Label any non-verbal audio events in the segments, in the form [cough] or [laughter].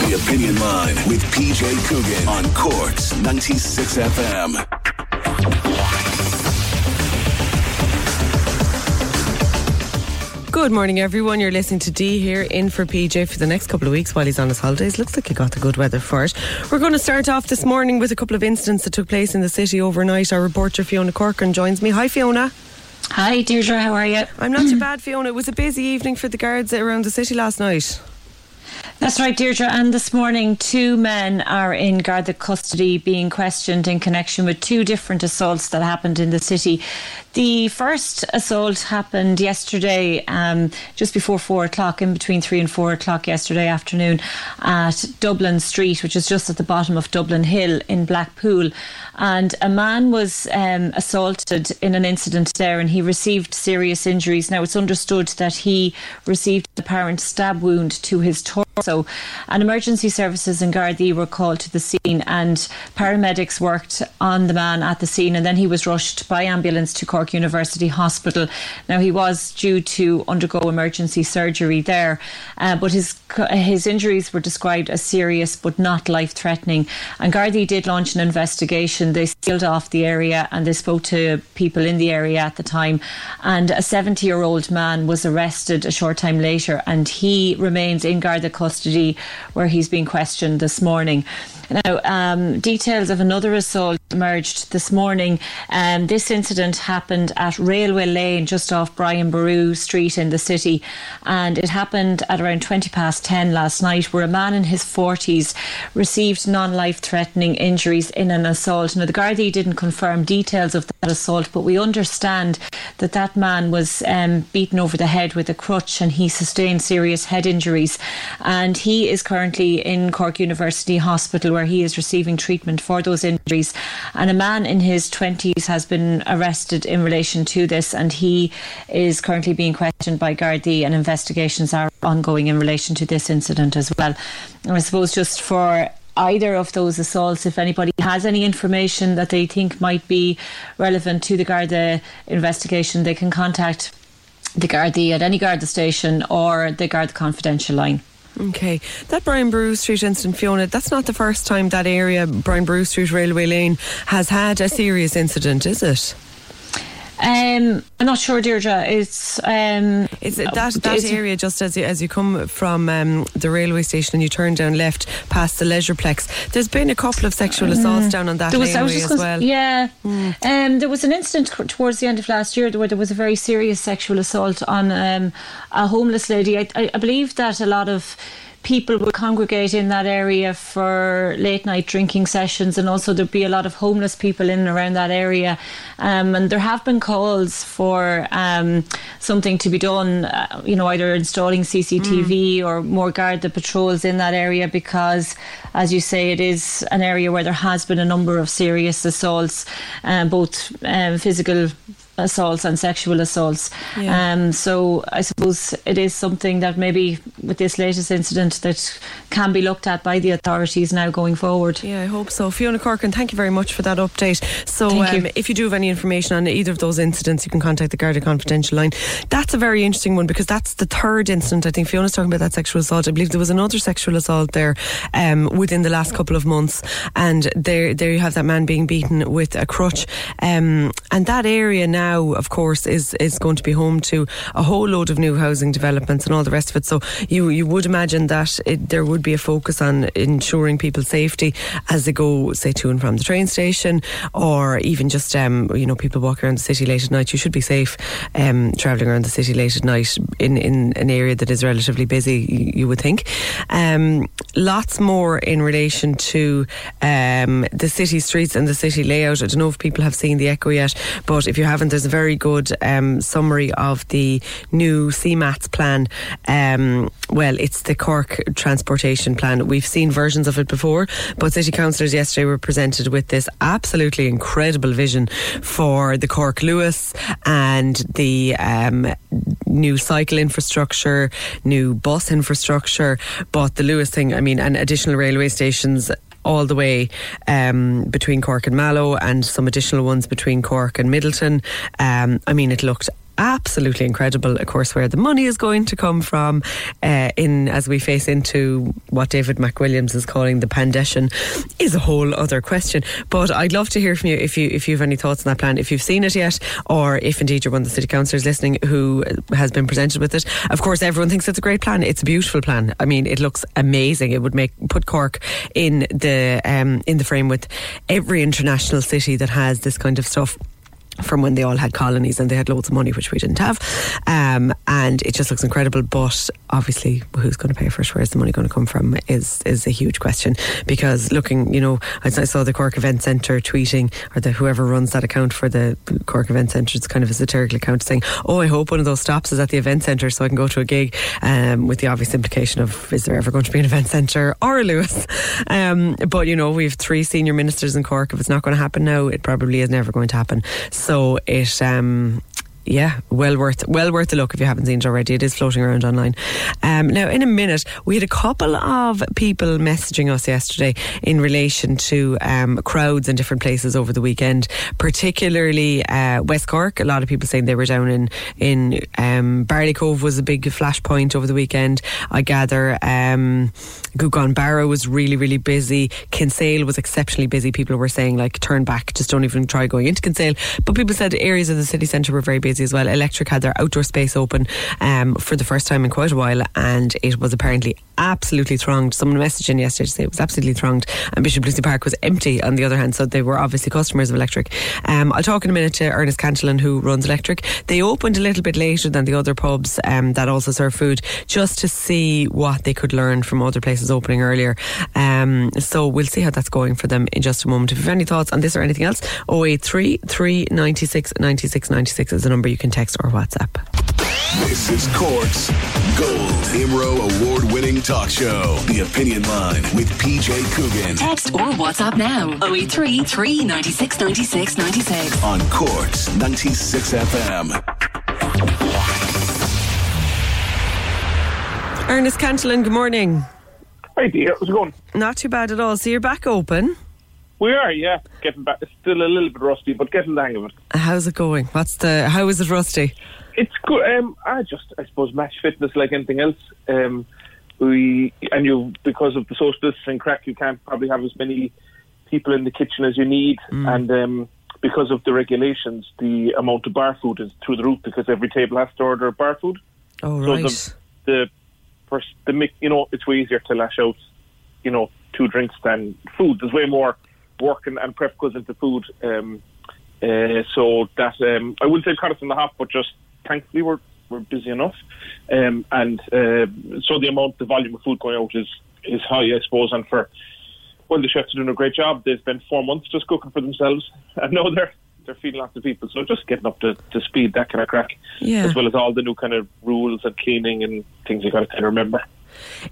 The Opinion Line with PJ Coogan on Corks 96 FM. Good morning, everyone. You're listening to D here in for PJ for the next couple of weeks while he's on his holidays. Looks like he got the good weather for it. We're going to start off this morning with a couple of incidents that took place in the city overnight. Our reporter Fiona Corcoran joins me. Hi, Fiona. Hi, Deirdre. How are you? I'm not too bad, Fiona. It was a busy evening for the guards around the city last night. That's right, Deirdre. And this morning, two men are in Garda custody being questioned in connection with two different assaults that happened in the city. The first assault happened yesterday, um, just before four o'clock, in between three and four o'clock yesterday afternoon at Dublin Street, which is just at the bottom of Dublin Hill in Blackpool. And a man was um, assaulted in an incident there and he received serious injuries. Now, it's understood that he received an apparent stab wound to his torso. So and emergency services and Gardaí were called to the scene, and paramedics worked on the man at the scene. And then he was rushed by ambulance to Cork University Hospital. Now, he was due to undergo emergency surgery there, uh, but his his injuries were described as serious but not life threatening. And Gardaí did launch an investigation. They sealed off the area and they spoke to people in the area at the time. And a 70 year old man was arrested a short time later, and he remains in Garda custody where he's being questioned this morning. Now, um, details of another assault emerged this morning. Um, this incident happened at Railway Lane, just off Brian Boru Street in the city, and it happened at around 20 past 10 last night, where a man in his 40s received non life threatening injuries in an assault. Now, the Gardaí didn't confirm details of that assault, but we understand that that man was um, beaten over the head with a crutch and he sustained serious head injuries. And he is currently in Cork University Hospital where he is receiving treatment for those injuries. And a man in his 20s has been arrested in relation to this, and he is currently being questioned by Gardaí, and investigations are ongoing in relation to this incident as well. I suppose just for either of those assaults, if anybody has any information that they think might be relevant to the Garda investigation, they can contact the Gardaí at any Garda station or the Garda confidential line. Okay, that Brian Boru Street incident, Fiona, that's not the first time that area, Brian Boru Street Railway Lane, has had a serious incident, is it? Um, I'm not sure, Deirdre. It's um, Is it that that area just as you, as you come from um, the railway station and you turn down left past the Leisureplex? There's been a couple of sexual assaults down on that Mm. There was, as gonna- well. Yeah. Um, there was an incident towards the end of last year where there was a very serious sexual assault on um, a homeless lady. I, I, I believe that a lot of people would congregate in that area for late night drinking sessions, and also there'd be a lot of homeless people in and around that area. Um, and there have been calls for um, something to be done, uh, you know, either installing CCTV or more Garda patrols in that area because, as you say, it is an area where there has been a number of serious assaults, um, both um, physical assaults and sexual assaults. Yeah. Um, so I suppose it is something that maybe with this latest incident that can be looked at by the authorities now going forward. Yeah, I hope so. Fiona Corcoran, thank you very much for that update. So um, you. if you do have any information on either of those incidents, you can contact the Garda Confidential line. That's a very interesting one because that's the third incident. I think Fiona's talking about that sexual assault. I believe there was another sexual assault there um, within the last couple of months, and there there you have that man being beaten with a crutch. Um, and that area now, of course, is is going to be home to a whole load of new housing developments and all the rest of it. So you you would imagine that it, there would be a focus on ensuring people's safety as they go, say, to and from the train station, or even just um, you know people walking around the city late at night. You should be safe um, travelling around the city late at night in in an area that is relatively busy. You, you would think. Um, lots more in relation to um, the city streets and the city layout. I don't know if people have seen the Echo yet, but if you haven't, there's a very good um, summary of the new CMATS plan. Um, well, it's the Cork Transportation Plan. We've seen versions of it before, but city councillors yesterday were presented with this absolutely incredible vision for the Cork Luas and the um, new cycle infrastructure, new bus infrastructure. But the Luas thing, I mean, and additional railway stations all the way um, between Cork and Mallow and some additional ones between Cork and Midleton. Um, I mean, it looked absolutely incredible. Of course, where the money is going to come from, uh, in as we face into what David McWilliams is calling the pandemic, is a whole other question. But I'd love to hear from you if you if you have any thoughts on that plan, if you've seen it yet, or if indeed you're one of the city councillors listening who has been presented with it. Of course, everyone thinks it's a great plan. It's a beautiful plan. I mean, it looks amazing. It would make put Cork in the um, in the frame with every international city that has this kind of stuff from when they all had colonies and they had loads of money, which we didn't have. Um, and it just looks incredible. But obviously, who's going to pay for it? Where's the money going to come from? Is is a huge question. Because looking, you know, I, saw the Cork Event Centre tweeting, or the whoever runs that account for the Cork Event Centre, it's kind of a satirical account saying, "Oh, I hope one of those stops is at the event centre so I can go to a gig." Um, with the obvious implication of, is there ever going to be an event centre or a Luas? [laughs] Um, but you know, we have three senior ministers in Cork. If it's not going to happen now, it probably is never going to happen. So it um, yeah, well worth well worth a look if you haven't seen it already. It is floating around online. Um, now, in a minute, we had a couple of people messaging us yesterday in relation to um, crowds in different places over the weekend, particularly uh, West Cork. A lot of people saying they were down in in um, Barleycove was a big flashpoint over the weekend. I gather um, Barrow was really really busy. Kinsale was exceptionally busy. People were saying like turn back, just don't even try going into Kinsale. But people said areas of the city centre were very busy as well. Electric had their outdoor space open um, for the first time in quite a while, and it was apparently absolutely thronged. Someone messaged in yesterday to say it was absolutely thronged, and Bishop Lucy Park was empty on the other hand, so they were obviously customers of Electric. Um, I'll talk in a minute to Ernest Cantillon, who runs Electric. They opened a little bit later than the other pubs um, that also serve food, just to see what they could learn from other places opening earlier. Um, so we'll see how that's going for them in just a moment. If you have any thoughts on this or anything else, 083 396 96 96 is the number you can text or WhatsApp. This is Cork's Gold IMRO award winning talk show. The Opinion Line with PJ Coogan. Text or WhatsApp now 083 396 96 96. On Cork's 96 FM. Ernest Cantillon, good morning. Hi, dear. How's it going? Not too bad at all. So you're back open. We are, yeah. Getting back. It's still a little bit rusty, but getting the hang of it. How's it going? What's the? How is it rusty? It's good. Um, I just, I suppose, match fitness like anything else. Um, we and you because of the social distancing crack, you can't probably have as many people in the kitchen as you need, Mm. and um, because of the regulations, the amount of bar food is through the roof because every table has to order bar food. Oh So right. the the first the mic- you know it's way easier to lash out, you know, two drinks than food. There's way more work and, and prep goes into food. Um, uh, so that um, I wouldn't say cut us in the half, but just thankfully we're we're busy enough, um, and uh, so the amount, the volume of food going out is is high, I suppose, and for well, the chefs are doing a great job. They spent four months just cooking for themselves, [laughs] and now they're they're feeding lots of people. So just getting up to, to speed, that kind of crack, Yeah. as well as all the new kind of rules and cleaning and things you got to kind of remember.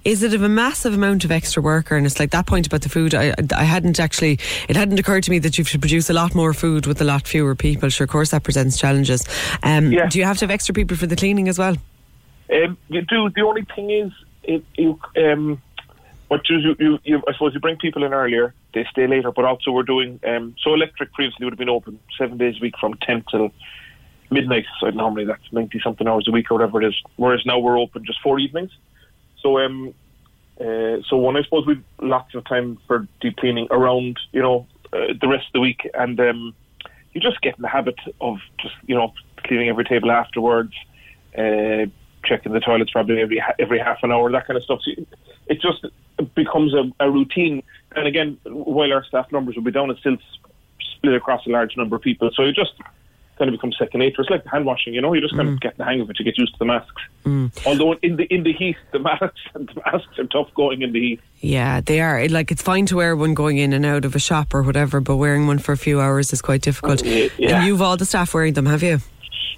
Is it of a massive amount of extra work, and it's like that point about the food? I, I hadn't actually, it hadn't occurred to me that you should produce a lot more food with a lot fewer people. Sure, of course, that presents challenges. Um, Yeah. Do you have to have extra people for the cleaning as well? Um, you do. The only thing is, it, you, um, what you, you, you, I suppose you bring people in earlier, they stay later, but also we're doing, um, so electric previously would have been open seven days a week from 10 till midnight. So normally that's 90 something hours a week or whatever it is. Whereas now we're open just four evenings. So, um, uh, so one, I suppose we've lots of time for deep cleaning around, you know, uh, the rest of the week. And, um, you just get in the habit of just, you know, cleaning every table afterwards, uh, checking the toilets probably every every half an hour, that kind of stuff. So it just becomes a, a routine. And again, while our staff numbers will be down, it's still split across a large number of people. So you just kind of becomes second nature. It's like the hand washing, you know. You just kind of get the hang of it. You get used to the masks. Although in the in the heat, the masks [laughs] the masks are tough going in the heat. Yeah, they are. Like it's fine to wear one going in and out of a shop or whatever, but wearing one for a few hours is quite difficult. Yeah. And you've all the staff wearing them, have you?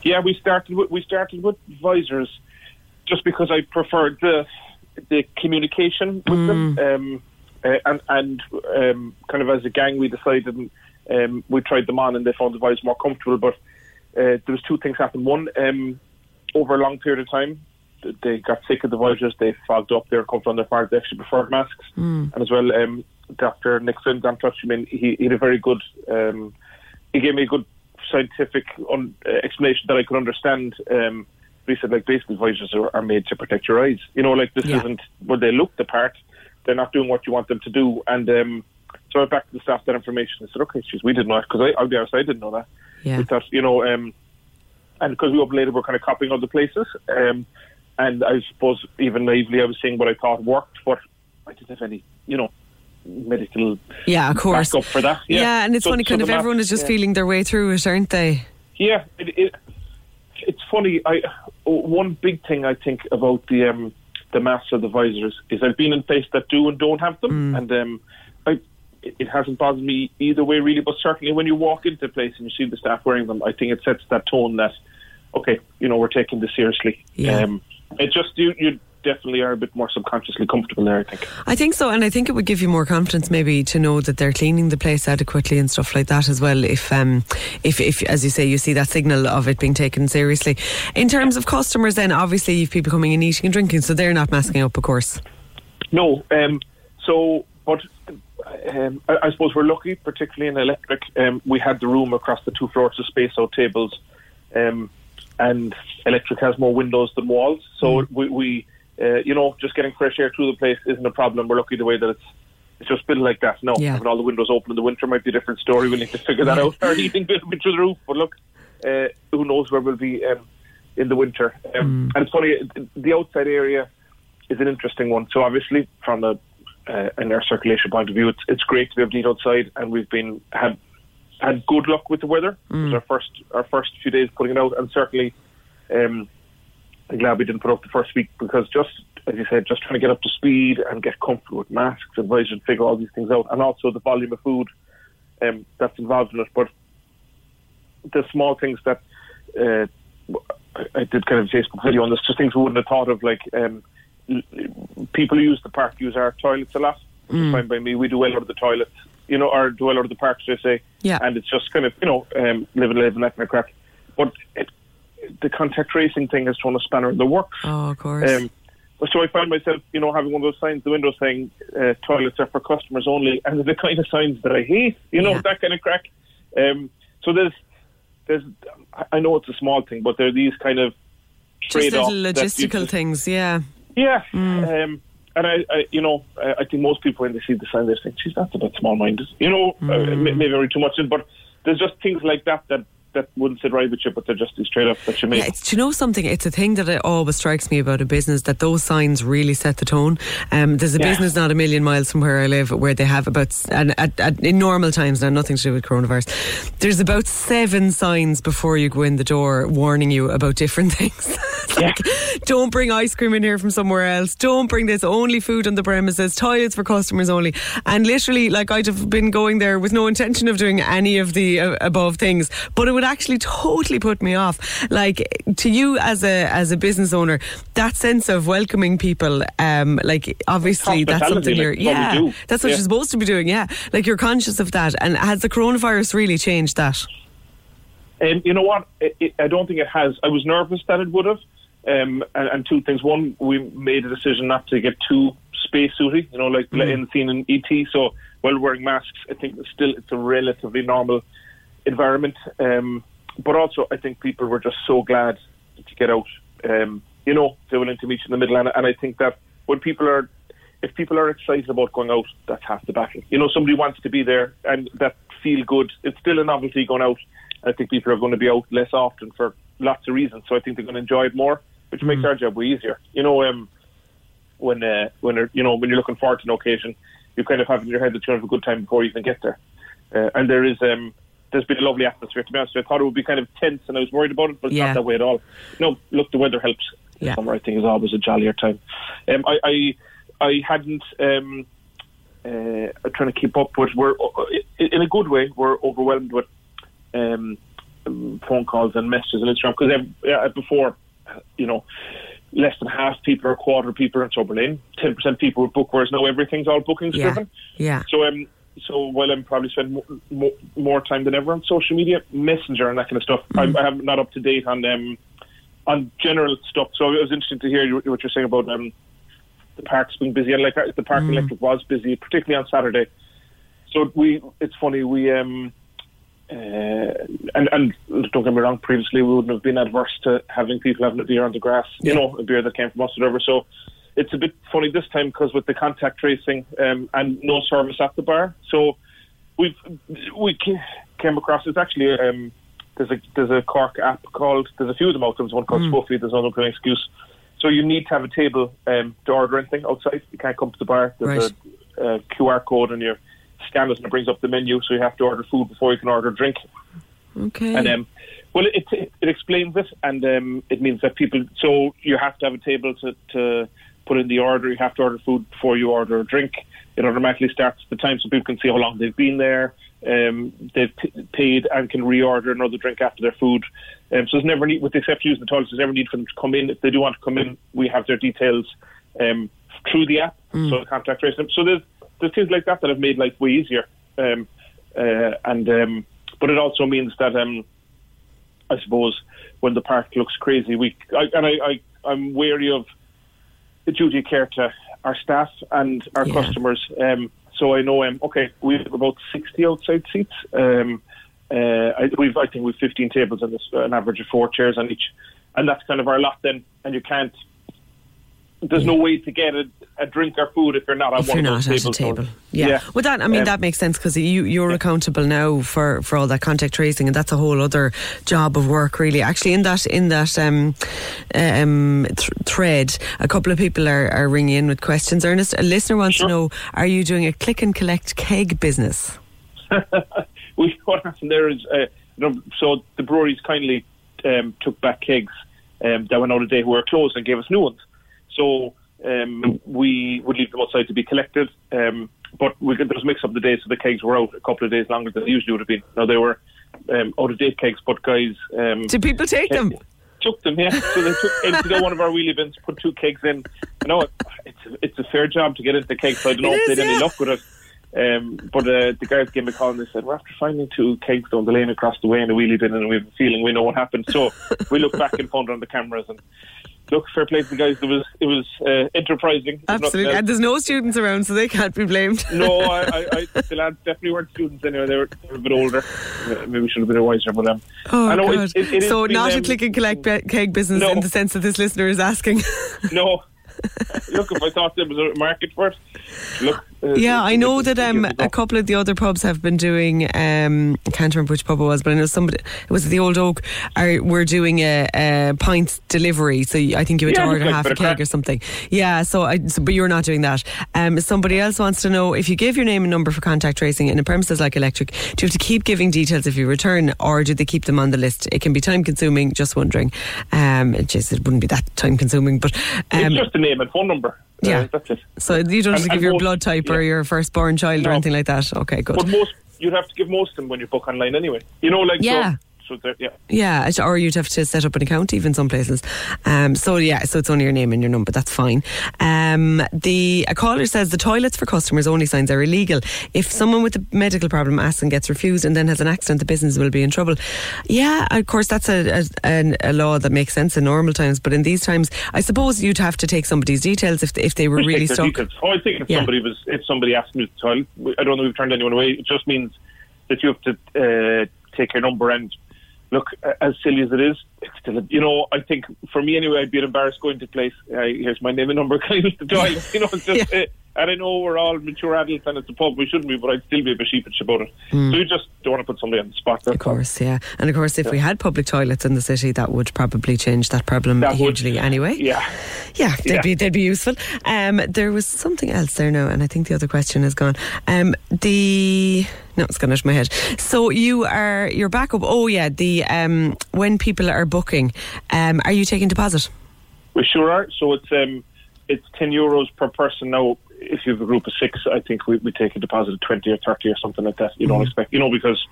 Yeah, we started with we started with visors just because I preferred the the communication with them, um, uh, and and um, kind of as a gang we decided um, we tried them on and they found the visor more comfortable. But uh, there was two things happened. One, um, over a long period of time, they got sick of the visors. They fogged up. They were comfortable on their part. They actually preferred masks. And as well, um, Dr. Nixon, Dan Touchman, he, he had a very good. Um, he gave me a good scientific un, uh, explanation that I could understand. Um, he said, like, basically, visors are, are made to protect your eyes. You know, like, this Yeah. isn't where they look the part. They're not doing what you want them to do. And um, so I went back to the staff that information. I said, okay, geez, we didn't know that. Because I'll be honest, I didn't know that. Yeah. We thought, you know, um, and because we opened later, we're kind of copying other places. Um, and I suppose, even naively, I was saying what I thought worked, but I didn't have any, you know, medical Yeah, of course. backup for that. Yeah, and it's So- funny, so kind the of everyone is just yeah. feeling their way through it, aren't they? Yeah, it, it, it's funny. I one big thing I think about the um, the masks or the visors is I've been in places that do and don't have them, and um, it it hasn't bothered me either way really. But certainly when you walk into a place and you see the staff wearing them, I think it sets that tone that okay, you know, we're taking this seriously. Yeah. Um, it just you you definitely are a bit more subconsciously comfortable there. I think. I think so, and I think it would give you more confidence maybe to know that they're cleaning the place adequately and stuff like that as well. If, um, if, if as you say, you see that signal of it being taken seriously. In terms of customers, then obviously you've people coming in eating and drinking, so they're not masking up, of course. No, um, so but um, I, I suppose we're lucky, particularly in electric. Um, we had the room across the two floors to space out tables, um, and electric has more windows than walls. So we, we uh, you know, just getting fresh air through the place isn't a problem. We're lucky the way that it's. It's just built like that. No, Yeah. having all the windows open in the winter might be a different story. We need to figure that out. [laughs] Our heating will be through the roof. But look, uh, who knows where we'll be um, in the winter? Um, And it's funny, the outside area is an interesting one. So obviously, from a uh, an air circulation point of view, it's it's great to be able to eat outside, and we've been had had good luck with the weather. It was our first our first few days putting it out, and certainly, um, I'm glad we didn't put out the first week because just as you said, just trying to get up to speed and get comfortable with masks and visors and figure all these things out, and also the volume of food um, that's involved in it. But the small things that uh, I, did kind of a Facebook video on this, just things we wouldn't have thought of, like um, people who use the park use our toilets a lot. Is fine by me. We do well out of the toilets, you know, or do well out of the parks, they say? Yeah. And it's just kind of, you know, um, living, living, that kind of crack. But it, the contact tracing thing has thrown a spanner in the works. Oh, of course. Um, so I find myself, you know, having one of those signs the window saying uh, toilets are for customers only, and they're the kind of signs that I hate, you know, Yeah. that kind of crack. Um, so there's, there's, I- know it's a small thing, but there are these kind of just trade-offs little logistical just- things, yeah. Yeah, um, and I, I, you know, I, I think most people when they see the sign, they think, "Geez, that's a bit small-minded," you know, uh, Mm. may- maybe read too much in, but there's just things like that that that wouldn't sit right with you, but they're just these trade-offs that you make. Yeah, it's, do you know something? It's a thing that it always strikes me about a business that those signs really set the tone. Um, there's a Yeah. business not a million miles from where I live where they have about, and at, at, in normal times, now nothing to do with coronavirus, there's about seven signs before you go in the door warning you about different [laughs] things. Like, don't bring ice cream in here from somewhere else. Don't bring this. Only food on the premises. Toilets for customers only. And literally, like I'd have been going there with no intention of doing any of the uh, above things, but it would would actually totally put me off. Like to you as a as a business owner, that sense of welcoming people, um, like obviously that's something you're, like, yeah, that's what Yeah. you're supposed to be doing. Yeah, like you're conscious of that. And has the coronavirus really changed that? And you know what? It, it, I don't think it has. I was nervous that it would have. Um, and, and two things. One, we made a decision not to get too space suity, you know, like in the scene in ET. So while wearing masks, I think it's still it's a relatively normal environment. Um, but also, I think people were just so glad to get out. Um, you know, they're willing to meet in the middle, and, and I think that when people are, if people are excited about going out, that's half the battle. You know, somebody wants to be there, and that feel good. It's still a novelty going out. I think people are going to be out less often for lots of reasons. So I think they're going to enjoy it more, which makes our job way easier. You know, um, when uh, when you know when you're looking forward to an occasion, you kind of have in your head that going have a good time before you even get there. Uh, and there is um, there's been a lovely atmosphere. To be honest, I thought it would be kind of tense, and I was worried about it, but it's Yeah. not that way at all. No, look, the weather helps. Yeah. Summer, I think, is always a jollier time. Um, I, I I hadn't. Um, uh, trying to keep up with. We're uh, in a good way. We're overwhelmed with um, um, phone calls and messages and Instagram because yeah, before, you know, less than half people or a quarter of people are in Berlin. Ten percent people would book, whereas now everything's all bookings Yeah, driven. yeah. So um, so while I'm probably spending more, time than ever on social media, Messenger and that kind of stuff, I'm, I'm not up to date on um, on general stuff. So it was interesting to hear what you're saying about um, the parks being busy. And like uh, the park electric was busy, particularly on Saturday. So we, it's funny we um, uh, and and don't get me wrong. Previously, we wouldn't have been adverse to having people having a beer on the grass. You know, a beer that came from us, or whatever. So it's a bit funny this time because with the contact tracing um, and no service at the bar. So we've we came across. It's actually um, there's a there's a Cork app called. There's a few of them out. there. There's one called Spuffy. There's another called Excuse. So you need to have a table um, to order anything outside. You can't come to the bar. There's a, a QR code and you scan it and it brings up the menu. So you have to order food before you can order a drink. Okay. And um, well, it, it it explains it, and um, it means that people. So you have to have a table to to put in the order. You have to order food before you order a drink. It automatically starts the time, so people can see how long they've been there. Um, they've p- paid and can reorder another drink after their food. Um, so there's never need, with the exception of using the toilets, there's never need for them to come in. If they do want to come in, we have their details um, through the app, so contact trace them. So there's there's things like that that have made life way easier. Um, uh, and um, but it also means that um, I suppose when the park looks crazy, we I, and I, I I'm wary of the duty of care to our staff and our Yeah. customers. Um, so I know, um, okay, we have about 60 outside seats. Um, uh, I, we've, I think we've 15 tables and this, an average of four chairs on each. And that's kind of our lot then. And you can't, there's no way to get a, a drink or food if you're not on if one you're not at a table. So, Yeah. Well, that I mean Um, that makes sense because you you're accountable now for for all that contact tracing, and that's a whole other job of work, really. Actually, in that in that um, um, th- thread, a couple of people are, are ringing in with questions. Ernest, a listener wants Sure. to know: Are you doing a click and collect keg business? [laughs] we, what happened there is, uh, you know, so the breweries kindly um, took back kegs um, that went out a day who were closed and gave us new ones. So um, we would leave them outside to be collected. Um, but we, there was a mix up the day, so the kegs were out a couple of days longer than they usually would have been. Now they were um, out of date kegs, but guys. Um, Do people take them? [laughs] Took them, yeah. So they took into one of our wheelie bins, put two kegs in. You know, it's a, it's a fair job to get into the kegs. So I don't know It if they had any luck with it. Um, but uh, the guys gave me a call and they said, We're after finding two kegs down the lane across the way in a wheelie bin, and we have a feeling we know what happened. So we looked back and found it on the cameras. And look, fair play to the guys. It was, it was uh, enterprising. Absolutely, and there's no students around, so they can't be blamed. No, [laughs] I, I, I, the lads definitely weren't students anyway. They were, they were a bit older. Uh, Maybe we should have been wiser, but um, Oh I know God! it- it- it so been, not a um, click and collect be- keg business No. in the sense that this listener is asking. No. [laughs] Look, if I thought there was a market for it, look. Uh, Yeah, I know that um, a couple of the other pubs have been doing. Um, I can't remember which pub it was, but I know somebody. It was the Old Oak. Are we're doing a, a pints delivery, so I think you had Yeah, to order like half a keg or something. Yeah, so I. So, but you're not doing that. Um, somebody else wants to know if you give your name and number for contact tracing in a premises like Electric, do you have to keep giving details if you return, or do they keep them on the list? It can be time consuming. Just wondering. Um, it just it wouldn't be that time consuming, but um, it's just a name and phone number. Uh, yeah. that's it. So you don't have to And- give your most- blood type or yeah. your firstborn child or anything like that. Okay, good. But most you'd have to give most of them when you book online anyway. You know, like Yeah. so. So yeah. Yeah, or you'd have to set up an account even some places. Um, so yeah, so it's only your name and your number. That's fine. Um, the a caller says the toilets for customers only signs are illegal. If someone with a medical problem asks and gets refused and then has an accident, the business will be in trouble. Yeah, of course that's a, a, a law that makes sense in normal times, but in these times, I suppose you'd have to take somebody's details if if they were really stuck. Oh, I think if Yeah. somebody was, if somebody asked me to the toilet, I don't know if we've turned anyone away. It just means that you have to uh, take your number and look. As silly as it is, it's still, a, you know. I think for me anyway, I'd be embarrassed going to place. Uh, here's my name and number. [laughs] Can I use the toilet? You know, it's just. Uh, and I know we're all mature adults and it's a pub. We shouldn't be, but I'd still be a bit sheepish about it. So you just don't want to put somebody on the spot. Hmm. Of course, yeah. And of course, if we had public toilets in the city, that would probably change that problem That would- hugely anyway. Yeah. Yeah, they'd Yeah. be they'd be useful. Um, there was something else there now, and I think the other question is gone. Um, the no, it's gone out of my head. So you are you're back up. Oh yeah, the um, when people are booking, um, are you taking deposit? We sure are. So it's um, it's ten euros per person now. If you have a group of six, I think we, we take a deposit of twenty or thirty or something like that. You don't expect, you know, because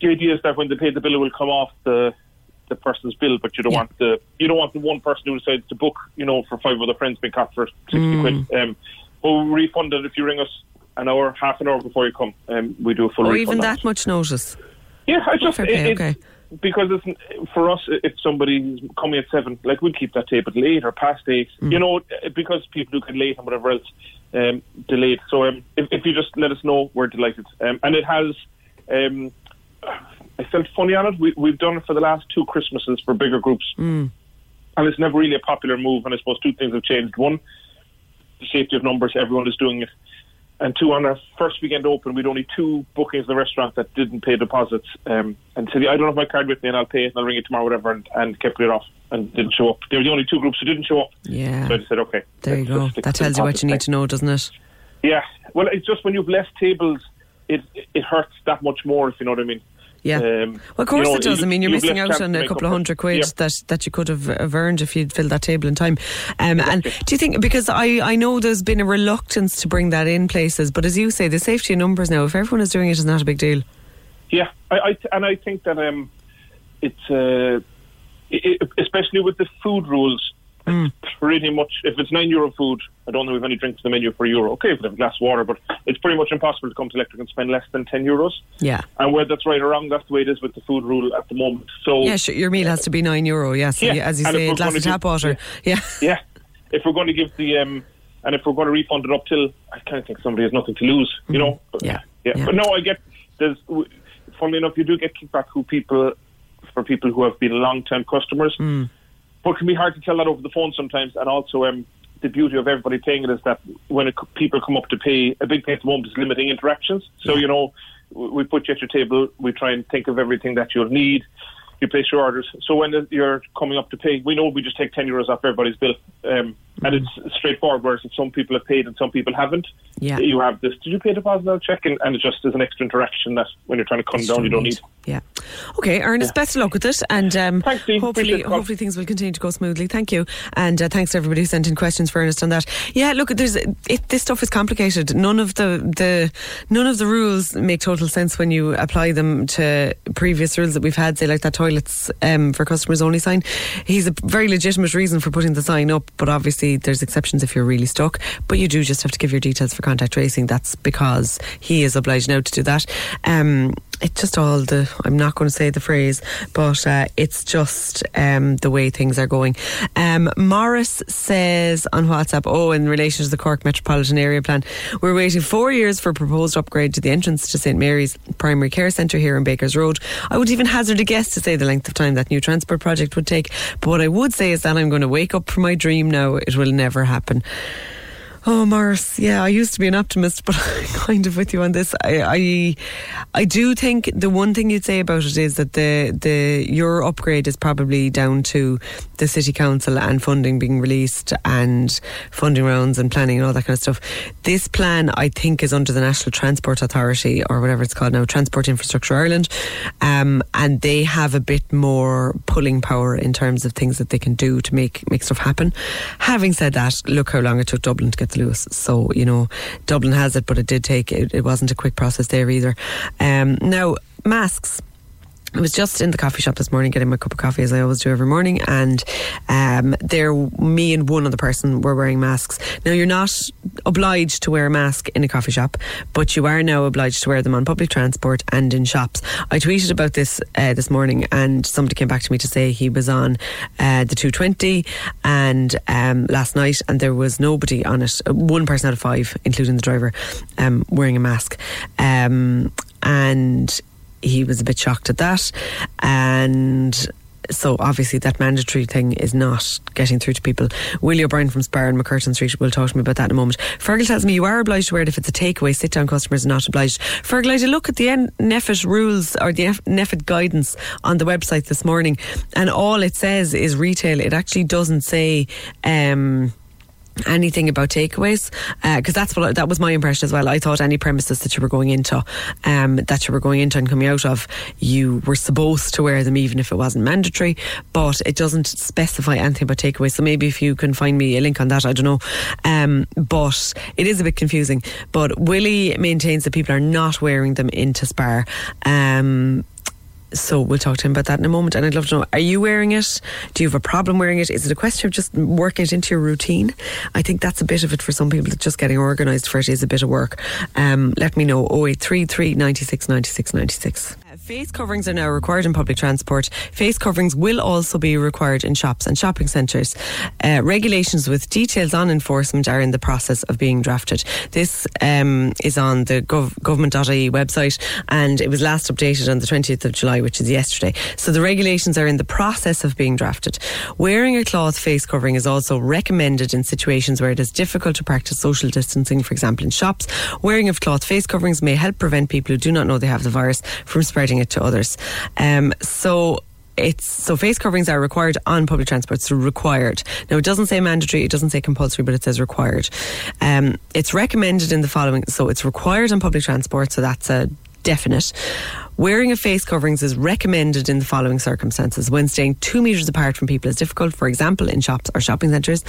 the idea is that when they pay the bill, it will come off the the person's bill, but you don't Yeah. want the you don't want the one person who decides to book, you know, for five other friends being caught for sixty quid. Um, but we refund it if you ring us an hour, half an hour before you come. Um, we do a full Or even on that much notice? Yeah, I just it, okay. Because it's for us. If somebody's coming at seven, like we'd keep that table till eight or past eight. Mm. You know, because people do get late and whatever else um, delayed. So um, if, if you just let us know, we're delighted. Um, and it has. Um, I felt funny on it. We, we've done it for the last two Christmases for bigger groups, Mm. and it's never really a popular move. And I suppose two things have changed. One, the safety of numbers. Everyone is doing it. And two, on our first weekend open, we'd only two bookings in the restaurant that didn't pay deposits. Um, and said, I don't have my card with me and I'll pay it and I'll ring it tomorrow, whatever, and, and kept it off and didn't show up. They were the only two groups who didn't show up. Yeah. So I just said, okay. There you go. That tells you what you need thing. to know, doesn't it? Yeah. Well, it's just when you've less tables, it it hurts that much more, if you know what I mean. Yeah. Um, well, of course you know, it does. I mean, you're missing out on a couple of hundred quid Yeah. that, that you could have have earned if you'd filled that table in time. Um, and do you think because I, I know there's been a reluctance to bring that in places, but as you say, the safety of numbers now, if everyone is doing it, is not a big deal. Yeah, I, I and I think that um, it's uh, it, especially with the food rules. Mm. Pretty much if it's nine euro food, I don't know if any drinks in the menu for a euro. Okay, if they have a glass of water, but it's pretty much impossible to come to Electric and spend less than ten euros. Yeah. And whether that's right or wrong, that's the way it is with the food rule at the moment. So Yeah, sure, your meal has to be nine euro. Yeah, so Yeah, as you and say, a glass of tap water. Yeah. [laughs] yeah, if we're going to give the um, and if we're going to refund it up till, I kind of think somebody has nothing to lose, you know. Mm-hmm. Yeah, yeah. yeah. But no, I get there's. Funnily enough, you do get kickback who people for people who have been long-term customers, Mm. But it can be hard to tell that over the phone sometimes. And also, um, the beauty of everybody paying it is that when it, people come up to pay, a big thing at the moment is limiting interactions. So you know, we put you at your table, we try and think of everything that you'll need. You place your orders. So when you're coming up to pay, we know we just take ten euros off everybody's bill, um, and it's straightforward. Whereas if some people have paid and some people haven't, Yeah. you have this. Did you pay deposit? I'll check, and, and it just is an extra interaction that when you're trying to come down, you don't need. Yeah. Okay, Ernest, best of luck with it. And um, Thanks, hopefully, Appreciate the call. hopefully things will continue to go smoothly. Thank you. And uh, thanks to everybody who sent in questions for Ernest on that. Yeah, look, there's it, this stuff is complicated. None of the, the none of the rules make total sense when you apply them to previous rules that we've had, say like that toilets um, for customers only sign. He's a very legitimate reason for putting the sign up, but obviously there's exceptions if you're really stuck. But you do just have to give your details for contact tracing. That's because he is obliged now to do that. Um, it's just all the I'm not going to say the phrase, but uh, it's just um, the way things are going. Um, Morris says on WhatsApp, oh, in relation to the Cork Metropolitan Area Plan, we're waiting four years for a proposed upgrade to the entrance to St Mary's Primary Care Centre here in Bakers Road. I would even hazard a guess to say the length of time that new transport project would take. But what I would say is that I'm going to wake up from my dream now. It will never happen. Oh, Morris, yeah, I used to be an optimist, [laughs] but I'm kind of with you on this. I, I, I do think the one thing you'd say about it is that the the your upgrade is probably down to the city council and funding being released and funding rounds and planning and all that kind of stuff. This plan, I think, is under the National Transport Authority or whatever it's called now, Transport Infrastructure Ireland, um, and they have a bit more pulling power in terms of things that they can do to make make stuff happen. Having said that, look how long it took Dublin to get Luas. So you know, Dublin has it, but it did take it, it wasn't a quick process there either. Um, now masks. I was just in the coffee shop this morning getting my cup of coffee as I always do every morning, and um, there, me and one other person were wearing masks. Now you're not obliged to wear a mask in a coffee shop, but you are now obliged to wear them on public transport and in shops. I tweeted about this uh, this morning, and somebody came back to me to say he was on uh, the 220 and um, last night, and there was nobody on it. uh, One person out of five, including the driver, um, wearing a mask, um, and he was a bit shocked at that. And so obviously that mandatory thing is not getting through to people. Willie O'Brien from Spar and MacCurtain Street will talk to me about that in a moment. Fergal tells me you are obliged to wear it if it's a takeaway. Sit down customers are not obliged. Fergal, I did look at the NEFIT rules or the NEFIT guidance on the website this morning, and all it says is retail. It actually doesn't say. Um, anything about takeaways because that's what that was my impression as well. I thought any premises that you were going into, um, that you were going into and coming out of, you were supposed to wear them even if it wasn't mandatory. But it doesn't specify anything about takeaways. So maybe if you can find me a link on that, I don't know. Um, but it is a bit confusing. But Willie maintains that people are not wearing them into Spar. Um, so we'll talk to him about that in a moment. And I'd love to know: Are you wearing it? Do you have a problem wearing it? Is it a question of just working it into your routine? I think that's a bit of it for some people. Just getting organised for it is a bit of work. Um, let me know. 0833 96 96 96. Face coverings are now required in public transport. Face coverings will also be required in shops and shopping centres. Uh, regulations with details on enforcement are in the process of being drafted. This um, is on the gov- government.ie website and it was last updated on the 20th of July, which is yesterday. So the regulations are in the process of being drafted. Wearing a cloth face covering is also recommended in situations where it is difficult to practice social distancing, for example, in shops. Wearing of cloth face coverings may help prevent people who do not know they have the virus from spreading it to others. Um, so it's so face coverings are required on public transport. So required. Now it doesn't say mandatory, it doesn't say compulsory, but it says required. Um, it's recommended in the following. So it's required on public transport. So that's a definite. Wearing of face coverings is recommended in the following circumstances when staying two metres apart from people is difficult, for example, in shops or shopping centres,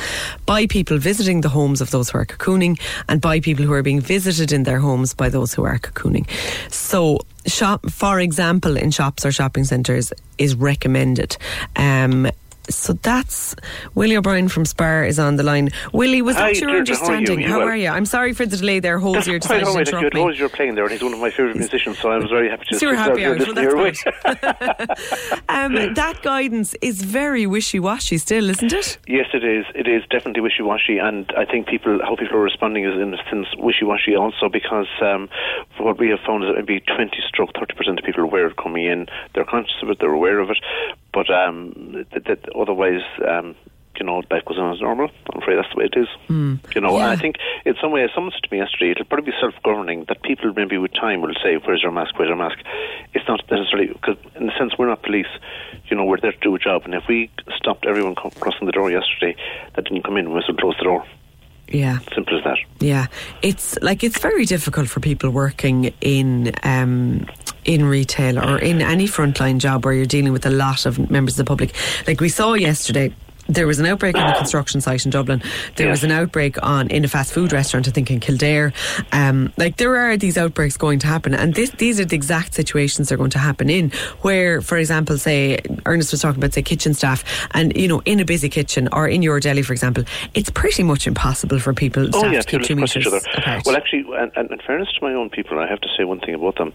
by people visiting the homes of those who are cocooning, and by people who are being visited in their homes by those who are cocooning. So, shop, for example, in shops or shopping centres is recommended. Um, so that's Willie O'Brien from Spar is on the line. Willie, was Hi, that your Deirdre, how are you? understanding? How well? are you? I'm sorry for the delay there. Holds here Quite to right. You interrupt. Holmes, you're playing there, and he's one of my favourite musicians, so I was very happy to So you're happy out. Well, that's your way. [laughs] [laughs] um, that guidance is very wishy-washy still, isn't it? Yes, it is. It is definitely wishy-washy, and I think people, how people are responding is in a sense wishy-washy also because um, what we have found is that maybe 20 stroke 30% of people are aware of coming in. They're conscious of it, they're aware of it, but um, that, that otherwise, um, you know, life goes on as normal. I'm afraid that's the way it is. You know, and I think in some way, someone said to me yesterday, it'll probably be self-governing that people maybe with time will say, "Where's your mask? Where's your mask?" It's not necessarily because, in a sense, we're not police. You know, we're there to do a job, and if we stopped everyone crossing the door yesterday that didn't come in, we must close the door. Yeah. Simple as that. Yeah, it's like it's very difficult for people working in um, in retail or in any frontline job where you're dealing with a lot of members of the public. Like we saw yesterday. There was an outbreak on the construction site in Dublin. There was an outbreak on in a fast food restaurant, I think in Kildare. Um, like there are these outbreaks going to happen, and this, these are the exact situations they're going to happen in. Where, for example, say Ernest was talking about say kitchen staff, and you know, in a busy kitchen or in your deli, for example, it's pretty much impossible for people Oh yeah, to keep two people meters each other. apart. Well, actually, and, and in fairness to my own people, I have to say one thing about them.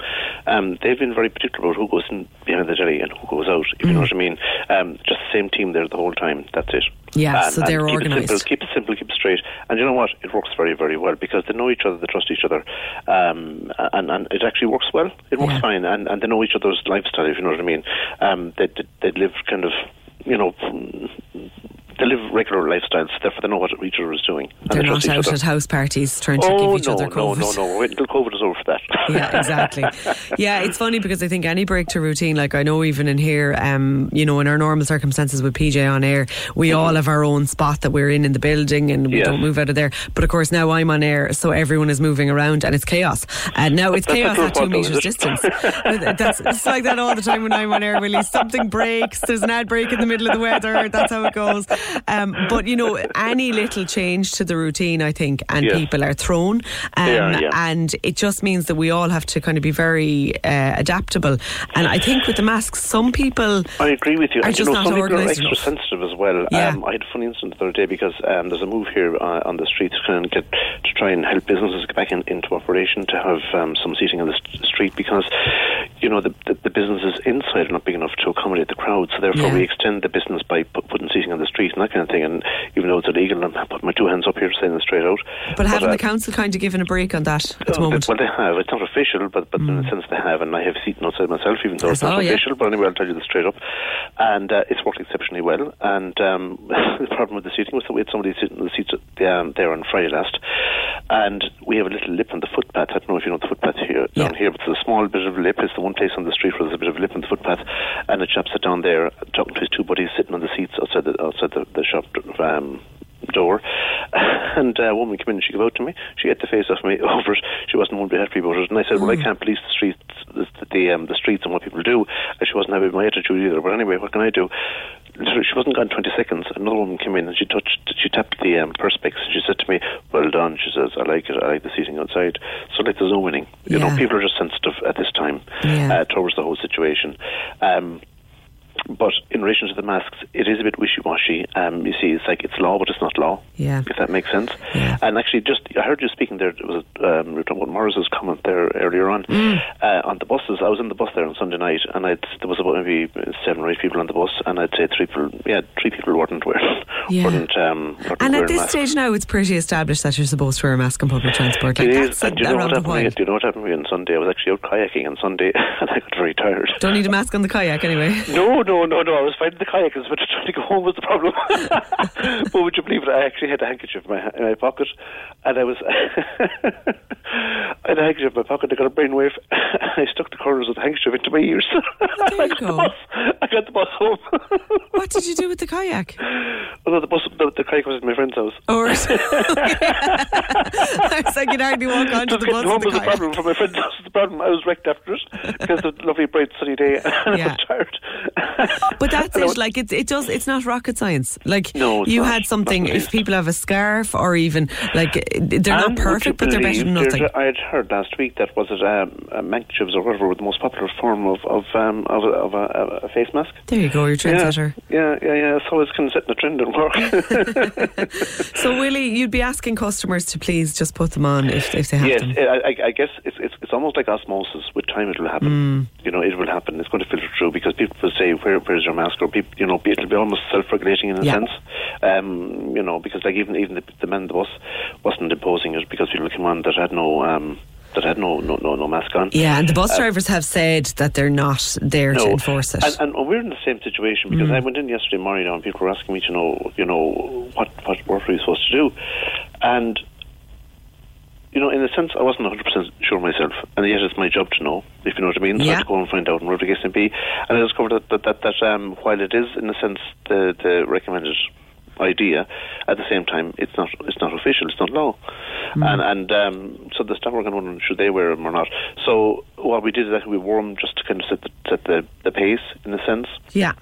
Um, they've been very particular about who goes in behind the deli and who goes out. If you know what I mean. Um, just the same team there the whole time. That's it. Mm. Yeah, And- so they're keep It organised. simple, keep it simple, keep it straight. And you know what? It works very, very well because they know each other, they trust each other, um, and, and it actually works well. It works Yeah. fine, and, and they know each other's lifestyle. If you know what I mean. Um, they, they they live kind of, you know. They live regular lifestyles, therefore they know what each other is doing. and They're they not out at house parties trying to Oh give each no, other no, COVID. no, no! Wait until COVID is over for that. [laughs] yeah, exactly. [laughs] Yeah, it's funny because I think any break to routine, like I know even in here, um, you know, in our normal circumstances with PJ on air, we all have our own spot that we're in in the building and we Mm-hmm. Yes. don't move out of there. But of course now I'm on air, so everyone is moving around and it's chaos. And now it's [laughs] That's chaos at two metres thought, though, is distance. That's it's like that all the time when I'm on air, Willie. Something breaks, there's an ad break in the middle of the weather, that's how it goes. Um, but you know, any little change to the routine, I think, and Yes. people are thrown. Um, are, yeah. And it just means that we all have to kind of be very uh, adaptable. And I think with the masks, some people I agree with you. are and, you just know, not some people are extra enough. sensitive as well. Yeah. Um, I had a funny incident the other day because um, there's a move here uh, on the streets to, get, to try and help businesses get back in, into operation to have um, some seating on the st- street because, you know, the, the, the businesses inside are not big enough to accommodate the crowd. So therefore, Yeah. we extend the business by putting seating on the street and that kind of thing. And even though it's illegal, I'm putting my two hands up here saying it straight out. But having uh, the council kind of given a break on that at the moment. Well, they have. It's not official, but but in a sense they have, and I have seated outside myself, even though it's not oh, yeah. official. But anyway, I'll tell you this straight up, and uh, it's worked exceptionally well. And um, [laughs] the problem with the seating was that we had somebody sitting in the seats um, there on Friday last, and we have a little lip on the footpath. I don't know if you know the footpath here Yeah. down here, but it's a small bit of lip. It's the one place on the street where there's a bit of lip on the footpath, and a chap sat down there talking to his two buddies sitting on the seats outside the outside the, the shop. Um, door. [laughs] And uh, a woman came in and she came out to me. She ate the face off me [laughs] over it. She wasn't one bit happy about it. And I said well I can't police the streets the, the, um, the streets and what people do. And she wasn't happy with my attitude either. But anyway what can I do? Literally, she wasn't gone 20 seconds. Another woman came in and she touched she tapped the um, perspex and she said to me well done she says. I like it. I like the seating outside. So like there's no winning. You Yeah. know people are just sensitive at this time Yeah. uh, towards the whole situation. Um, but in relation to the masks, it is a bit wishy-washy. Um, you see, it's like it's law, but it's not law. Yeah. If that makes sense. Yeah. And actually, just I heard you speaking there. It was um, you were talking about Morris's comment there earlier on Mm. uh, on the buses. I was in the bus there on Sunday night, and I'd, there was about maybe seven or eight people on the bus, and I'd say three people. Yeah, three people weren't wearing. [laughs] Yeah. weren't, um, weren't And at this masks. stage now, it's pretty established that you're supposed to wear a mask on public transport. Like It is. And do you know what happened? me- Do you know what happened to me on Sunday? I was actually out kayaking on Sunday, [laughs] and I got very tired. Don't need a mask on the kayak anyway. No, no, no, no. I was fighting the kayakers, but trying to go home was the problem. [laughs] but would you believe it? I actually had a handkerchief in my, in my pocket, and I was. [laughs] I had a handkerchief in my pocket. I got a brainwave. [laughs] I stuck the corners of the handkerchief into my ears. I you got the go. bus. I got the bus home. What did you do with the kayak? Although the bus, the, the kayak was at my friend's house. Oh, or I was like, you'd hardly walk onto Just the bus home the was kayak. problem for my friend's house. was The problem I was wrecked after it because of the lovely bright sunny day, and Yeah. I was tired. [laughs] But that's it. Like it's it does. It's not rocket science. Like No, you not. had something. If people have a scarf or even like they're not And you perfect, but they're better than nothing. I had heard last week that was it um, uh, handkerchiefs or whatever were the most popular form of of um, of, a, of a, a face mask. There you go. You're trendsetter. Yeah, yeah, yeah, yeah. So it's kind of setting a trend in work. [laughs] So Willie, you'd be asking customers to please just put them on if if they have yes, them. I, I- I guess it's, it's it's almost like osmosis. With time, it will happen. Mm. You know, it will happen. It's going to filter through because people will say, "Where, where's your mask?" Or people, you know, it'll be almost self-regulating in a Yeah. sense. Um, you know, because like even even the, the man the bus wasn't imposing it because people came on that had no um, that had no no no, no mask on. Yeah, and the bus drivers have said that they're not there to enforce it. And, and we're in the same situation because I went in yesterday morning and people were asking me to know, you know, what, what work are we supposed to do? And, you know, in a sense, I wasn't 100% sure myself. And yet it's my job to know, if you know what I mean. So I had to go and find out and whatever the case may be. And I discovered that, that, that, that um, while it is, in a sense, the, the recommended idea at the same time it's not it's not official it's not law and and um, so the staff were going to wonder should they wear them or not so what we did is that we wore them just to kind of set the, set the, the pace in a sense yeah,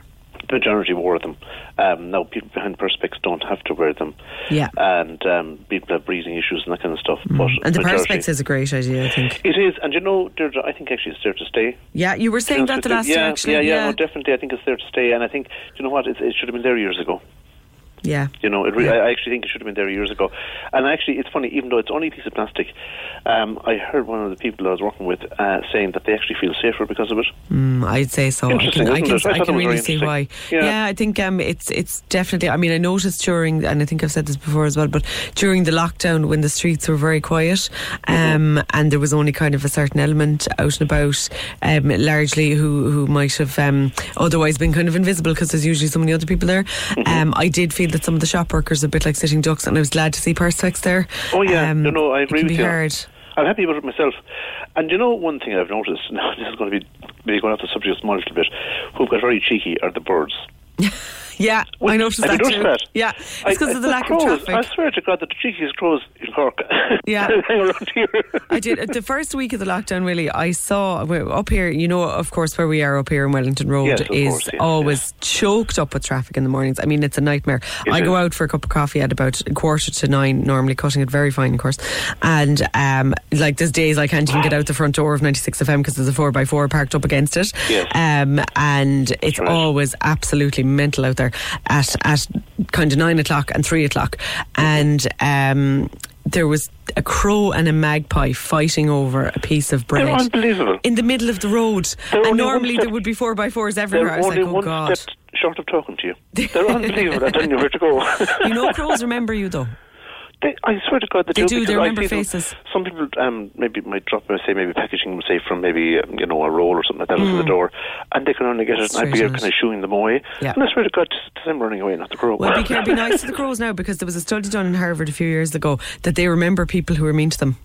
majority wore them. Um, now, people behind perspex don't have to wear them. Yeah. And um, people have breathing issues and that kind of stuff. But and the majority- perspex is a great idea. I think. It is, and you know, Deirdre, I think actually it's there to stay. Yeah, you were saying that the last yeah, year. Actually, yeah, yeah, yeah, no, definitely. I think it's there to stay, and I think you know what, it, it should have been there years ago. Yeah. You know, it re- Yeah. I actually think it should have been there years ago. And actually, it's funny, even though it's only a piece of plastic, um, I heard one of the people I was working with uh, saying that they actually feel safer because of it. Mm, I'd say so. I can, I can. I I can really see why. interesting. Yeah. I think um, it's it's definitely. I mean, I noticed during, and I think I've said this before as well, but during the lockdown when the streets were very quiet, um, and there was only kind of a certain element out and about, um, largely who who might have um, otherwise been kind of invisible because there's usually so many other people there. Mm-hmm. Um, I did feel that some of the shop workers are a bit like sitting ducks, and I was glad to see Perspex there. Oh yeah, Um, no, no, I agree with you. hard. I'm happy about it myself. And you know, one thing I've noticed, [laughs] now this is going to be maybe going off the subject a small little bit, who've got very cheeky are the birds. [laughs] Yeah, I noticed that noticed that? Yeah, it's because of the the lack of crows, traffic. I swear to God, that the cheekiest crows in Cork. [laughs] Yeah. hang around here. I did the first week of the lockdown. Really, I saw up here. You know, of course, where we are up here in Wellington Road Yes, is course, yes, always choked up with traffic in the mornings. I mean, it's a nightmare. I go out for a cup of coffee at about a quarter to nine, normally cutting it very fine, of course. And um, like there's days I can't even get out the front door of 96 FM because there's a four x four parked up against it. Yes. Um, and it's right. always absolutely mental out there at at kind of nine o'clock and three o'clock, and um, there was a crow and a magpie fighting over a piece of bread. They're unbelievable. In the middle of the road, They're and normally there would be four by fours everywhere. I was only like, oh one god. step short of talking to you. [laughs] They're unbelievable. I don't know where to go. You know, crows remember you though. They, I swear to God, they, They do, because they remember faces. some people um, maybe might drop, say, maybe packaging, say, from maybe um, you know a roll or something like that into the door, and they can only get it. And I'd be Mm. Kind of shooing them away. Yeah. And I swear to God, just them running away, not the crow. Well, be, [laughs] be nice to the crows now because there was a study done in Harvard a few years ago that they remember people who were mean to them.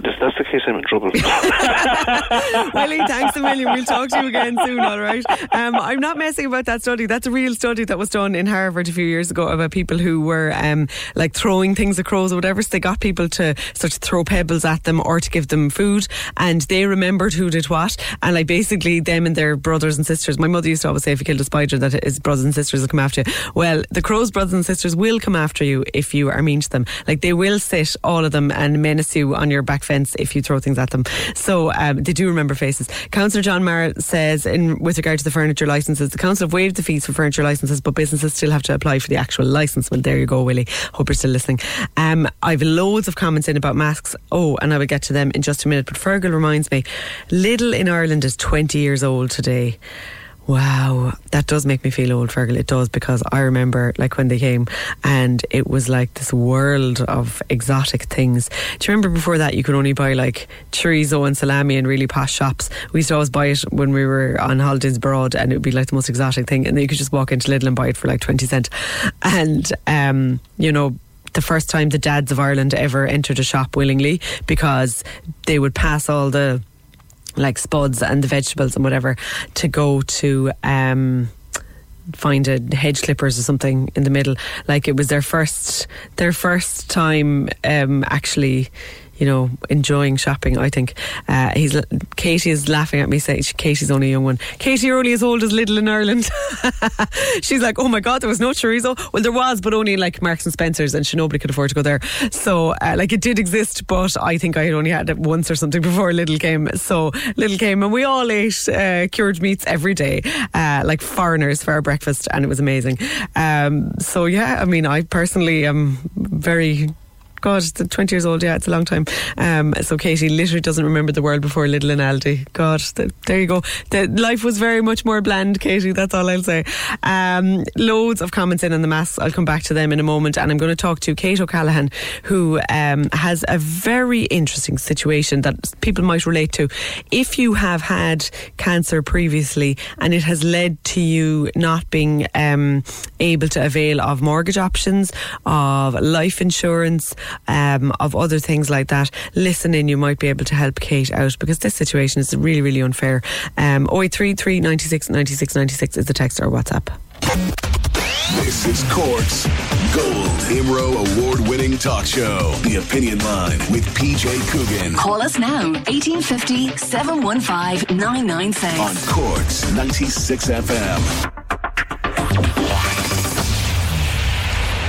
If that's the case, I'm in trouble. [laughs] Willie, thanks a million. We'll talk to you again soon, all right? Um, I'm not messing about that study. That's a real study that was done in Harvard a few years ago about people who were um, like throwing things at crows or whatever. So they got people to sort of throw pebbles at them or to give them food, and they remembered who did what. And like basically, them and their brothers and sisters. My mother used to always say, if you killed a spider, that his brothers and sisters will come after you. Well, the crow's brothers and sisters will come after you if you are mean to them. Like they will sit, all of them, and menace you on your back fence if you throw things at them. So um, they do remember faces. Councillor John Marr says, in with regard to the furniture licences, the council have waived the fees for furniture licences, but businesses still have to apply for the actual licence. Well, there you go, Willie. Hope you're still listening. Um, I've loads of comments in about masks. Oh, and I will get to them in just a minute. But Fergal reminds me, Lidl in Ireland is 20 years old today. Wow, that does make me feel old, Fergal. It does because I remember like when they came and it was like this world of exotic things. Do you remember before that you could only buy like chorizo and salami in really posh shops? We used to always buy it when we were on holidays abroad and it would be like the most exotic thing. And then you could just walk into Lidl and buy it for like 20 cent. And, um, you know, the first time the dads of Ireland ever entered a shop willingly because they would pass all the like spuds and the vegetables and whatever to go to um find a hedge clippers or something in the middle. Like it was their first their first time um actually you know, enjoying shopping. I think uh, he's Katie is laughing at me saying Katie's only a young one. Katie, you're only as old as Lidl in Ireland. [laughs] She's like, oh my god, there was no chorizo. Well, there was, but only like Marks and Spencers, and she nobody could afford to go there. So, uh, like, it did exist, but I think I had only had it once or something [laughs] before Lidl came. So Lidl came, and we all ate uh, cured meats every day, uh, like foreigners for our breakfast, and it was amazing. Um, so yeah, I mean, I personally am very God, it's 20 years old. Yeah, it's a long time. Um, so Katie literally doesn't remember the world before Lidl and Aldi. God, the, there you go. The life was very much more bland, Katie. That's all I'll say. Um, loads of comments in on the mass. I'll come back to them in a moment. And I'm going to talk to Kate O'Callaghan, who um, has a very interesting situation that people might relate to. If you have had cancer previously and it has led to you not being um, able to avail of mortgage options, of life insurance, um, of other things like that, listen in. You might be able to help Kate out because this situation is really, really unfair. Um, 0833 96 96 96 is the text or WhatsApp. This is Cork's Gold IMRO Award winning talk show. The Opinion Line with PJ Coogan Call us now, 1850 715 996. on Cork's 96 FM.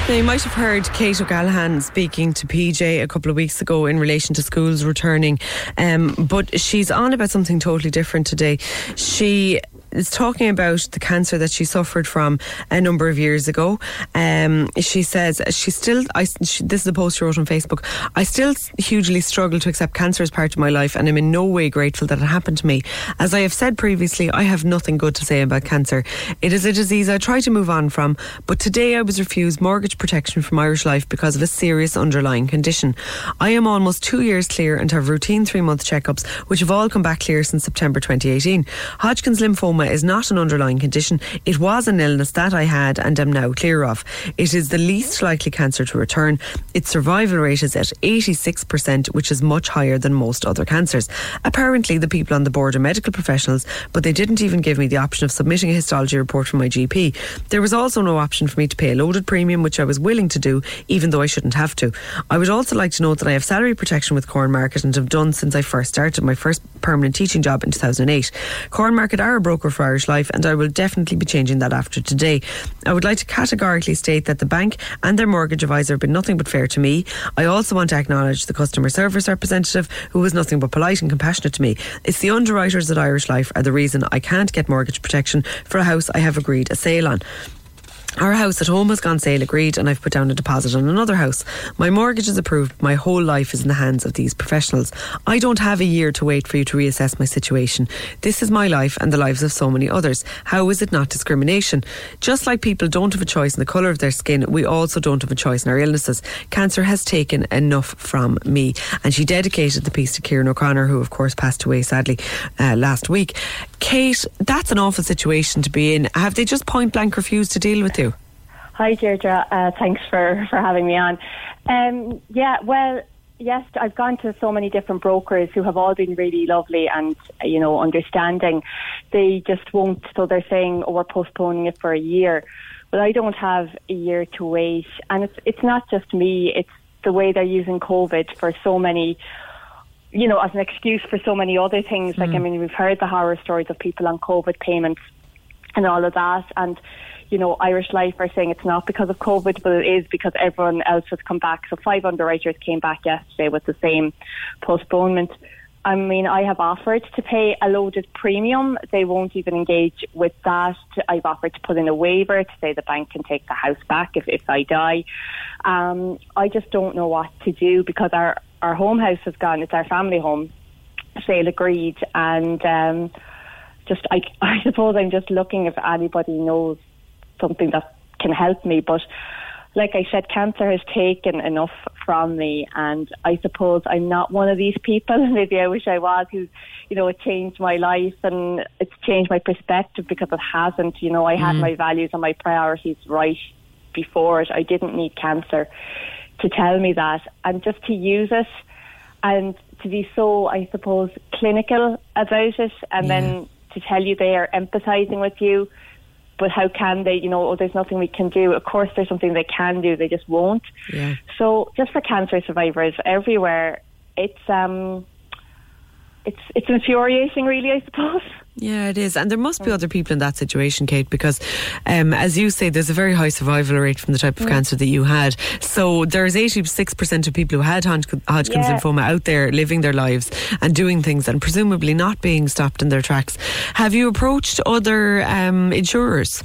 Now, you might have heard Kate O'Callaghan speaking to PJ a couple of weeks ago in relation to schools returning, um, but she's on about something totally different today. She is talking about the cancer that she suffered from a number of years ago. Um, she says she still, I, she, this is a post she wrote on Facebook, I still hugely struggle to accept cancer as part of my life and I'm in no way grateful that it happened to me. As I have said previously, I have nothing good to say about cancer. It is a disease I try to move on from, but today I was refused mortgage protection from Irish Life because of a serious underlying condition. I am almost two years clear and have routine three month checkups, which have all come back clear since September 2018. Hodgkin's lymphoma is not an underlying condition. It was an illness that I had and am now clear of. It is the least likely cancer to return. Its survival rate is at 86%, which is much higher than most other cancers. Apparently, the people on the board are medical professionals, but they didn't even give me the option of submitting a histology report from my GP. There was also no option for me to pay a loaded premium, which I was willing to do, even though I shouldn't have to. I would also like to note that I have salary protection with Cornmarket and have done since I first started my first permanent teaching job in 2008. Cornmarket are a broker for Irish Life, and I will definitely be changing that after today. I would like to categorically state that the bank and their mortgage advisor have been nothing but fair to me. I also want to acknowledge the customer service representative who was nothing but polite and compassionate to me. It's the underwriters at Irish Life are the reason I can't get mortgage protection for a house I have agreed a sale on. Our house at home has gone sale agreed, and I've put down a deposit on another house. My mortgage is approved. My whole life is in the hands of these professionals. I don't have a year to wait for you to reassess my situation. This is my life and the lives of so many others. How is it not discrimination? Just like people don't have a choice in the colour of their skin, we also don't have a choice in our illnesses. Cancer has taken enough from me. And she dedicated the piece to Kieran O'Connor, who, of course, passed away sadly uh, last week. Kate, that's an awful situation to be in. Have they just point blank refused to deal with you? Hi, Deirdre. Uh, thanks for, for having me on. Um, yeah, well, yes, I've gone to so many different brokers who have all been really lovely and, you know, understanding. They just won't, so they're saying, oh, we're postponing it for a year. But I don't have a year to wait. And it's, it's not just me, it's the way they're using COVID for so many you know, as an excuse for so many other things. Like, I mean, we've heard the horror stories of people on COVID payments and all of that. And, you know, Irish Life are saying it's not because of COVID, but it is because everyone else has come back. So five underwriters came back yesterday with the same postponement. I mean, I have offered to pay a loaded premium. They won't even engage with that. I've offered to put in a waiver to say the bank can take the house back if, if I die. Um, I just don't know what to do because our, our home house has gone. It's our family home. Sale agreed. And um, just, I, [laughs] I suppose I'm just looking if anybody knows something that can help me. But like I said, cancer has taken enough from me, and I suppose I'm not one of these people. [laughs] Maybe I wish I was, who, you know, it changed my life and it's changed my perspective because it hasn't. You know, I had Mm. my values and my priorities right before it. I didn't need cancer to tell me that, and just to use it and to be so, I suppose, clinical about it, and then to tell you they are empathising with you. But how can they? You know, oh, there's nothing we can do. Of course, there's something they can do. They just won't. Yeah. So, just for cancer survivors everywhere, it's um, it's it's infuriating, really. I suppose. [laughs] Yeah, it is. And there must be other people in that situation, Kate, because um, as you say, there's a very high survival rate from the type of Mm. cancer that you had. So there's 86% of people who had Hodgkin's Yeah. lymphoma out there living their lives and doing things and presumably not being stopped in their tracks. Have you approached other um, insurers?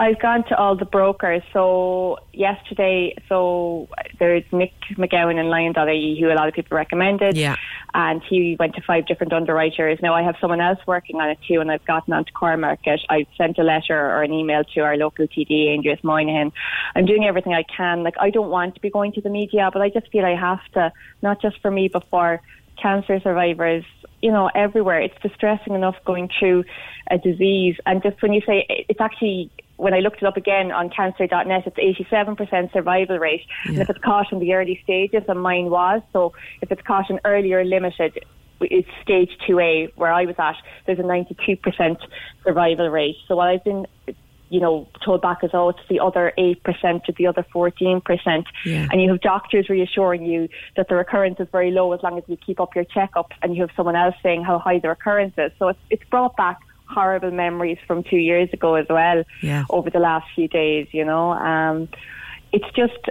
I've gone to all the brokers. So yesterday, so there's Nick McGowan in Lion.ie who a lot of people recommended. Yeah. And he went to five different underwriters. Now I have someone else working on it too, and I've gotten onto Cornmarket. I've sent a letter or an email to our local TD, Aindrias Moynihan. I'm doing everything I can. Like I don't want to be going to the media, but I just feel I have to, not just for me, but for cancer survivors, you know, everywhere. It's distressing enough going through a disease. And just when you say it's actually, when I looked it up again on cancer.net, it's 87% survival rate. And if it's caught in the early stages, and mine was, so if it's caught in earlier limited, it's stage 2A where I was at, there's a 92% survival rate. So what I've been you know, told back as, oh, it's the other 8% or the other 14%. Yeah. And you have doctors reassuring you that the recurrence is very low as long as you keep up your checkup, and you have someone else saying how high the recurrence is. So it's, it's brought back horrible memories from two years ago as well Yeah. over the last few days, you know. Um, it's just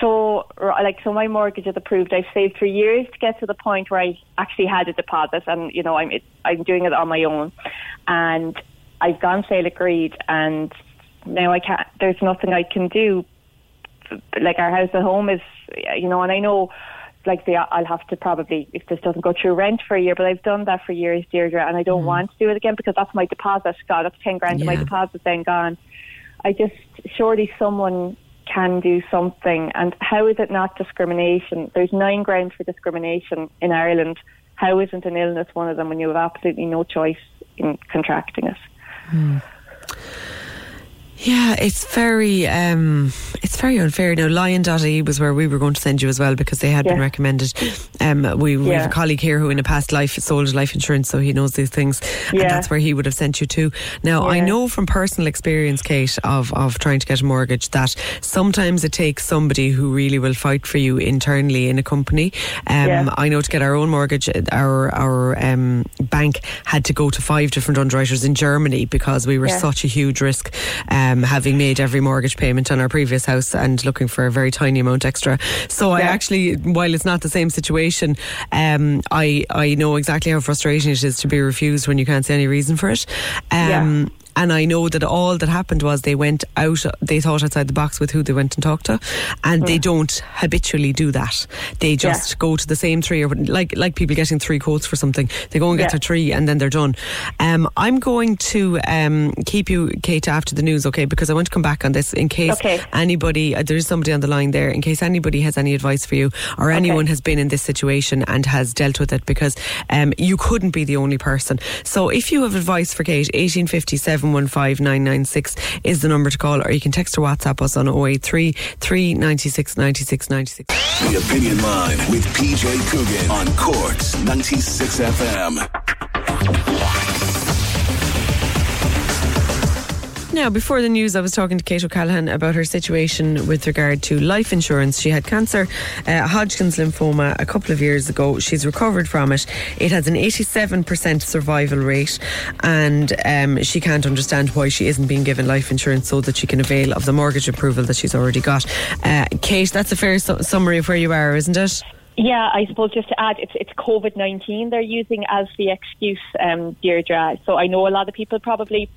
so, like, so my mortgage is approved. I've saved for years to get to the point where I actually had a deposit, and, you know, I'm, it, I'm doing it on my own. And I've gone sale agreed, and now I can't, there's nothing I can do. Like, our house at home is, you know, and I know like the, I'll have to probably if this doesn't go through rent for a year, but I've done that for years, Deirdre, and I don't mm. want to do it again because that's my deposit. God, that's ten grand of my deposit then gone. I just surely someone can do something, and how is it not discrimination? There's nine grounds for discrimination in Ireland. How isn't an illness one of them when you have absolutely no choice in contracting it? Mm. Yeah, it's very um, it's very unfair. Now, Lion.ie was where we were going to send you as well because they had been recommended. Um, we, we have a colleague here who, in a past life, sold life insurance, so he knows these things, and that's where he would have sent you to. Now, I know from personal experience, Kate, of of trying to get a mortgage that sometimes it takes somebody who really will fight for you internally in a company. Um, Yeah. I know to get our own mortgage, our our um, bank had to go to five different underwriters in Germany because we were Yeah. such a huge risk, um, having made every mortgage payment on our previous house and looking for a very tiny amount extra. So I actually, while it's not the same situation, um, I I know exactly how frustrating it is to be refused when you can't see any reason for it. Um, And I know that all that happened was they went out, they thought outside the box with who they went and talked to, and they don't habitually do that. They just Yeah. go to the same tree, or like like people getting three quotes for something. They go and get Yeah. their tree, and then they're done. Um, I'm going to um, keep you, Kate, after the news, okay? Because I want to come back on this in case Okay. anybody, uh, there is somebody on the line there, in case anybody has any advice for you, or anyone has been in this situation and has dealt with it, because um, you couldn't be the only person. So if you have advice for Kate, 1850 715 996 is the number to call, or you can text or WhatsApp us on 083 396 96 96. The Opinion Line with PJ Coogan on Corks 96 FM. Now, before the news, I was talking to Kate O'Callaghan about her situation with regard to life insurance. She had cancer, uh, Hodgkin's lymphoma, a couple of years ago. She's recovered from it. It has an 87% survival rate, and um, she can't understand why she isn't being given life insurance so that she can avail of the mortgage approval that she's already got. Uh, Kate, that's a fair su- summary of where you are, isn't it? Yeah, I suppose just to add, it's it's COVID nineteen they're using as the excuse, um, Deirdre. So I know a lot of people probably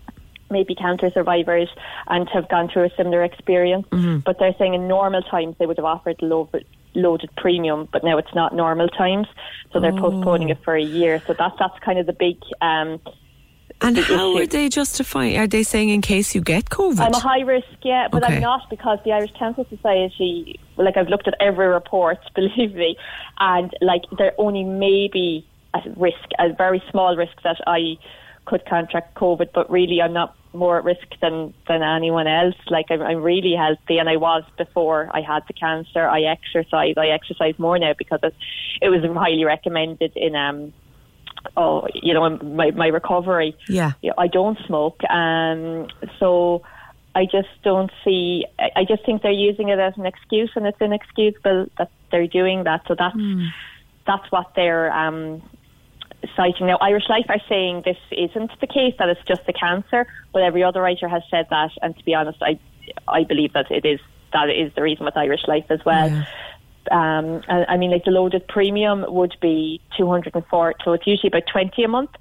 maybe cancer survivors and have gone through a similar experience, but they're saying in normal times they would have offered low, loaded premium, but now it's not normal times, so they're postponing it for a year. So that's that's kind of the big. Um, And how issue. are they justifying? Are they saying in case you get COVID? I'm a high risk, yeah, but Okay. I'm not because the Irish Cancer Society, like I've looked at every report, [laughs] believe me, and like they're only maybe a risk, a very small risk that I could contract COVID, but really I'm not more at risk than, than anyone else. Like I'm, I'm really healthy and I was before I had the cancer. I exercise, I exercise more now because it, it was highly recommended in, um, oh, you know, in my, my recovery. Yeah. I don't smoke. Um, so I just don't see. I I just think they're using it as an excuse, and it's inexcusable that they're doing that. So that's that's what they're um, citing now. Irish Life are saying this isn't the case; that it's just the cancer. But every other writer has said that, and to be honest, I I believe that it is that is the reason with Irish Life as well. Yeah. Um, I, I mean, like the loaded premium would be 204, so it's usually about 20 a month.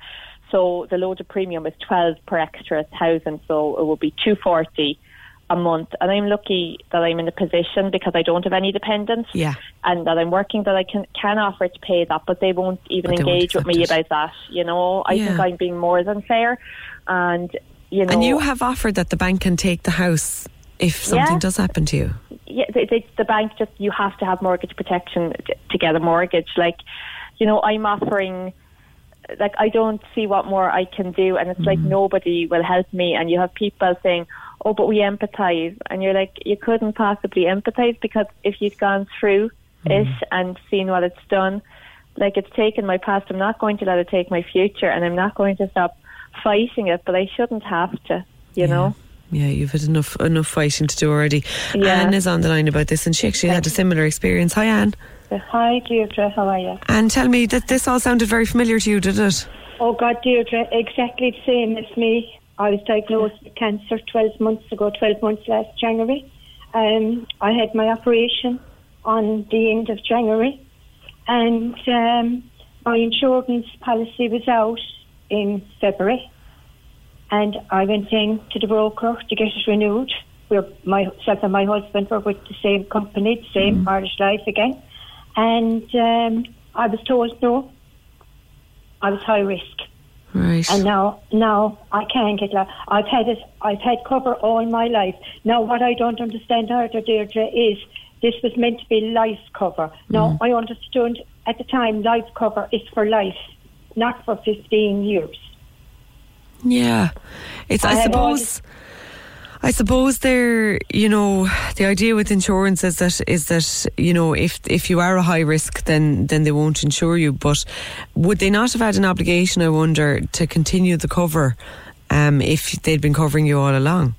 So the loaded premium is 12 per extra thousand, so it would be 240 a month. And I'm lucky that I'm in a position because I don't have any dependents Yeah. and that I'm working that I can, can offer to pay that, but they won't even they won't engage with me it. about that. You know, I think I'm being more than fair. And, you know, And you have offered that the bank can take the house if something Yeah. does happen to you. yeah, the, the, the bank just you have to have mortgage protection t- to get a mortgage. Like, you know, I'm offering. Like, I don't see what more I can do, and it's like mm. nobody will help me. And you have people saying, "Oh, but we empathise. and you're like, you couldn't possibly empathise because if you'd gone through hmm. it and seen what it's done, like it's taken my past. I'm not going to let it take my future, and I'm not going to stop fighting it. But I shouldn't have to, you know. Yeah, you've had enough enough fighting to do already. Yeah. Anne is on the line about this, and she actually had a similar experience. Hi, Anne. Hi, Deirdre. How are you? And tell me that this all sounded very familiar to you, did it? Oh, God, Deirdre, exactly the same as me. I was diagnosed with cancer 12 months ago, 12 months last January. Um, I had my operation on the end of January, and um, my insurance policy was out in February. And I went in to the broker to get it renewed. We're, myself and my husband were with the same company, the same Irish Life again. And um, I was told no, I was high risk. Right. And now, now I can't get. li- I've had it. I've had cover all my life. Now, what I don't understand either, Deirdre, is this was meant to be life cover. Now, mm-hmm. I understood at the time life cover is for life, not for fifteen years. Yeah, it's. I, I suppose. I suppose there, you know, the idea with insurance is that is that you know if if you are a high risk, then then they won't insure you. But would they not have had an obligation? I wonder to continue the cover um, if they'd been covering you all along.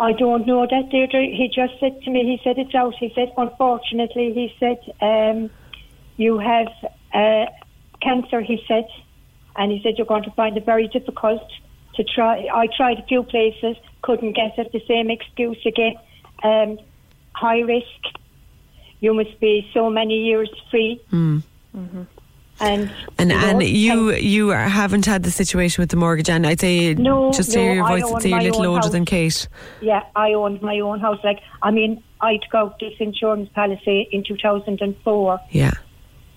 I don't know that, Deirdre. He just said to me, he said it's out. He said, unfortunately, he said, um, you have uh, cancer, he said, and he said you're going to find it very difficult to try. I tried a few places, couldn't get it. The same excuse again. Um, high risk. You must be so many years free. Mm. And And you know, and you you are, haven't had the situation with the mortgage, and I'd say No, just to hear your voice, I'd say you're a little older house. than Kate. Yeah, I owned my own house. Like, I mean, I took out this insurance policy in 2004, Yeah,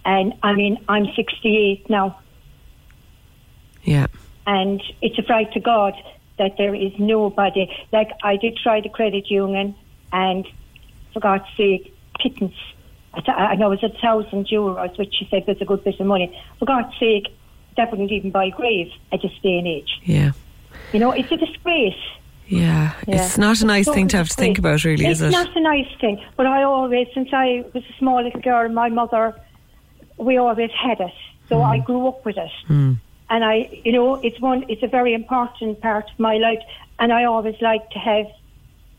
and I mean, I'm 68 now, yeah, and it's a fright to God that there is nobody. Like, I did try the credit union, and for God's sake, pittance. I, th- I know it was a thousand euros, which she said was a good bit of money. For God's sake, that wouldn't even buy a grave at this day and age. yeah, You know, it's a disgrace. yeah. It's not a nice So thing to have to think about, really, it's is it? not a nice thing, but I always, since I was a small little girl, my mother, we always had it, so I grew up with it, Mm. And I, you know, it's one, it's a very important part of my life, and I always like to have,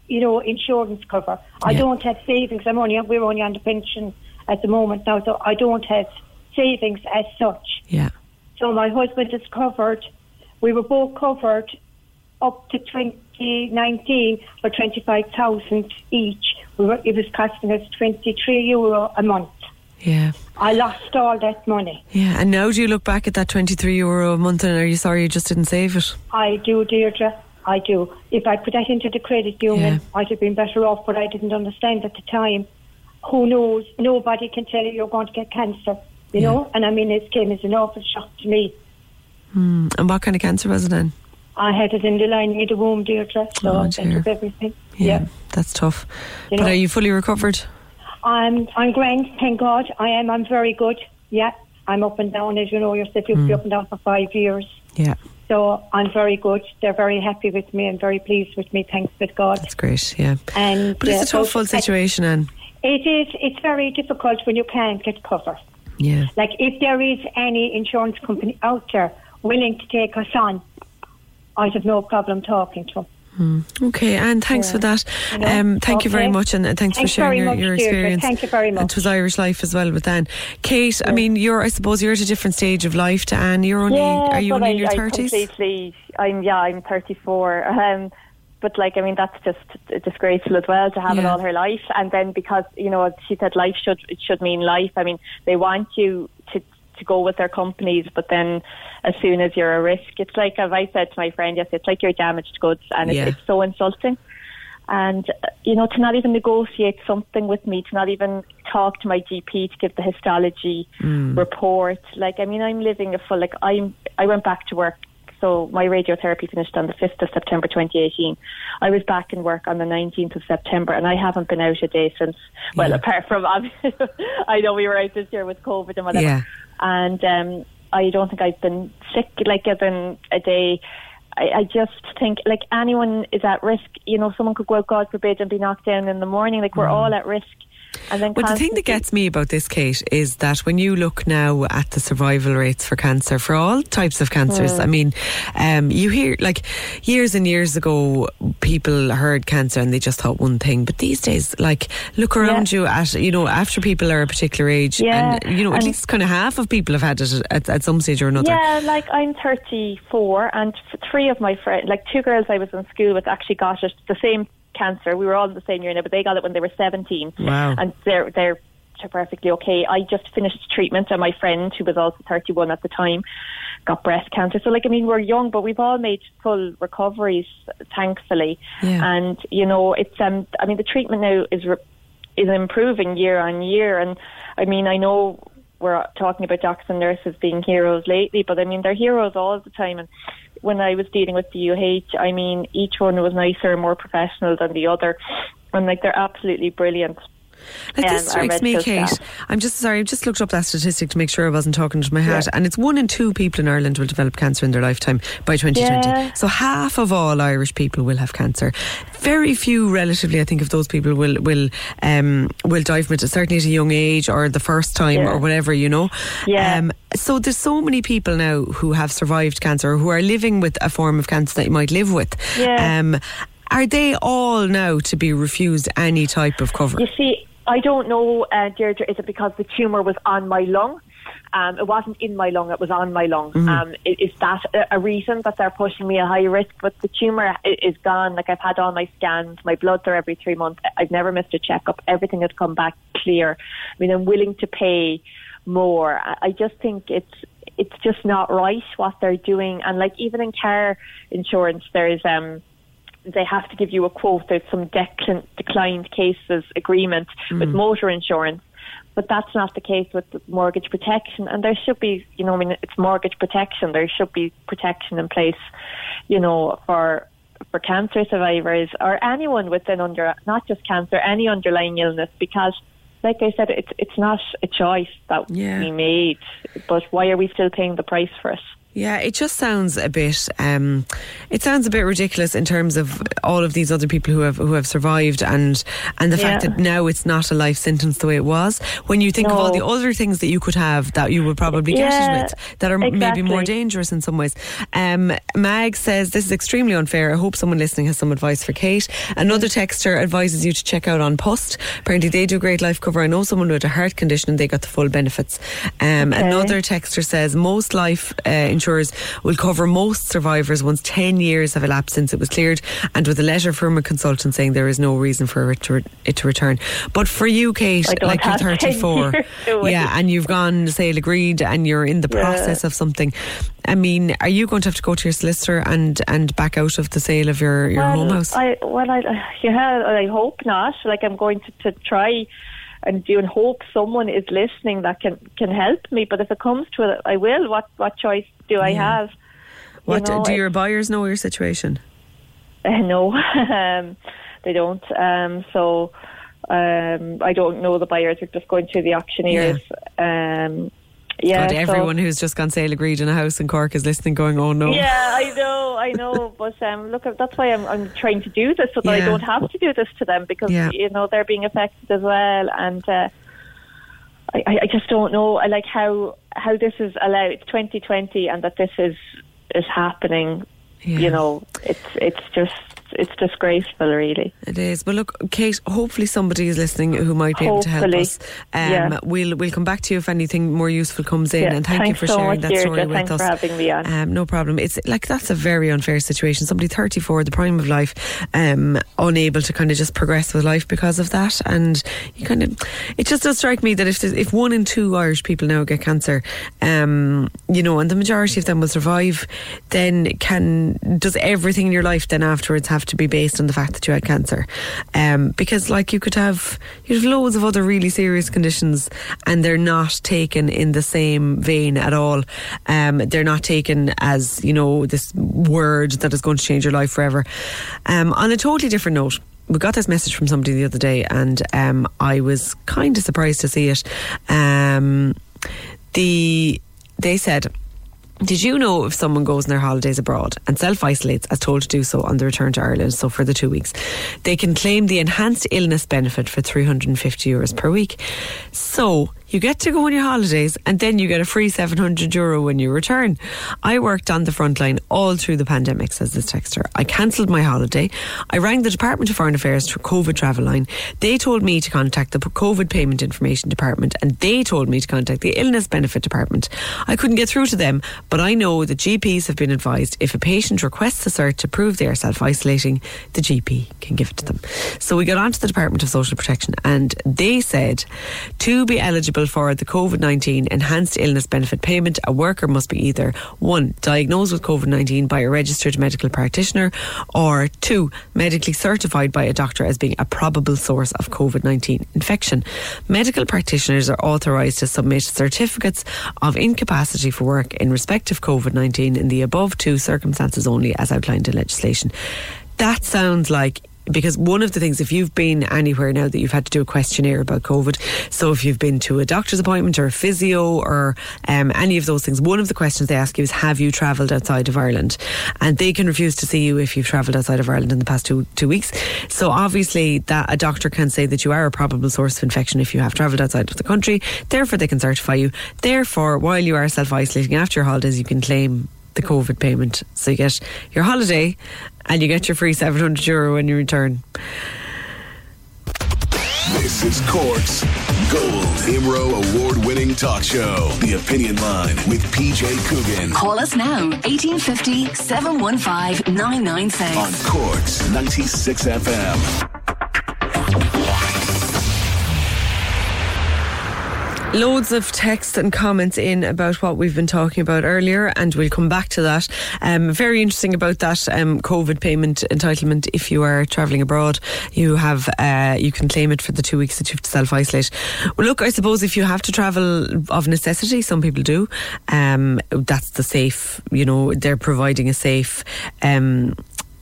you know, insurance cover. I Yeah. don't have savings. I'm only, we're only on the pension at the moment now, so I don't have savings as such. Yeah, So my husband is covered. We were both covered up to 2019 for 25,000 each. We were, it was costing us 23 euro a month. Yeah, I lost all that money. yeah. And now, do you look back at that twenty-three euro a month, and are you sorry you just didn't save it? I do, Deirdre. I do. If I put that into the credit union, Yeah. I'd have been better off, but I didn't understand at the time. Who knows? Nobody can tell you you're going to get cancer, you Yeah. know? And I mean, it came as an awful shock to me. Mm. And what kind of cancer was it then? I had it in the lining of the womb, Deirdre, so Oh, that was everything. Yeah, that's tough. You but know- are you fully recovered? I'm I'm grand, thank God. I am. I'm very good. Yeah, I'm up and down, as you know yourself. You've been up and down for five years, Yeah, so I'm very good. They're very happy with me and very pleased with me. Thanks with God. that's great. Yeah, And but it's uh, a tough full situation, Anne. It is. It's very difficult when you can't get cover. Yeah, Like if there is any insurance company out there willing to take us on, I'd have no problem talking to them. Okay, and thanks Yeah. for that. Um, thank you very much, and, and thanks, Thanks for sharing your, your experience. Thank you very And much. it was Irish Life as well with Anne. Kate, I mean, you're I suppose you're at a different stage of life to Anne. You're only yeah, are you only I, in your thirties? completely. I'm yeah. I'm 34. Um, but like I mean, that's just disgraceful as well to have it all her life. And then because you know she said life should it should mean life. I mean, they want you to go with their companies, but then as soon as you're a risk, it's like as I said to my friend yesterday, it's like you're damaged goods, and Yeah. it's, it's so insulting. And you know, to not even negotiate something with me, to not even talk to my GP to give the histology mm. report. Like, I mean, I'm living a full. Like, I'm. I went back to work. So my radiotherapy finished on the 5th of September 2018. I was back in work on the 19th of September, and I haven't been out a day since. Well, Yeah. apart from [laughs] I know we were out this year with COVID and whatever. Yeah. And um, I don't think I've been sick like in a day. I, I just think like anyone is at risk. You know, someone could go out, God forbid, and be knocked down in the morning. Like we're all at risk. And then But the thing that gets me about this, Kate, is that when you look now at the survival rates for cancer, for all types of cancers, Mm. I mean, um, you hear like years and years ago, people heard cancer and they just thought one thing. But these days, like, look around you at, you know, after people are a particular age, Yeah, and, you know, at and- least kind of half of people have had it at, at some stage or another. Yeah, like I'm 34, and three of my friends, like two girls I was in school with, actually got it the same cancer. We were all in the same year now, but they got it when they were 17. Wow. And they're they're perfectly okay. I just finished treatment, and my friend, who was also 31 at the time, got breast cancer. So, like, I mean, we're young, but we've all made full recoveries, thankfully. Yeah. And you know, it's um, I mean, the treatment now is. Re- is improving year on year. And I mean, I know we're talking about doctors and nurses being heroes lately, but I mean, they're heroes all the time. And when I was dealing with the UH, I mean, each one was nicer and more professional than the other. And like, they're absolutely brilliant. Like this strikes me, Kate. I'm just sorry. I just looked up that statistic to make sure I wasn't talking to my hat, Yeah. and it's one in two people in Ireland will develop cancer in their lifetime by 2020. Yeah. So half of all Irish people will have cancer. Very few, relatively, I think, of those people will will um, will die from it. Certainly at a young age or the first time Yeah. or whatever, you know. Yeah. Um, so there's so many people now who have survived cancer, or who are living with a form of cancer that you might live with. Yeah. Um, are they all now to be refused any type of cover? You see, I don't know, uh, Deirdre, is it because the tumour was on my lung? Um, it wasn't in my lung, it was on my lung. Mm-hmm. Um, i- is that a, reason that they're pushing me a high risk? But the tumour is gone. Like I've had all my scans, my bloods are every three months. I've never missed a checkup. Everything has come back clear. I mean, I'm willing to pay more. I, I just think it's it's just not right what they're doing. And like even in car insurance, there's um they have to give you a quote. There's some declin- declined cases agreement with mm. motor insurance, but that's not the case with mortgage protection. And there should be, you know, I mean, it's mortgage protection. There should be protection in place, you know, for for cancer survivors or anyone with an under, not just cancer, any underlying illness, because. Like I said, it's it's not a choice that Yeah. we made, but why are we still paying the price for it? Yeah, it just sounds a bit. Um, it sounds a bit ridiculous in terms of all of these other people who have who have survived, and and the fact that now it's not a life sentence the way it was. When you think of all the other things that you could have that you would probably get Yeah, it with, that are maybe more dangerous in some ways. Um, Mag says this is extremely unfair. I hope someone listening has some advice for Kate. Another texter advises you to check out An Post. Apparently, they do a great life cover. I know someone with a heart condition and they got the full benefits. Um, Okay. Another texter says most life uh, insurers will cover most survivors once 10 years have elapsed since it was cleared and with a letter from a consultant saying there is no reason for it to, re- it to return. But for you, Kate, like you're [laughs] 34, years to wait. yeah, and you've gone sale agreed and you're in the Yeah. process of something. I mean, are you going to have to go to your solicitor and, and back out of the sale of your, your home house? I well, I yeah, I hope not. Like I'm going to, to try and do and hope someone is listening that can can help me. But if it comes to it, I will. What what choice do I Yeah. have? what you know, do your buyers know your situation? [laughs] Uh, no, [laughs] um, they don't. Um, so um, I don't know the buyers. We're just going through the auctioneers. Um, yeah, God, so- everyone who's just gone sale agreed in a house in Cork is listening, going, "Oh no!" Yeah, I know, I know, [laughs] but um, look, that's why I'm, I'm trying to do this so that I don't have to do this to them because Yeah. you know they're being affected as well, and uh, I, I just don't know. I like how how this is allowed. It's 2020, and that this is is happening. Yeah. You know, it's it's just it's disgraceful, really. It is. But look, Kate, hopefully somebody is listening who might be able to help us. Um, Yeah. We'll we'll come back to you if anything more useful comes in. Yeah, And thank you for so sharing much, that story Deirdre. with Thanks us. for having me on. Um, no problem. It's like that's a very unfair situation. Somebody 34, the prime of life, um, unable to kind of just progress with life because of that. And you kind of, it just does strike me that if if one in two Irish people now get cancer, um, you know, and the majority of them will survive, then can does everything in your life then afterwards have to be based on the fact that you had cancer? Um, because like you could have you have loads of other really serious conditions, and they're not taken in the same vein at all. Um, they're not taken as you know this word that is going to change your life forever. Um, on a totally different note. We got this message from somebody the other day, and um, I was kind of surprised to see it. Um, the they said did you know if someone goes on their holidays abroad and self isolates as told to do so on the return to Ireland, so for the two weeks, they can claim the enhanced illness benefit for 350 euros per week? So you get to go on your holidays and then you get a free 700 euro when you return. I worked on the front line all through the pandemic, says this texter. I cancelled my holiday. I rang the Department of Foreign Affairs to COVID travel line. They told me to contact the COVID payment information department and they told me to contact the illness benefit department. I couldn't get through to them, but I know that GPs have been advised if a patient requests a cert to prove they are self isolating, the GP can give it to them. So we got on to the Department of Social Protection and they said to be eligible for the COVID 19 enhanced illness benefit payment, a worker must be either one, diagnosed with COVID 19 by a registered medical practitioner, or two, medically certified by a doctor as being a probable source of COVID 19 infection. Medical practitioners are authorised to submit certificates of incapacity for work in respect of COVID 19 in the above two circumstances only as outlined in legislation. That sounds like because one of the things, if you've been anywhere now that you've had to do a questionnaire about COVID, so if you've been to a doctor's appointment or a physio or um, any of those things, one of the questions they ask you is, have you travelled outside of Ireland? And they can refuse to see you if you've travelled outside of Ireland in the past two two weeks. So obviously, that a doctor can say that you are a probable source of infection if you have travelled outside of the country. Therefore, they can certify you. Therefore, while you are self isolating after your holidays, you can claim the COVID payment. So you get your holiday and you get your free 700 euro when you return. This is Cork's Gold IMRO award winning talk show. The Opinion Line with PJ Coogan. Call us now, 1850 715 996. On Cork's 96 FM. Loads of texts and comments in about what we've been talking about earlier, and we'll come back to that. Um, very interesting about that um, COVID payment entitlement. If you are travelling abroad, you have uh, you can claim it for the two weeks that you have to self isolate. Well, look, I suppose if you have to travel of necessity, some people do. Um, that's the safe. You know, they're providing a safe. Um,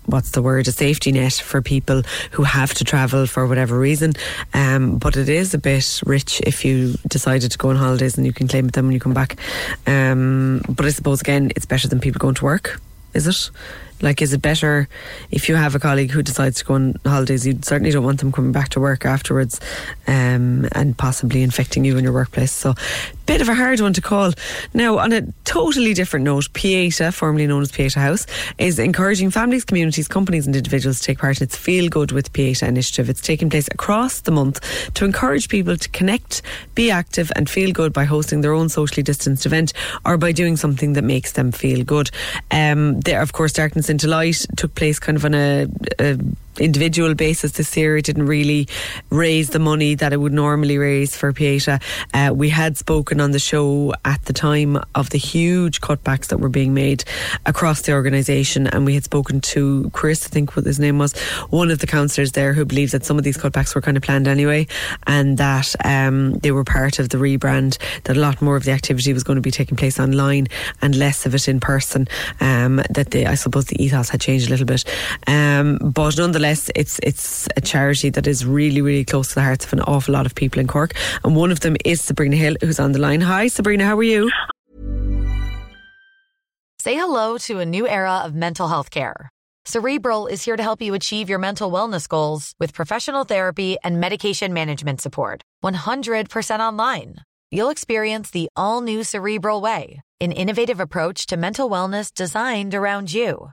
what's the word, a safety net for people who have to travel for whatever reason. Um, but it is a bit rich if you decided to go on holidays and you can claim it then when you come back. Um, but I suppose again, it's better than people going to work, is it? Like, is it better if you have a colleague who decides to go on holidays? You certainly don't want them coming back to work afterwards um, and possibly infecting you in your workplace. So, bit of a hard one to call. Now, on a totally different note, Pieta, formerly known as Pieta House, is encouraging families, communities, companies, and individuals to take part in its Feel Good with Pieta initiative. It's taking place across the month to encourage people to connect, be active, and feel good by hosting their own socially distanced event or by doing something that makes them feel good. Um, there, of course, Darkness into Light took place kind of on a, a individual basis this year. It didn't really raise the money that it would normally raise for Pieta. Uh, we had spoken on the show at the time of the huge cutbacks that were being made across the organisation, and we had spoken to Chris, I think what his name was, one of the councillors there who believed that some of these cutbacks were kind of planned anyway, and that um, they were part of the rebrand, that a lot more of the activity was going to be taking place online and less of it in person. Um, that they, I suppose the ethos had changed a little bit. Um, but nonetheless, it's it's a charity that is really, really close to the hearts of an awful lot of people in Cork. And one of them is Sabrina Hill, who's on the line. Hi, Sabrina, how are you? Say hello to a new era of mental health care. Cerebral is here to help you achieve your mental wellness goals with professional therapy and medication management support. 100% online. You'll experience the all new Cerebral Way, an innovative approach to mental wellness designed around you.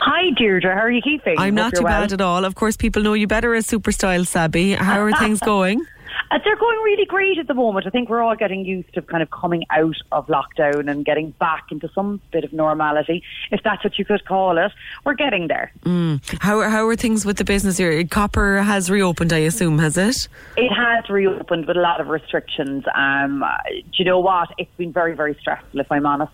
Hi, Deirdre. How are you keeping? I'm not too well. bad at all. Of course, people know you better as Super Style Sabby. How are things [laughs] going? Uh, they're going really great at the moment. I think we're all getting used to kind of coming out of lockdown and getting back into some bit of normality, if that's what you could call it. We're getting there. Mm. How, are- how are things with the business here? Copper has reopened, I assume, has it? It has reopened with a lot of restrictions. Um, uh, do you know what? It's been very, very stressful, if I'm honest.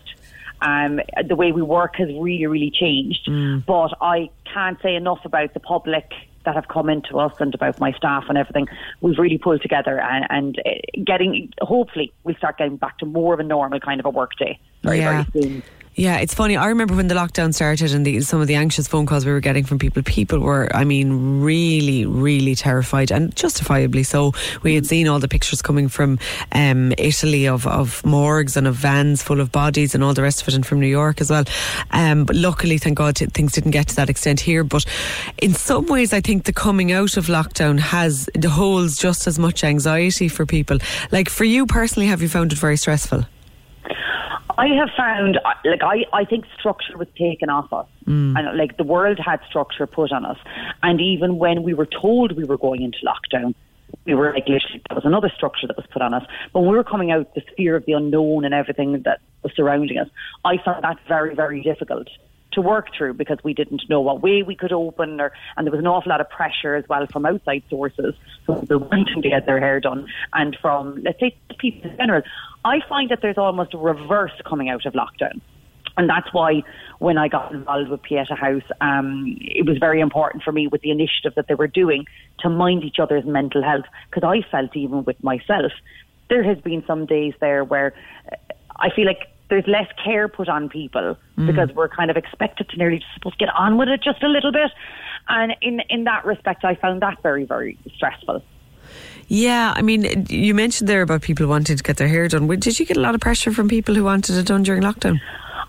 Um, the way we work has really, really changed. But I can't say enough about the public that have come into us and about my staff and everything. We've really pulled together and, and uh, getting, hopefully, we'll start getting back to more of a normal kind of a work day very, Yeah. very soon. Yeah, it's funny. I remember when the lockdown started and the, some of the anxious phone calls we were getting from people. People were, I mean, really, really terrified and justifiably so. We had seen all the pictures coming from um, Italy of, of morgues and of vans full of bodies and all the rest of it, and from New York as well. Um, but luckily, thank God, t- things didn't get to that extent here. But in some ways, I think the coming out of lockdown has holds just as much anxiety for people. Like for you personally, have you found it very stressful? I have found, uh, like, I, I think structure was taken off us. Mm. And, like, the world had structure put on us. And even when we were told we were going into lockdown, we were like, literally, there was another structure that was put on us. But when we were coming out, the fear of the unknown and everything that was surrounding us, I found that very, very difficult to work through because we didn't know what way we could open or and there was an awful lot of pressure as well from outside sources from people wanting to get their hair done and from let's say people in general. I find that there's almost a reverse coming out of lockdown. And that's why when I got involved with Pieta House, um, it was very important for me with the initiative that they were doing to mind each other's mental health. Because I felt even with myself, there has been some days there where uh, I feel like there's less care put on people because mm. we're kind of expected to nearly just supposed to get on with it just a little bit. And in, in that respect, I found that very, very stressful. Yeah, I mean, you mentioned there about people wanting to get their hair done. Did you get a lot of pressure from people who wanted it done during lockdown?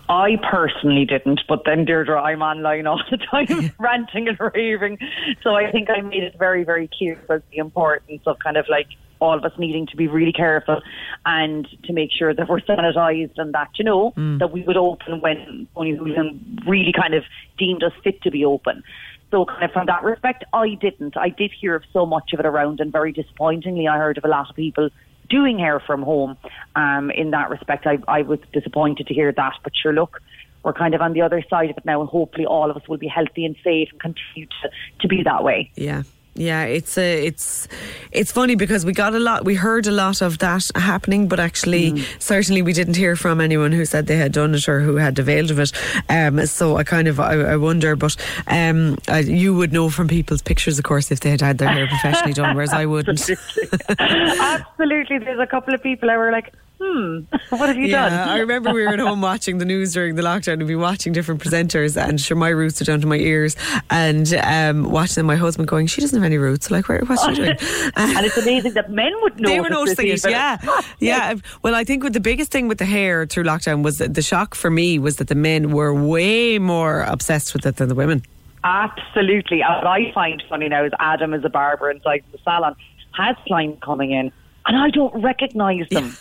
I personally didn't, but then Deirdre, I'm online all the time [laughs] [laughs] ranting and raving. So I think I made it very, very clear about the importance of kind of like all of us needing to be really careful and to make sure that we're sanitized and that, you know, that we would open when Tony Holohan really kind of deemed us fit to be open. So kind of from that respect, I didn't. I did hear of so much of it around and very disappointingly I heard of a lot of people doing hair from home. Um, in that respect, I, I was disappointed to hear that. But sure, look, we're kind of on the other side of it now, and hopefully all of us will be healthy and safe and continue to, to be that way. Yeah. Yeah, it's a, it's it's funny because we got a lot, we heard a lot of that happening, but actually, certainly we didn't hear from anyone who said they had done it or who had availed of it. Um, so I kind of I, I wonder, but um, I, you would know from people's pictures, of course, if they had had their hair [laughs] professionally done, whereas I wouldn't. [laughs] Absolutely, there's a couple of people that were like, "Hmm, [laughs] what have you yeah, done?" I remember we were at home watching the news during the lockdown. And We'd be watching different presenters, and sure, my roots are down to my ears. And um, watching them, my husband going, "She doesn't have any roots. Like, where, what's she [laughs] doing?" and it's amazing that men would know. They were noticing it, yeah, Ah, [laughs] yeah. Well, I think with the biggest thing with the hair through lockdown was that the shock for me was that the men were way more obsessed with it than the women. Absolutely. What I find funny now is Adam is a barber inside the salon, has clients coming in, and I don't recognise them.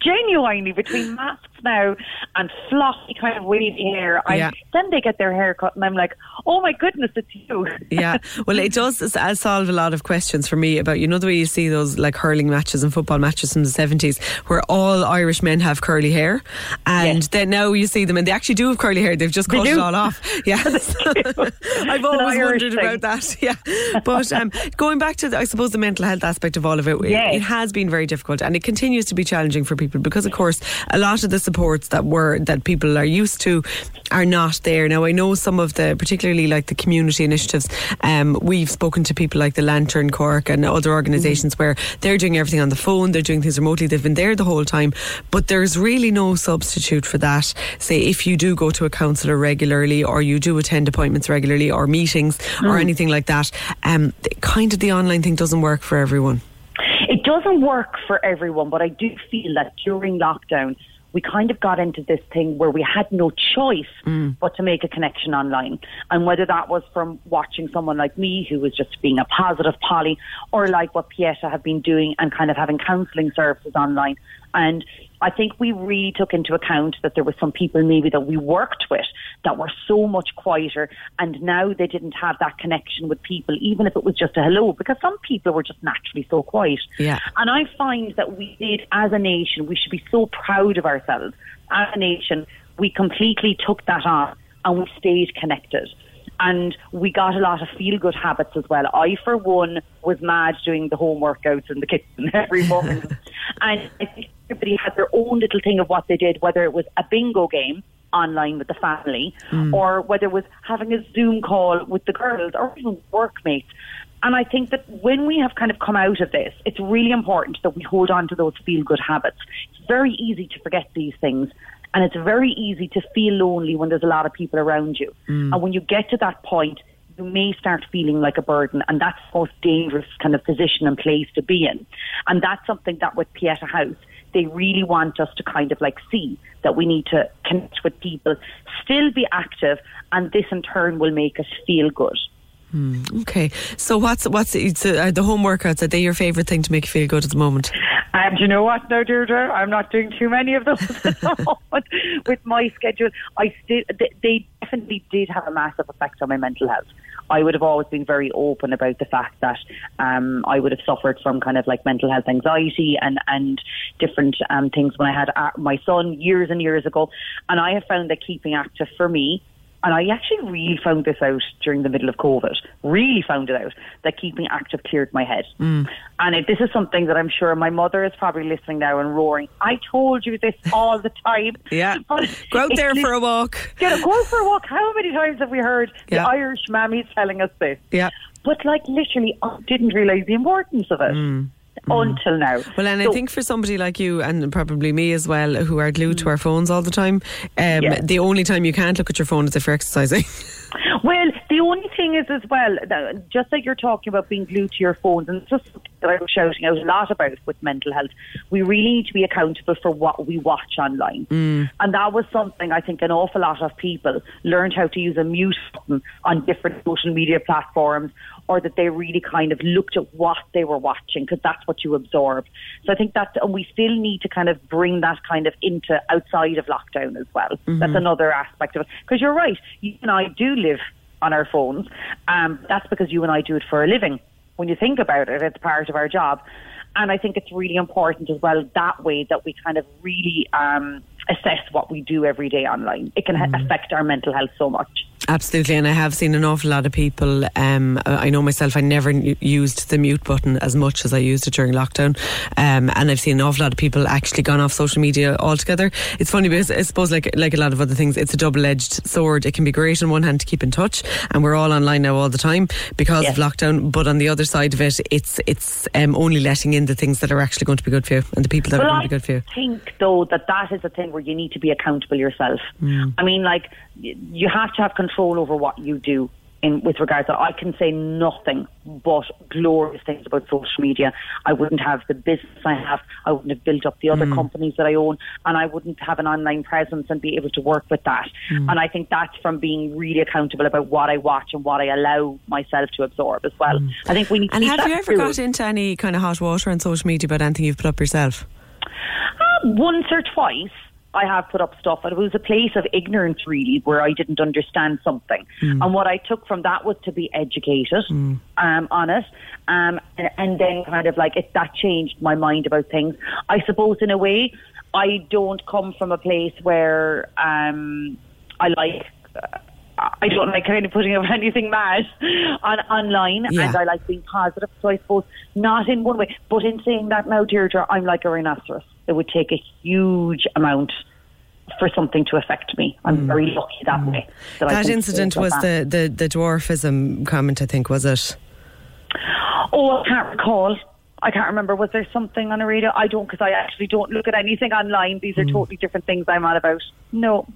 Genuinely, between masks now and floppy kind of wavy hair, I, Yeah. then they get their hair cut, and I'm like, oh my goodness, it's you. [laughs] Yeah, well, it does uh, solve a lot of questions for me about you know the way you see those like hurling matches and football matches from the seventies, where all Irish men have curly hair, and then now you see them and they actually do have curly hair. They've just cut it all off. [laughs] [laughs] Yeah, I've always wondered thing. about that. Yeah, but um, going back to the, I suppose the mental health aspect of all of it, it- Yes. it has been very difficult and it continues to be challenging for people because, of course, a lot of the supports that were that people are used to are not there now. I know some of the, particularly like the community initiatives. Um, we've spoken to people like the Lantern Cork and other organisations Mm-hmm. where they're doing everything on the phone, they're doing things remotely. They've been there the whole time, but there's really no substitute for that. Say if you do go to a counsellor regularly, or you do attend appointments regularly, or meetings, or Mm. anything like that. Um, kind of the online thing doesn't work for everyone. It doesn't work for everyone, but I do feel that during lockdown, we kind of got into this thing where we had no choice mm. but to make a connection online. And whether that was from watching someone like me who was just being a positive Polly, or like what Pieta had been doing and kind of having counselling services online. And I think we really took into account that there were some people maybe that we worked with that were so much quieter and now they didn't have that connection with people, even if it was just a hello, because some people were just naturally so quiet. Yeah. And I find that we did, as a nation, we should be so proud of ourselves. As a nation, we completely took that on and we stayed connected. And we got a lot of feel good habits as well. I, for one, was mad doing the home workouts in the kitchen [laughs] every morning. [laughs] and I think everybody had their own little thing of what they did, whether it was a bingo game online with the family Mm. or whether it was having a Zoom call with the girls or even workmates. And I think that when we have kind of come out of this, it's really important that we hold on to those feel good habits. It's very easy to forget these things. And it's very easy to feel lonely when there's a lot of people around you. Mm. And when you get to that point, you may start feeling like a burden. And that's the most dangerous kind of position and place to be in. And that's something that with Pieta House, they really want us to kind of like see that we need to connect with people, still be active, and this in turn will make us feel good. Hmm, Okay, so what's what's it's, uh, the home workouts? Are they your favourite thing to make you feel good at the moment? And do you know what now, Deirdre? I'm not doing too many of those at the [laughs] moment with my schedule. I still, they, they definitely did have a massive effect on my mental health. I would have always been very open about the fact that um, I would have suffered from kind of like mental health anxiety and and different um, things when I had uh, my son years and years ago. And I have found that keeping active for me and I actually really found this out during the middle of COVID. Really found it out that keeping active cleared my head. Hmm. And if this is something that I'm sure my mother is probably listening now and roaring, I told you this all the time. Yeah. [laughs] But Go out there for a walk. Get a, go out for a walk. How many times have we heard Yeah. the Irish mammies telling us this? Yeah. But like literally, I didn't realise the importance of it until now. Well, and I think for somebody like you, and probably me as well, who are glued to our phones all the time, um, Yeah. the only time you can't look at your phone is if you're exercising. [laughs] Well, the only thing is as well, just like you're talking about being glued to your phones, and just that I was shouting out a lot about with mental health, we really need to be accountable for what we watch online. And that was something I think an awful lot of people learned how to use a mute button on different social media platforms, or that they really kind of looked at what they were watching because that's what you absorb. So I think that, and we still need to kind of bring that kind of into outside of lockdown as well. That's Mhm. another aspect of it. Because you're right, you and I do live on our phones. Um, that's because you and I do it for a living. When you think about it, it's part of our job. And I think it's really important as well that way that we kind of really um, assess what we do every day online. It can ha- affect our mental health so much. Absolutely, and I have seen an awful lot of people. Um, I know myself, I never used the mute button as much as I used it during lockdown, um, and I've seen an awful lot of people actually gone off social media altogether. It's funny because I suppose, like like a lot of other things, it's a double-edged sword. It can be great on one hand to keep in touch, and we're all online now all the time because of lockdown. But on the other side of it, it's it's um, only letting in the things that are actually going to be good for you and the people that Well, are I going to be good for you. think though that that is a thing where you need to be accountable yourself. Mm. I mean, like you have to have control over what you do. In with regards to, I can say nothing but glorious things about social media. I wouldn't have the business I have. I wouldn't have built up the other Mm. companies that I own, and I wouldn't have an online presence and be able to work with that. Mm. And I think that's from being really accountable about what I watch and what I allow myself to absorb as well. I think we need. To And have that you ever fluid. got into any kind of hot water on social media about anything you've put up yourself? Uh, once or twice I have put up stuff and it was a place of ignorance really where I didn't understand something. Mm. And what I took from that was to be educated um, on it. Um, and, and then kind of like it, that changed my mind about things. I suppose in a way I don't come from a place where um, I like uh, I don't like kind of putting up [laughs] anything mad on online, Yeah. and I like being positive. So I suppose not in one way, but in saying that now, Deirdre, I'm like a rhinoceros. It would take a huge amount for something to affect me. I'm very lucky that way. That, That incident was that. the, the, the dwarfism comment, I think, was it? Oh, I can't recall. I can't remember. Was there something on the radio? I don't, because I actually don't look at anything online. These are Hmm. totally different things I'm on about. No,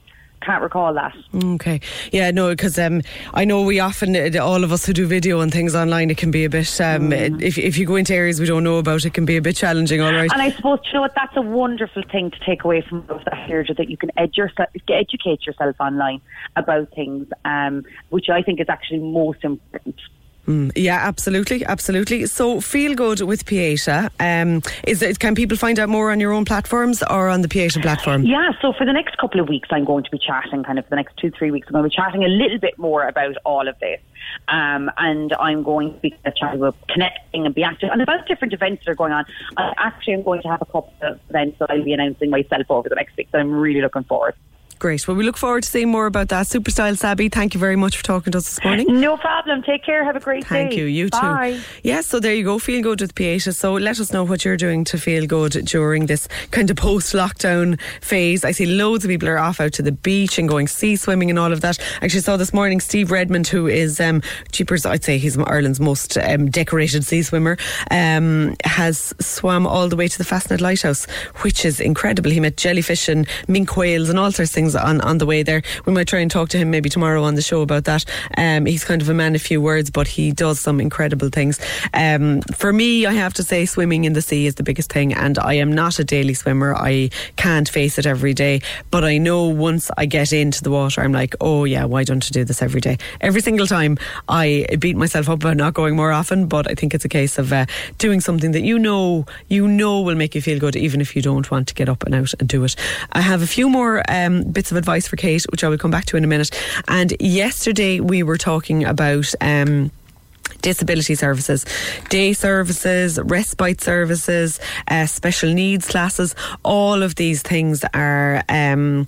can't recall that. Okay. Yeah, no, because um, I know we often, uh, all of us who do video and things online, it can be a bit, um, Mm. if, if you go into areas we don't know about, it can be a bit challenging, all right? And I suppose you know what that's a wonderful thing to take away from that here, that you can ed yourself, educate yourself online about things, um, which I think is actually most important. Mm, yeah, absolutely, absolutely. So, feel good with Pieta. Um, is it, can people find out more on your own platforms or on the Pieta platform? Yeah, so for the next couple of weeks, I'm going to be chatting, kind of for the next two, three weeks, I'm going to be chatting a little bit more about all of this. Um, and I'm going to be chatting about connecting and be active and about different events that are going on. I actually am going to have a couple of events that I'll be announcing myself over the next week So I'm really looking forward Great. Well, we look forward to seeing more about that. Superstyle Sabby, thank you very much for talking to us this morning. No problem. Take care. Have a great Thank day. Thank you. You Bye. too. Yes, so there you go. Feel good with Pieta. So let us know what you're doing to feel good during this kind of post lockdown phase. I see loads of people are off out to the beach and going sea swimming and all of that. I actually saw this morning Steve Redmond, who is um, cheapers, I'd say he's Ireland's most um, decorated sea swimmer, um, has swam all the way to the Fastnet Lighthouse, which is incredible. He met jellyfish and minke whales and all sorts of things on, on the way there. We might try and talk to him maybe tomorrow on the show about that. Um, he's kind of a man of few words, but he does some incredible things. Um, for me, I have to say, swimming in the sea is the biggest thing, and I am not a daily swimmer. I can't face it every day, but I know once I get into the water, I'm like, oh yeah, why don't you do this every day? Every single time I beat myself up about not going more often, but I think it's a case of uh, doing something that you know you know will make you feel good, even if you don't want to get up and out and do it. I have a few more um, bits of advice for Kate, which I will come back to in a minute. And yesterday we were talking about. Um, disability services, day services, respite services, uh, special needs classes. All of these things are um,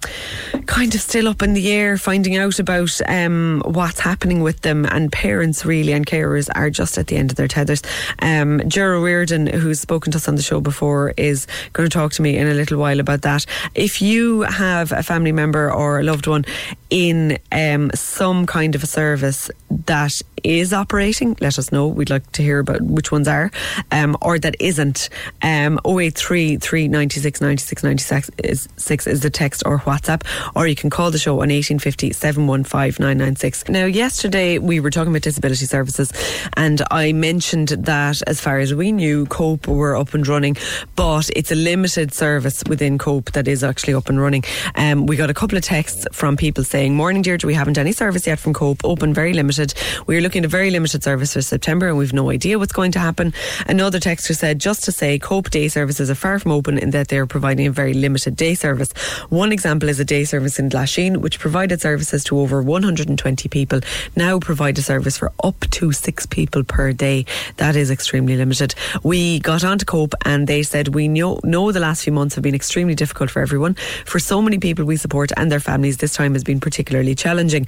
kind of still up in the air, finding out about um, what's happening with them. And parents, really, and carers are just at the end of their tethers. Um, Ger O'Riordan, who's spoken to us on the show before, is going to talk to me in a little while about that. If you have a family member or a loved one in um, some kind of a service that is operating, let us know. We'd like to hear about which ones are, um, or that isn't. Um, 083 396 96 96 is, six is the text or WhatsApp, or you can call the show on 1850 715 996. Now, yesterday we were talking about disability services, and I mentioned that as far as we knew, COPE were up and running, but it's a limited service within COPE that is actually up and running. Um, we got a couple of texts from people saying, Morning, Deirdre, we haven't any service yet from COPE, open very limited. We're looking at very limited service for September and we've no idea what's going to happen. Another texter said, just to say, COPE day services are far from open in that they're providing a very limited day service. One example is a day service in Glasheen, which provided services to over 120 people, now provide a service for up to six people per day. That is extremely limited. We got on to COPE and they said, we know, know the last few months have been extremely difficult for everyone. For so many people we support and their families, this time has been particularly challenging.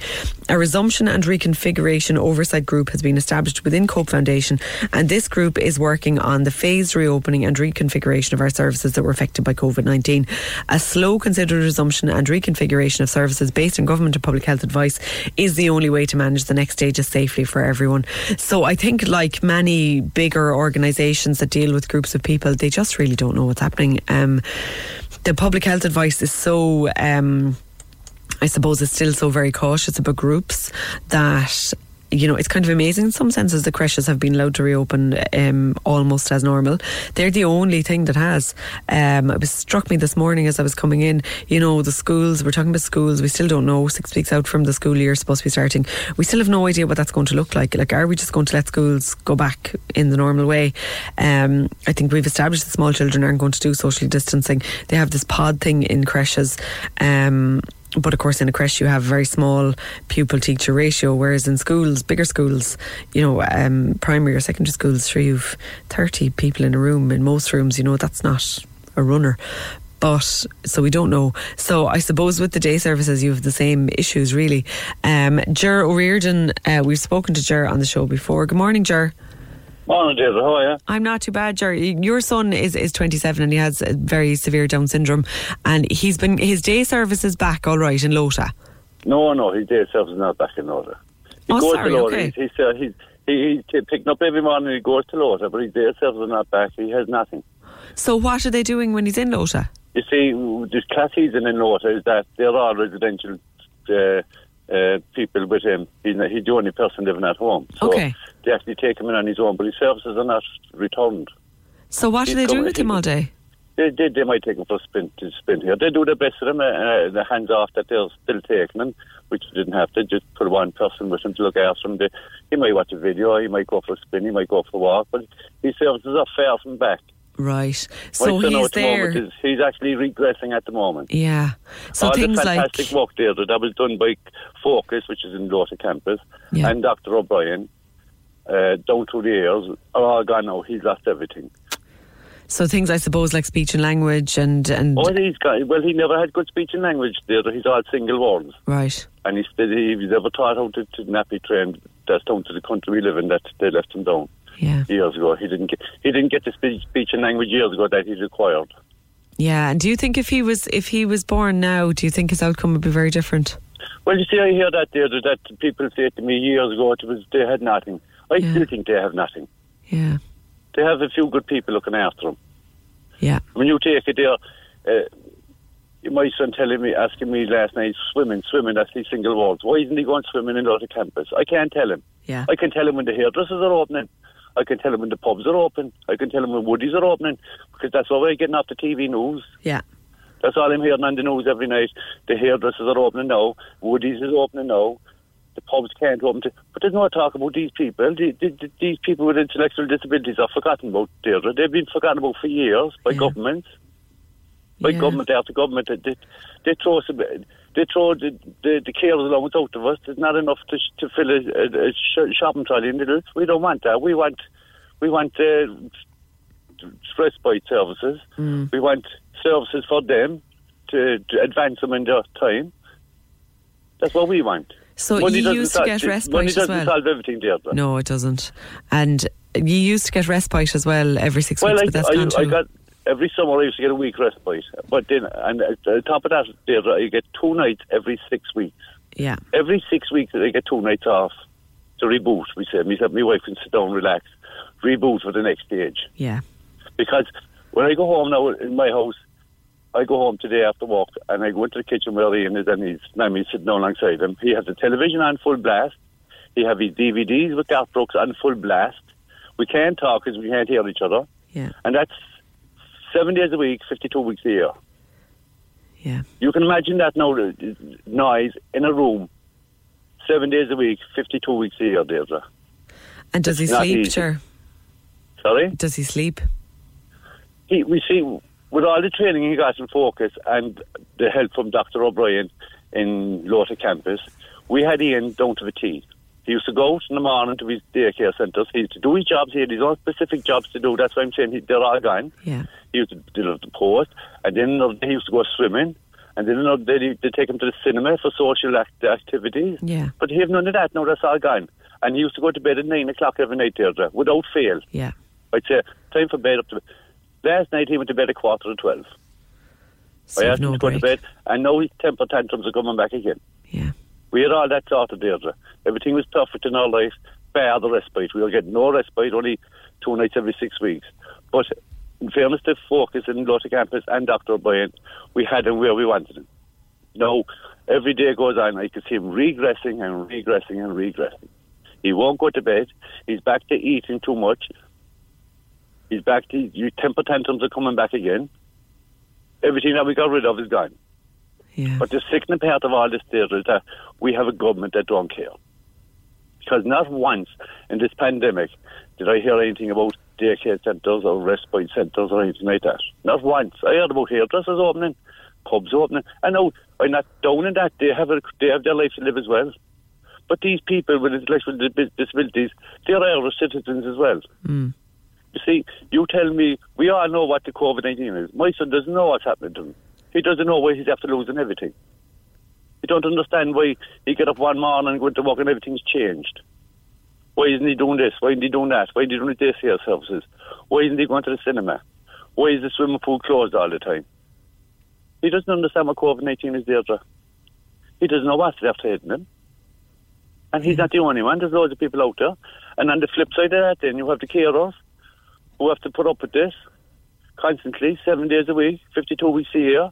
A resumption and reconfiguration oversight group has been established within COPE Foundation, and this group is working on the phased reopening and reconfiguration of our services that were affected by COVID 19. A slow, considered resumption and reconfiguration of services based on government and public health advice is the only way to manage the next stages safely for everyone. So I think, like many bigger organisations that deal with groups of people, they just really don't know what's happening. Um, the public health advice is so. Um, I suppose it's still so very cautious about groups that you know, it's kind of amazing in some senses the creches have been allowed to reopen um, almost as normal. They're the only thing that has. Um, it was struck me this morning as I was coming in, you know, the schools, we're talking about schools, we still don't know, six weeks out from the school year supposed to be starting. We still have no idea what that's going to look like. Like, are we just going to let schools go back in the normal way? Um, I think we've established that small children aren't going to do social distancing. They have this pod thing in creches. Um, but of course, in a creche, you have a very small pupil teacher ratio, whereas in schools, bigger schools, you know, um, primary or secondary schools, sure, you've 30 people in a room. In most rooms, you know, that's not a runner. But so we don't know. So I suppose with the day services, you have the same issues, really. Um, Ger O'Riordan, uh, we've spoken to Ger on the show before. Good morning, Ger. Morning, Deirdre. How are you? I'm not too bad, Jerry. Your son is, is 27 and he has a very severe Down syndrome, and he's been his day service is back all right in Lota. No, no, his day service is not back in Lota. He Oh, goes sorry, to Lota. okay. He's, he's, uh, he's, he, he's picking up every morning. He goes to Lota, but his day service is not back. He has nothing. So what are they doing when he's in Lota? You see, this class season in Lota is that they're all residential uh, uh, people with him. He's, not- he's the only person living at home. So Okay. They actually take him in on his own, but his services are not returned. So what He's they doing going- with him all day? They, they, they might take him for a spin, to spin here. They do their best for him, uh, uh, the hands off that they're still taking him, which they didn't have to. Just put one person with him to look after him. They, he might watch a video, he might go for a spin, he might go for a walk, but his services are far from back. Right. So he's the there. he's actually regressing at the moment. Yeah. So All things the like fantastic work there that was done by Focus, which is in Lota campus, Yeah. and Dr. O'Brien, uh, down through the years, are all gone now. He's lost everything. so things I suppose like speech and language and and Oh, he's got, well, he never had good speech and language there. He's all single words. right. And he said he was never taught how to, to nappy train. That's down to the country we live in that they left him down Yeah. years ago. He didn't get he didn't get the speech, speech and language years ago that he required. Yeah. And do you think if he was if he was born now, do you think his outcome would be very different? Well, you see, I hear that there that people say to me years ago it was they had nothing. I still think they have nothing. Yeah. They have a few good people looking after them. Yeah. When you take it there, uh, my son telling me, asking me last night, swimming, swimming, that's these single walls. Why isn't he going swimming in the campus? I can't tell him. Yeah. I can tell him when the hairdressers are opening. I can tell them when the pubs are open. I can tell them when Woodies are opening because that's what we're getting off the TV news. Yeah. That's all I'm hearing on the news every night. The hairdressers are opening now. Woodies is opening now. The pubs can't open. To, but there's no talk about these people. The, the, the, these people with intellectual disabilities are forgotten about, Deirdre. They've been forgotten about for years by governments. By Yeah. government after government. They, they, they throw, some, they throw the, the, the carers allowance out of us. There's not enough to, to fill a, a, a sh- shopping trolley in Lidl. We don't want that. We want, we want uh, respite services. Mm. We want services for them to, to advance them in their time. That's what we want. So Money you used to get respite Money as doesn't well? solve everything, Deirdre. No, it doesn't. And you used to get respite as well every six well, weeks, I, but that's I, gone I too. got every summer I used to get a week respite, but then and uh, at the top of that, Deirdre, I uh, get two nights every six weeks. yeah. Every six weeks, I get two nights off to reboot. We say, me, my wife can sit down, and relax, reboot for the next stage. Yeah. Because when I go home now in my house, I go home today after work and I go into the kitchen where Ian is and his Mammy sitting alongside him. He has the television on full blast. He have his DVDs with Garth Brooks on full blast. We can't talk because we can't hear each other. Yeah. And that's seven days a week, 52 weeks a year. Yeah. You can imagine that now, noise in a room, seven days a week, 52 weeks a year, Deirdre. And does he It's not sleep, easy. sure? Sorry? Does he sleep? he, we see with all the training he got in Focus and the help from Dr. O'Brien in Lota campus, we had Ian down to the T. He used to go out in the morning to his daycare centres. He used to do his jobs. He had his own specific jobs to do. That's why I'm saying he, they're all gone. Yeah. He used to deliver the post, and then another day he used to go swimming, and then another day they take him to the cinema for social act- activities. Yeah. But he have none of that now. That's all gone. And he used to go to bed at nine o'clock every night, Deirdre, without fail. Yeah. I'd say time for bed up to. Last night he went to bed at quarter to twelve. So I asked no him to go to bed, and now his temper tantrums are coming back again. Yeah. We had all that sorted, Deirdre. Everything was perfect in our life, bar the respite. We were getting no respite, only two nights every six weeks. But in fairness to Focus in Lota Campus and Dr. O'Brien, we had him where we wanted him. Now, every day goes on, I can see him regressing and regressing and regressing. He won't go to bed. He's back to eating too much. He's back to your temper tantrums are coming back again. Everything that we got rid of is gone. Yeah. But the sickening part of all this is that we have a government that don't care. Because not once in this pandemic did I hear anything about daycare centres or respite centres or anything like that. Not once. I heard about hairdressers opening, pubs opening. I know I'm not down in that. They have a, they have their life to live as well. But these people with intellectual disabilities, they're Irish citizens as well. Mm. You see, you tell me, we all know what the COVID 19 is. My son doesn't know what's happening to him. He doesn't know why he's after losing everything. He don't understand why he get up one morning and go to work and everything's changed. Why isn't he doing this? Why isn't he doing that? Why isn't he doing this here services? Why isn't he going to the cinema? Why is the swimming pool closed all the time? He doesn't understand what COVID 19 is, Deirdre. He doesn't know what's after hitting him. And he's not the only one. There's loads of people out there. And on the flip side of that, then you have the carers who have to put up with this constantly, seven days a week, 52 weeks a year,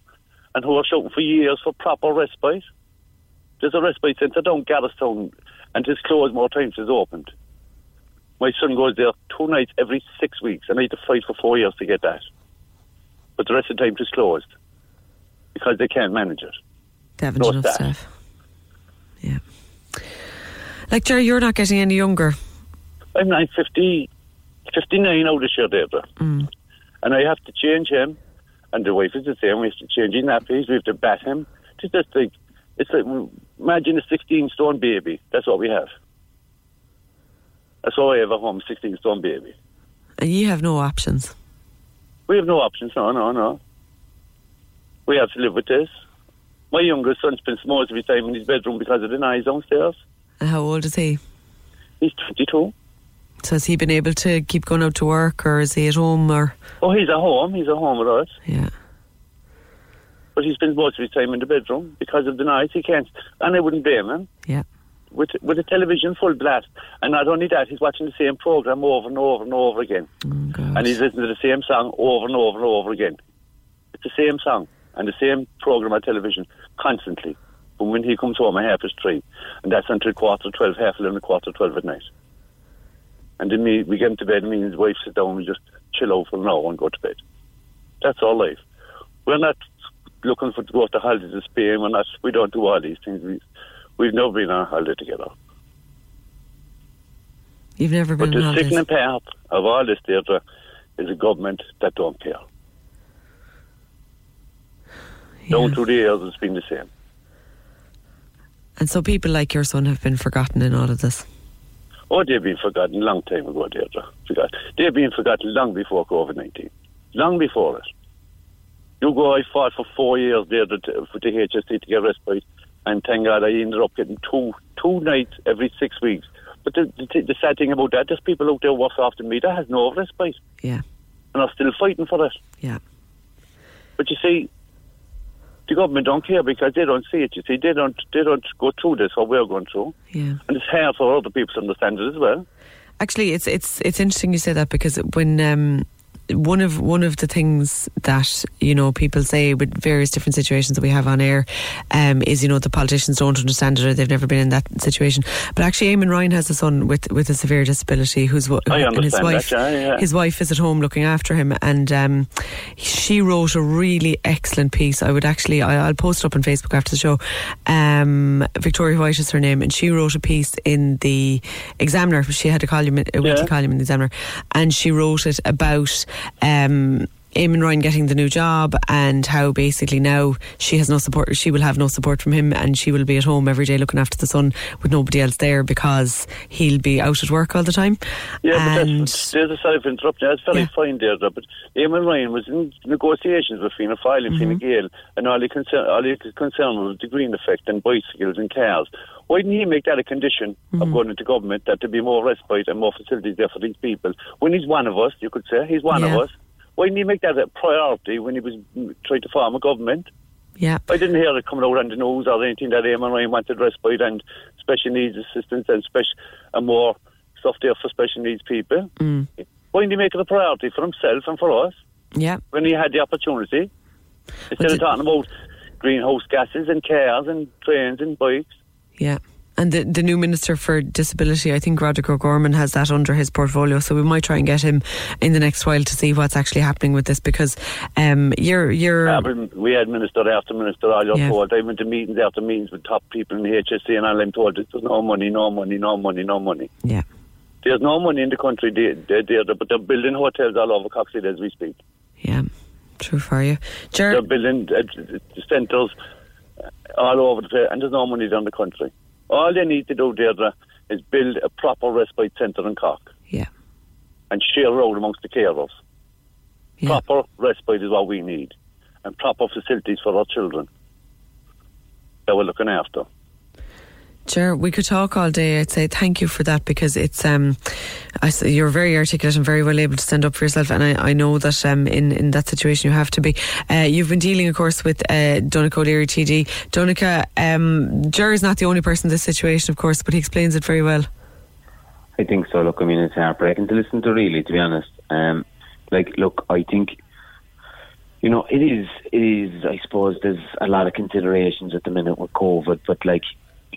and who are shouting for years for proper respite. There's a respite centre down Garristown, and it's closed more times than it's opened. My son goes there two nights every six weeks, and I had to fight for four years to get that. But the rest of the time it's closed because they can't manage it. They haven't No enough staff. staff. Yeah. Like Jerry, you're not getting any younger. I'm like 50, 59 now this year, Deirdre. Mm. And I have to change him. And the wife is the same. We have to change his nappies. We have to bat him. It's just like, it's like, imagine a 16 stone baby. That's what we have. That's all I have at home, 16 stone baby. And you have no options. We have no options. No, no, no. We have to live with this. My youngest son spends most of his time in his bedroom because of the noise downstairs. And how old is he? He's 22. So has he been able to keep going out to work, or is he at home, or Oh, he's at home. He's at home with us. Yeah. But he spends most of his time in the bedroom because of the noise. He can't, and I wouldn't blame him. Yeah. With with the television full blast, and not only that, he's watching the same program over and over and over again, oh, and he's listening to the same song over and over and over again. It's the same song and the same program on television constantly. But when he comes home at half past three, and that's until quarter to twelve, half eleven, quarter to twelve at night. And then we, we get to bed, and me and his wife sit down, and we just chill out for an hour and go to bed. That's our life. We're not looking for to go to holidays to Spain. We're not. We don't do all these things. We, we've never been on a holiday together. you've never been. But the sickening part of all this, Deirdre, is a government that don't care. Down through the years, it's been the same. And so people like your son have been forgotten in all of this. Oh, they've been forgotten a long time ago, Deirdre. Forgot. They've been forgotten long before COVID 19. Long before it. You go, I fought for four years, Deirdre, to, for the HSE to get respite, and thank God I ended up getting two two nights every six weeks. But the, the, the sad thing about that, there's people out there worse off than me that has no respite. Yeah. And are still fighting for it. Yeah. But you see, the government don't care because they don't see it. You see, they don't they don't go through this what we're going through, Yeah. and it's hard for other people to understand it as well. Actually, it's it's it's interesting you say that because when um, one of one of the things that you know people say with various different situations that we have on air um, is you know the politicians don't understand it or they've never been in that situation. But actually, Eamon Ryan has a son with with a severe disability who's I and his wife that, yeah, yeah. his wife is at home looking after him, and um, she wrote a really excellent piece. I would actually I, I'll post it up on Facebook after the show. Um, Victoria White is her name, and she wrote a piece in the Examiner. She had a column, a weekly Yeah. column in the Examiner, and she wrote it about. Um, Eamon Ryan getting the new job and how basically now she has no support she will have no support from him and she will be at home every day looking after the son with nobody else there because he'll be out at work all the time Yeah, but that's, there's a sort of interruption. That's very fine there, though, but Eamon Ryan was in negotiations with Fianna Fáil and Fine Gael, and all he, concern, all he could concern was the green effect and bicycles and cars. Why didn't he make that a condition of going into government that there be more respite and more facilities there for these people? When he's one of us, you could say, he's one Yeah. of us. Why didn't he make that a priority when he was mm, trying to form a government? yeah I didn't hear it coming out on the news or anything that Eamon Ryan wanted respite and special needs assistance and special and more stuff there for special needs people. Mm. Why didn't he make it a priority for himself and for us yeah when he had the opportunity? Instead of talking about greenhouse gases and cars and trains and bikes. Yeah. And the, the new Minister for Disability, I think Roderic O'Gorman has that under his portfolio. So we might try and get him in the next while to see what's actually happening with this because um, you're. you're Yeah, we had minister after minister all your Yeah. I went to meetings after meetings with top people in the HSE and all I'm told there's no money, no money, no money, no money. Yeah. There's no money in the country there, there, there but they're building hotels all over Coxie as we speak. Yeah, true for you. Ger- They're building uh, centres all over the place, and there's no money down the country. All they need to do, Deirdre, is build a proper respite centre in Cork. Yeah. And share road amongst the carers. Proper respite is what we need, and proper facilities for our children that we're looking after. Ger, we could talk all day. I'd say thank you for that because it's um, I, you're very articulate and very well able to stand up for yourself. And I, I know that um, in in that situation you have to be. Uh, you've been dealing, of course, with uh, Donnchadh Ó Laoghaire, TD. Donnchadh, um, is not the only person in this situation, of course, but he explains it very well. I think so. Look, I mean, it's heartbreaking to listen to, really, to be honest. Um, like, look, I think, you know, it is, it is, I suppose there's a lot of considerations at the minute with COVID, but like,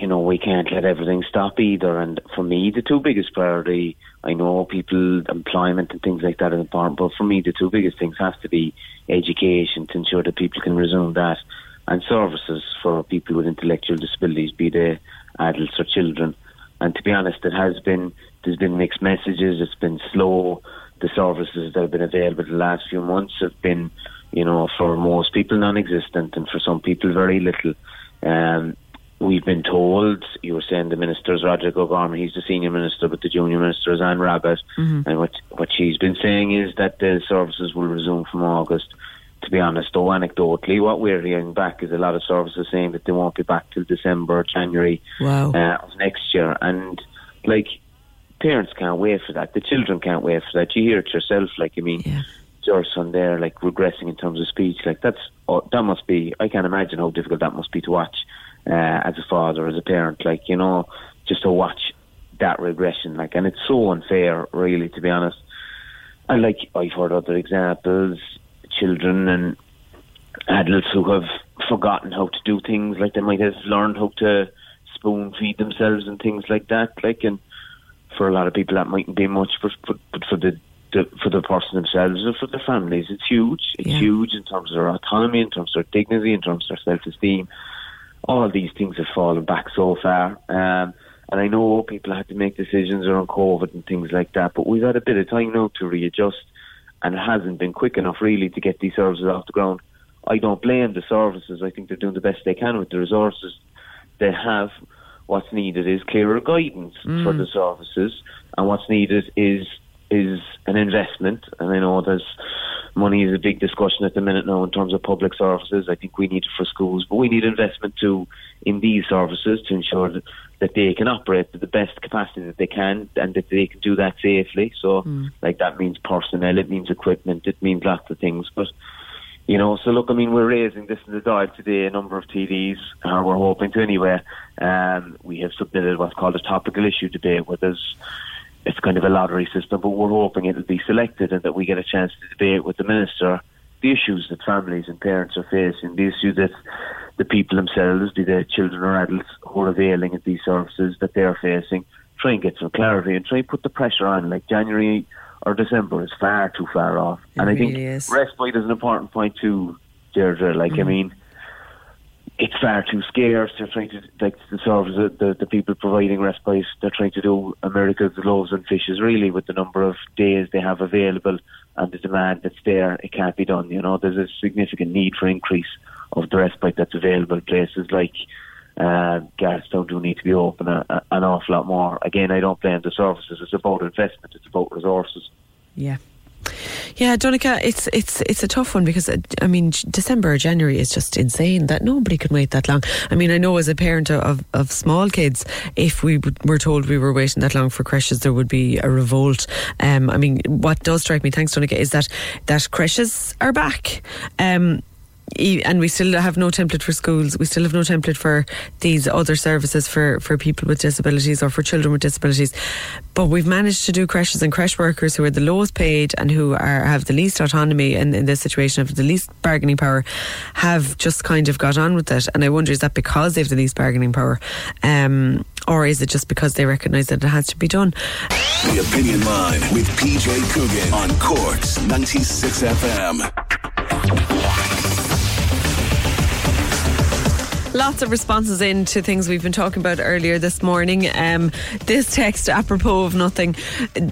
you know, we can't let everything stop either. And for me, the two biggest priority, I know people, employment and things like that are important, but for me, the two biggest things have to be education to ensure that people can resume that and services for people with intellectual disabilities, be they adults or children. And to be honest, it has been, there's been mixed messages, it's been slow. The services that have been available the last few months have been, you know, for most people non-existent and for some people very little. Um, we've been told, you were saying the minister's Roger O'Gorman, he's the senior minister, but the junior minister is Anne Rabbitte. Mm-hmm. And what, what she's been saying is that the services will resume from August. To be honest, though, anecdotally, what we're hearing back is a lot of services saying that they won't be back till December January Wow. uh, of next year. And, like, parents can't wait for that. The children can't wait for that. You hear it yourself. Like, I mean, your son there, like, regressing in terms of speech. Like, that's, oh, that must be, I can't imagine how difficult that must be to watch uh, as a father, as a parent. Like, you know, just to watch that regression. Like, and it's so unfair, really, to be honest. And, like, I've heard other examples, children and adults who have forgotten how to do things, like they might have learned how to spoon feed themselves and things like that. Like, and for a lot of people, that mightn't be much, but, but for the, the for the person themselves and for their families, it's huge. It's huge in terms of their autonomy, in terms of their dignity, in terms of their self-esteem. All these things have fallen back so far. Um, and I know people had to make decisions around COVID and things like that, but we've had a bit of time now to readjust, and it hasn't been quick enough really to get these services off the ground. I don't blame the services. I think they're doing the best they can with the resources they have. What's needed is clearer guidance Mm. for the services, and what's needed is is an investment. And I know there's money is a big discussion at the minute now in terms of public services. I think we need it for schools, but we need investment too in these services to ensure that, that they can operate to the best capacity that they can and that they can do that safely. So, like that means personnel, it means equipment, it means lots of things, but. You know, so look, I mean, we're raising this in the Dáil today, a number of TDs, or we're hoping to anyway. Um, we have submitted what's called a topical issue debate, where there's, it's kind of a lottery system, but we're hoping it'll be selected and that we get a chance to debate with the minister the issues that families and parents are facing, the issue that the people themselves, be they children or adults who are availing of these services that they're facing, try and get some clarity and try and put the pressure on. Like January or December is far too far off. and I think is. respite is an important point too, Deirdre. Like, I mm. mean, it's far too scarce. They're trying to, like, the service, the, the people providing respite, they're trying to do a miracle of loaves and fishes, really, with the number of days they have available and the demand that's there. It can't be done. You know, there's a significant need for increase of the respite that's available. Places like uh, Garstown do need to be open a, a, an awful lot more. Again, I don't blame the services. It's about investment. It's about resources. Yeah. Yeah, Donnchadh, it's it's it's a tough one because I mean December or January is just insane that nobody can wait that long. I mean, I know as a parent of of small kids, if we were told we were waiting that long for creches, there would be a revolt. Um, I mean, what does strike me, thanks Donnchadh, is that that creches are back. Um, and we still have no template for schools. We still have no template for these other services for, for people with disabilities or for children with disabilities. But we've managed to do creches and creche workers who are the lowest paid and who are have the least autonomy in, in this situation, have the least bargaining power, have just kind of got on with it. And I wonder is that because they have the least bargaining power, um, or is it just because they recognise that it has to be done? The Opinion Line with PJ Coogan on Cork's 96 FM. Lots of responses in to things we've been talking about earlier this morning. Um, this text, apropos of nothing,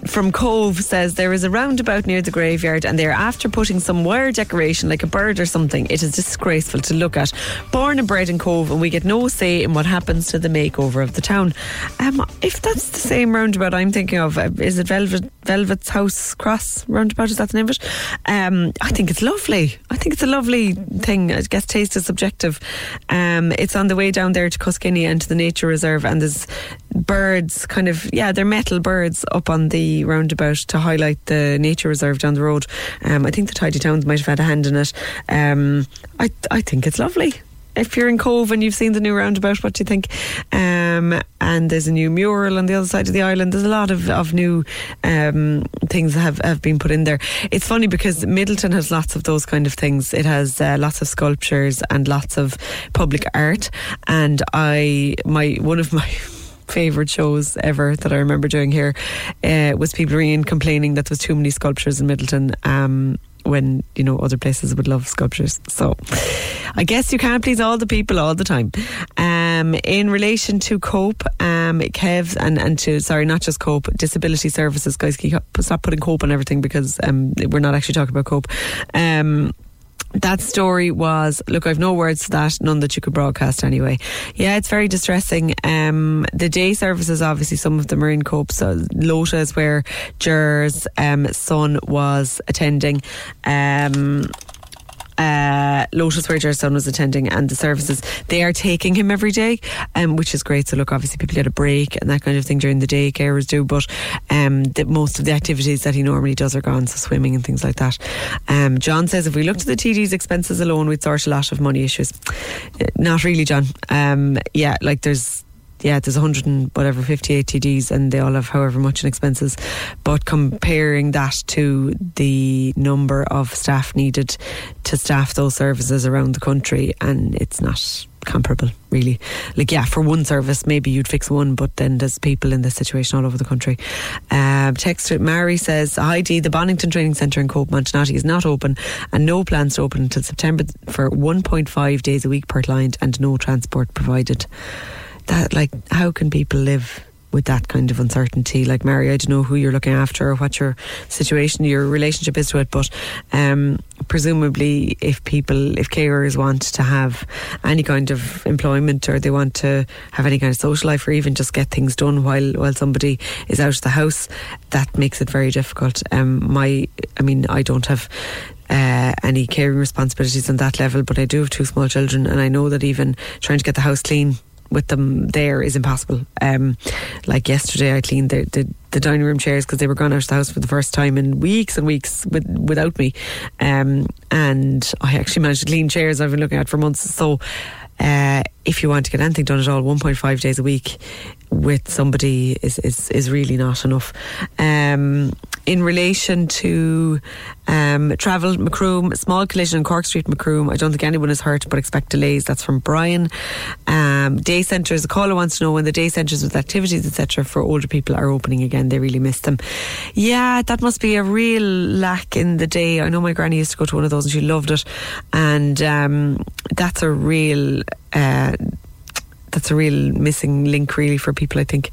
from Cobh says there is a roundabout near the graveyard and they're after putting some wire decoration like a bird or something. It is disgraceful to look at. Born and bred in Cobh and we get no say in what happens to the makeover of the town. Um, if that's the same roundabout I'm thinking of, uh, is it Velvet Velvet's House Cross roundabout? Is that the name of it? Um, I think it's lovely. I think it's a lovely thing. I guess taste is subjective. Um, it's on the way down there to Cuskinny and to the nature reserve, and there's birds, kind of yeah, they're metal birds up on the roundabout to highlight the nature reserve down the road. Um, I think the Tidy Towns might have had a hand in it. Um, I I think it's lovely. If you're in Cobh and you've seen the new roundabout, what do you think? Um, and there's a new mural on the other side of the island. There's a lot of, of new um, things have, have been put in there. It's funny because Midleton has lots of those kind of things. It has uh, lots of sculptures and lots of public art. And I, my one of my [laughs] favourite shows ever that I remember doing here uh, was people ringing complaining that there was too many sculptures in Midleton. Um, when you know other places would love sculptures, so I guess you can't please all the people all the time. Um, in relation to Cope, um, Kev, and and to sorry, not just Cope, disability services, guys, stop putting Cope on everything because um, we're not actually talking about Cope. Um, that story was look i've no words for that. None that you could broadcast anyway. Yeah it's very distressing. Um, the day services obviously some of them are in cope so lota is where Ger's um, son was attending. Um, uh, Lota where son was attending and the services they are taking him every day um, which is great. So look obviously people get a break and that kind of thing during the day carers do but um, the, most of the activities that he normally does are gone so swimming and things like that. Um, John says if we looked at the TD's expenses alone we'd sort a lot of money issues. Uh, not really John. Um, yeah like there's yeah, there's 100 and whatever 58 TDs and they all have however much in expenses. But comparing that to the number of staff needed to staff those services around the country, and it's not comparable, really. Like, yeah, for one service, maybe you'd fix one, but then there's people in this situation all over the country. Um, text Mary says, Hi Dee, the Bonnington Training Centre in Cope Montenotte is not open and no plans to open until September for 1.5 days a week per client and no transport provided that like how can people live with that kind of uncertainty? Like Mary I don't know who you're looking after or what your situation your relationship is to it but um, presumably if people if carers want to have any kind of employment or they want to have any kind of social life or even just get things done while while somebody is out of the house that makes it very difficult. Um, my I mean I don't have uh, any caring responsibilities on that level, but I do have two small children, and I know that even trying to get the house clean with them there is impossible. Um, like yesterday, I cleaned the, the, the dining room chairs because they were gone out of the house for the first time in weeks and weeks with, without me. Um, and I actually managed to clean chairs I've been looking at for months. So, uh, if you want to get anything done at all, 1.5 days a week with somebody is, is, is really not enough. Um, in relation to um, travel, Macroom, small collision in Cork Street, Macroom. I don't think anyone is hurt, but expect delays. That's from Brian. Um, day centres, a caller wants to know when the day centres with activities, etc., for older people are opening again. They really miss them. Yeah, that must be a real lack in the day. I know my granny used to go to one of those and she loved it. And um, that's a real. Uh, that's a real missing link really for people I think.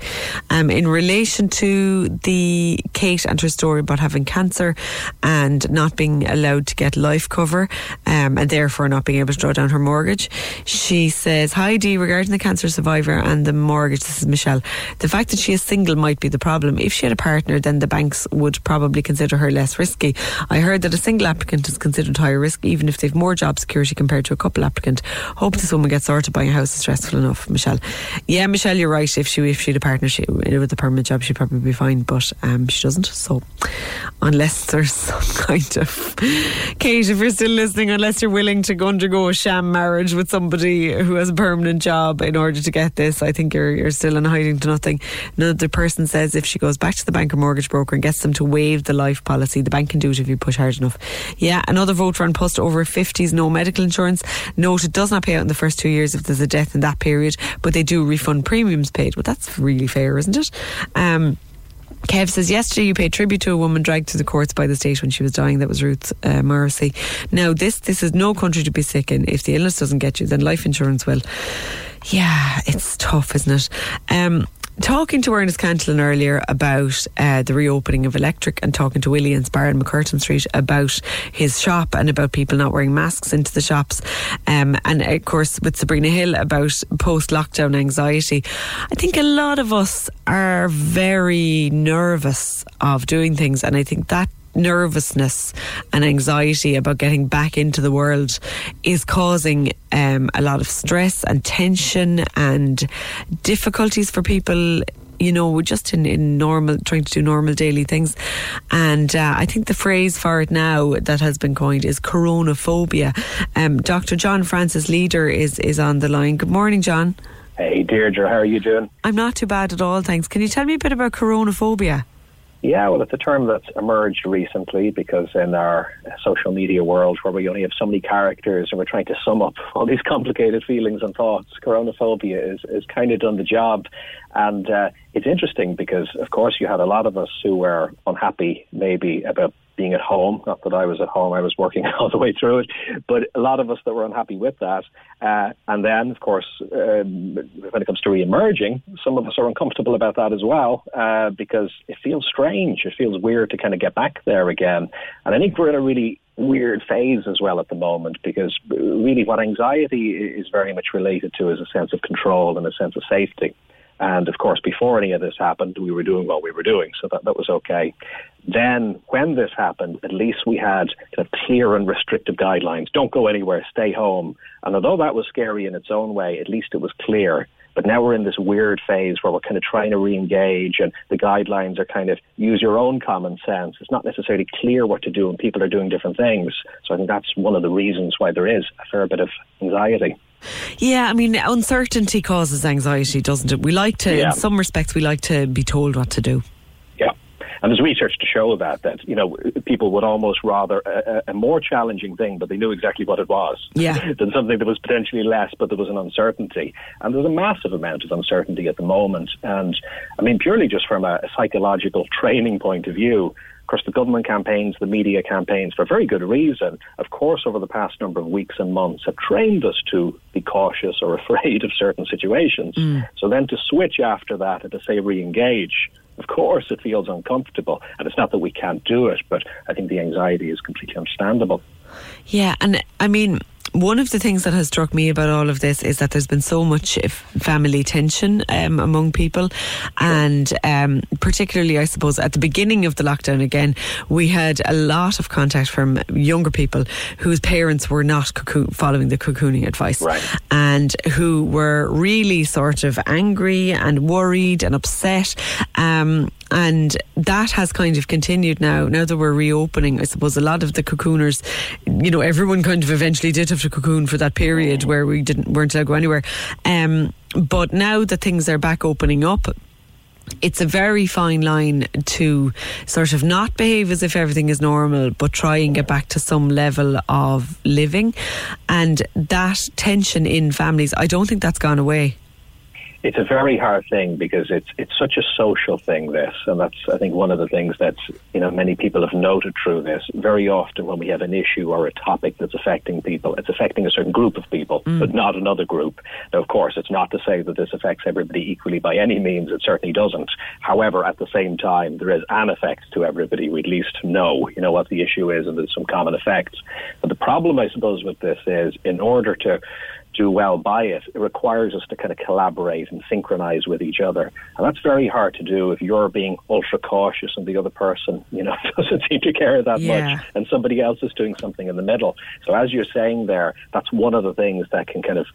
Um, in relation to the Kate and her story about having cancer and not being allowed to get life cover um, and therefore not being able to draw down her mortgage she says hi Dee regarding the cancer survivor and the mortgage this is Michelle. The fact that she is single might be the problem. If she had a partner then the banks would probably consider her less risky. I heard that a single applicant is considered higher risk even if they've more job security compared to a couple applicant. Hope this woman gets sorted. Buying a house is stressful enough Michelle. Yeah, Michelle, you're right. If she if she had a partnership with a permanent job, she'd probably be fine. But um, she doesn't. So unless there's [laughs] some kind of Kate, if you're still listening, unless you're willing to undergo a sham marriage with somebody who has a permanent job in order to get this, I think you're you're still in hiding to nothing. Another person says if she goes back to the bank or mortgage broker and gets them to waive the life policy, the bank can do it if you push hard enough. Yeah, another voter An Post over 50s, no medical insurance. Note it does not pay out in the first two years if there's a death in that period but they do refund premiums paid. Well, that's really fair, isn't it? Um, Kev says, yesterday you paid tribute to a woman dragged to the courts by the state when she was dying. That was Ruth uh, Morrissey. Now, this this is no country to be sick in. If the illness doesn't get you, then life insurance will. Yeah, it's tough, isn't it? Um, talking to Ernest Cantillon earlier about uh, the reopening of electric and talking to Willie and Spar in MacCurtain Street about his shop and about people not wearing masks into the shops. Um, and of course, with Sabrina Hill about post lockdown anxiety. I think a lot of us are very nervous of doing things. And I think that nervousness and anxiety about getting back into the world is causing um, a lot of stress and tension and difficulties for people you know, just in, in normal, trying to do normal daily things. And uh, I think the phrase for it now that has been coined is coronaphobia. Um, Dr. John Francis Leader is, is on the line. Good morning, John. Hey, Deirdre, how are you doing? I'm not too bad at all, thanks. Can you tell me a bit about coronaphobia? Yeah, well, it's a term that's emerged recently because in our social media world where we only have so many characters and we're trying to sum up all these [laughs] complicated feelings and thoughts, coronaphobia is, is kind of done the job. And uh, it's interesting because, of course, you had a lot of us who were unhappy maybe about being at home. Not that I was at home, I was working [laughs] all the way through it, but a lot of us that were unhappy with that. Uh, and then, of course, um, when it comes to re-emerging, some of us are uncomfortable about that as well uh, because it feels strange. It feels weird to kind of get back there again. And I think we're in a really weird phase as well at the moment because really what anxiety is very much related to is a sense of control and a sense of safety. And of course, before any of this happened, we were doing what we were doing, so that, that was okay. Then, when this happened, at least we had kind of clear and restrictive guidelines. Don't go anywhere, stay home. And although that was scary in its own way, at least it was clear. But now we're in this weird phase where we're kind of trying to re-engage and the guidelines are kind of use your own common sense. It's not necessarily clear what to do and people are doing different things. So I think that's one of the reasons why there is a fair bit of anxiety. Yeah, I mean, uncertainty causes anxiety, doesn't it? We like to, Yeah. in some respects, we like to be told what to do. And there's research to show that, that, you know, people would almost rather a, a more challenging thing, but they knew exactly what it was. Yeah. [laughs] Than something that was potentially less, but there was an uncertainty. And there's a massive amount of uncertainty at the moment. And, I mean, purely just from a, a psychological training point of view, of course, the government campaigns, the media campaigns, for very good reason, of course, over the past number of weeks and months, have trained us to be cautious or [laughs] afraid of certain situations. Mm. So then to switch after that and to say re-engage, of course, it feels uncomfortable. And it's not that we can't do it, but I think the anxiety is completely understandable. Yeah, and I mean, one of the things that has struck me about all of this is that there's been so much family tension um, among people, and um, particularly, I suppose, at the beginning of the lockdown, again, we had a lot of contact from younger people whose parents were not cocoon- following the cocooning advice, and who were really sort of angry and worried and upset. Um, and that has kind of continued now. Now that we're reopening, I suppose a lot of the cocooners, you know, everyone kind of eventually did have cocoon for that period where we didn't weren't allowed to go anywhere. Um, but now that things are back opening up, it's a very fine line to sort of not behave as if everything is normal, but try and get back to some level of living. And that tension in families, I don't think that's gone away. It's a very hard thing because it's it's such a social thing. This, and that's I think one of the things that you know many people have noted through this. Very often, when we have an issue or a topic that's affecting people, it's affecting a certain group of people, mm. but not another group. Now, of course, it's not to say that this affects everybody equally by any means. It certainly doesn't. However, at the same time, there is an effect to everybody. We at least know, you know, what the issue is, and there's some common effects. But the problem, I suppose, with this is in order to do well by it, it requires us to kind of collaborate and synchronize with each other. And that's very hard to do if you're being ultra cautious and the other person, you know, [laughs] doesn't seem to care that Yeah. much and somebody else is doing something in the middle. So as you're saying there, that's one of the things that can kind of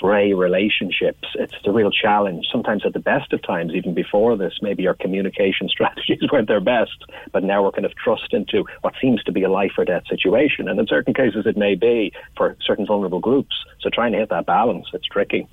fray relationships. It's a real challenge. Sometimes at the best of times, even before this, maybe our communication [laughs] strategies weren't their best, but now we're kind of thrust into what seems to be a life or death situation. And in certain cases it may be for certain vulnerable groups. So trying to hit that balance, it's tricky.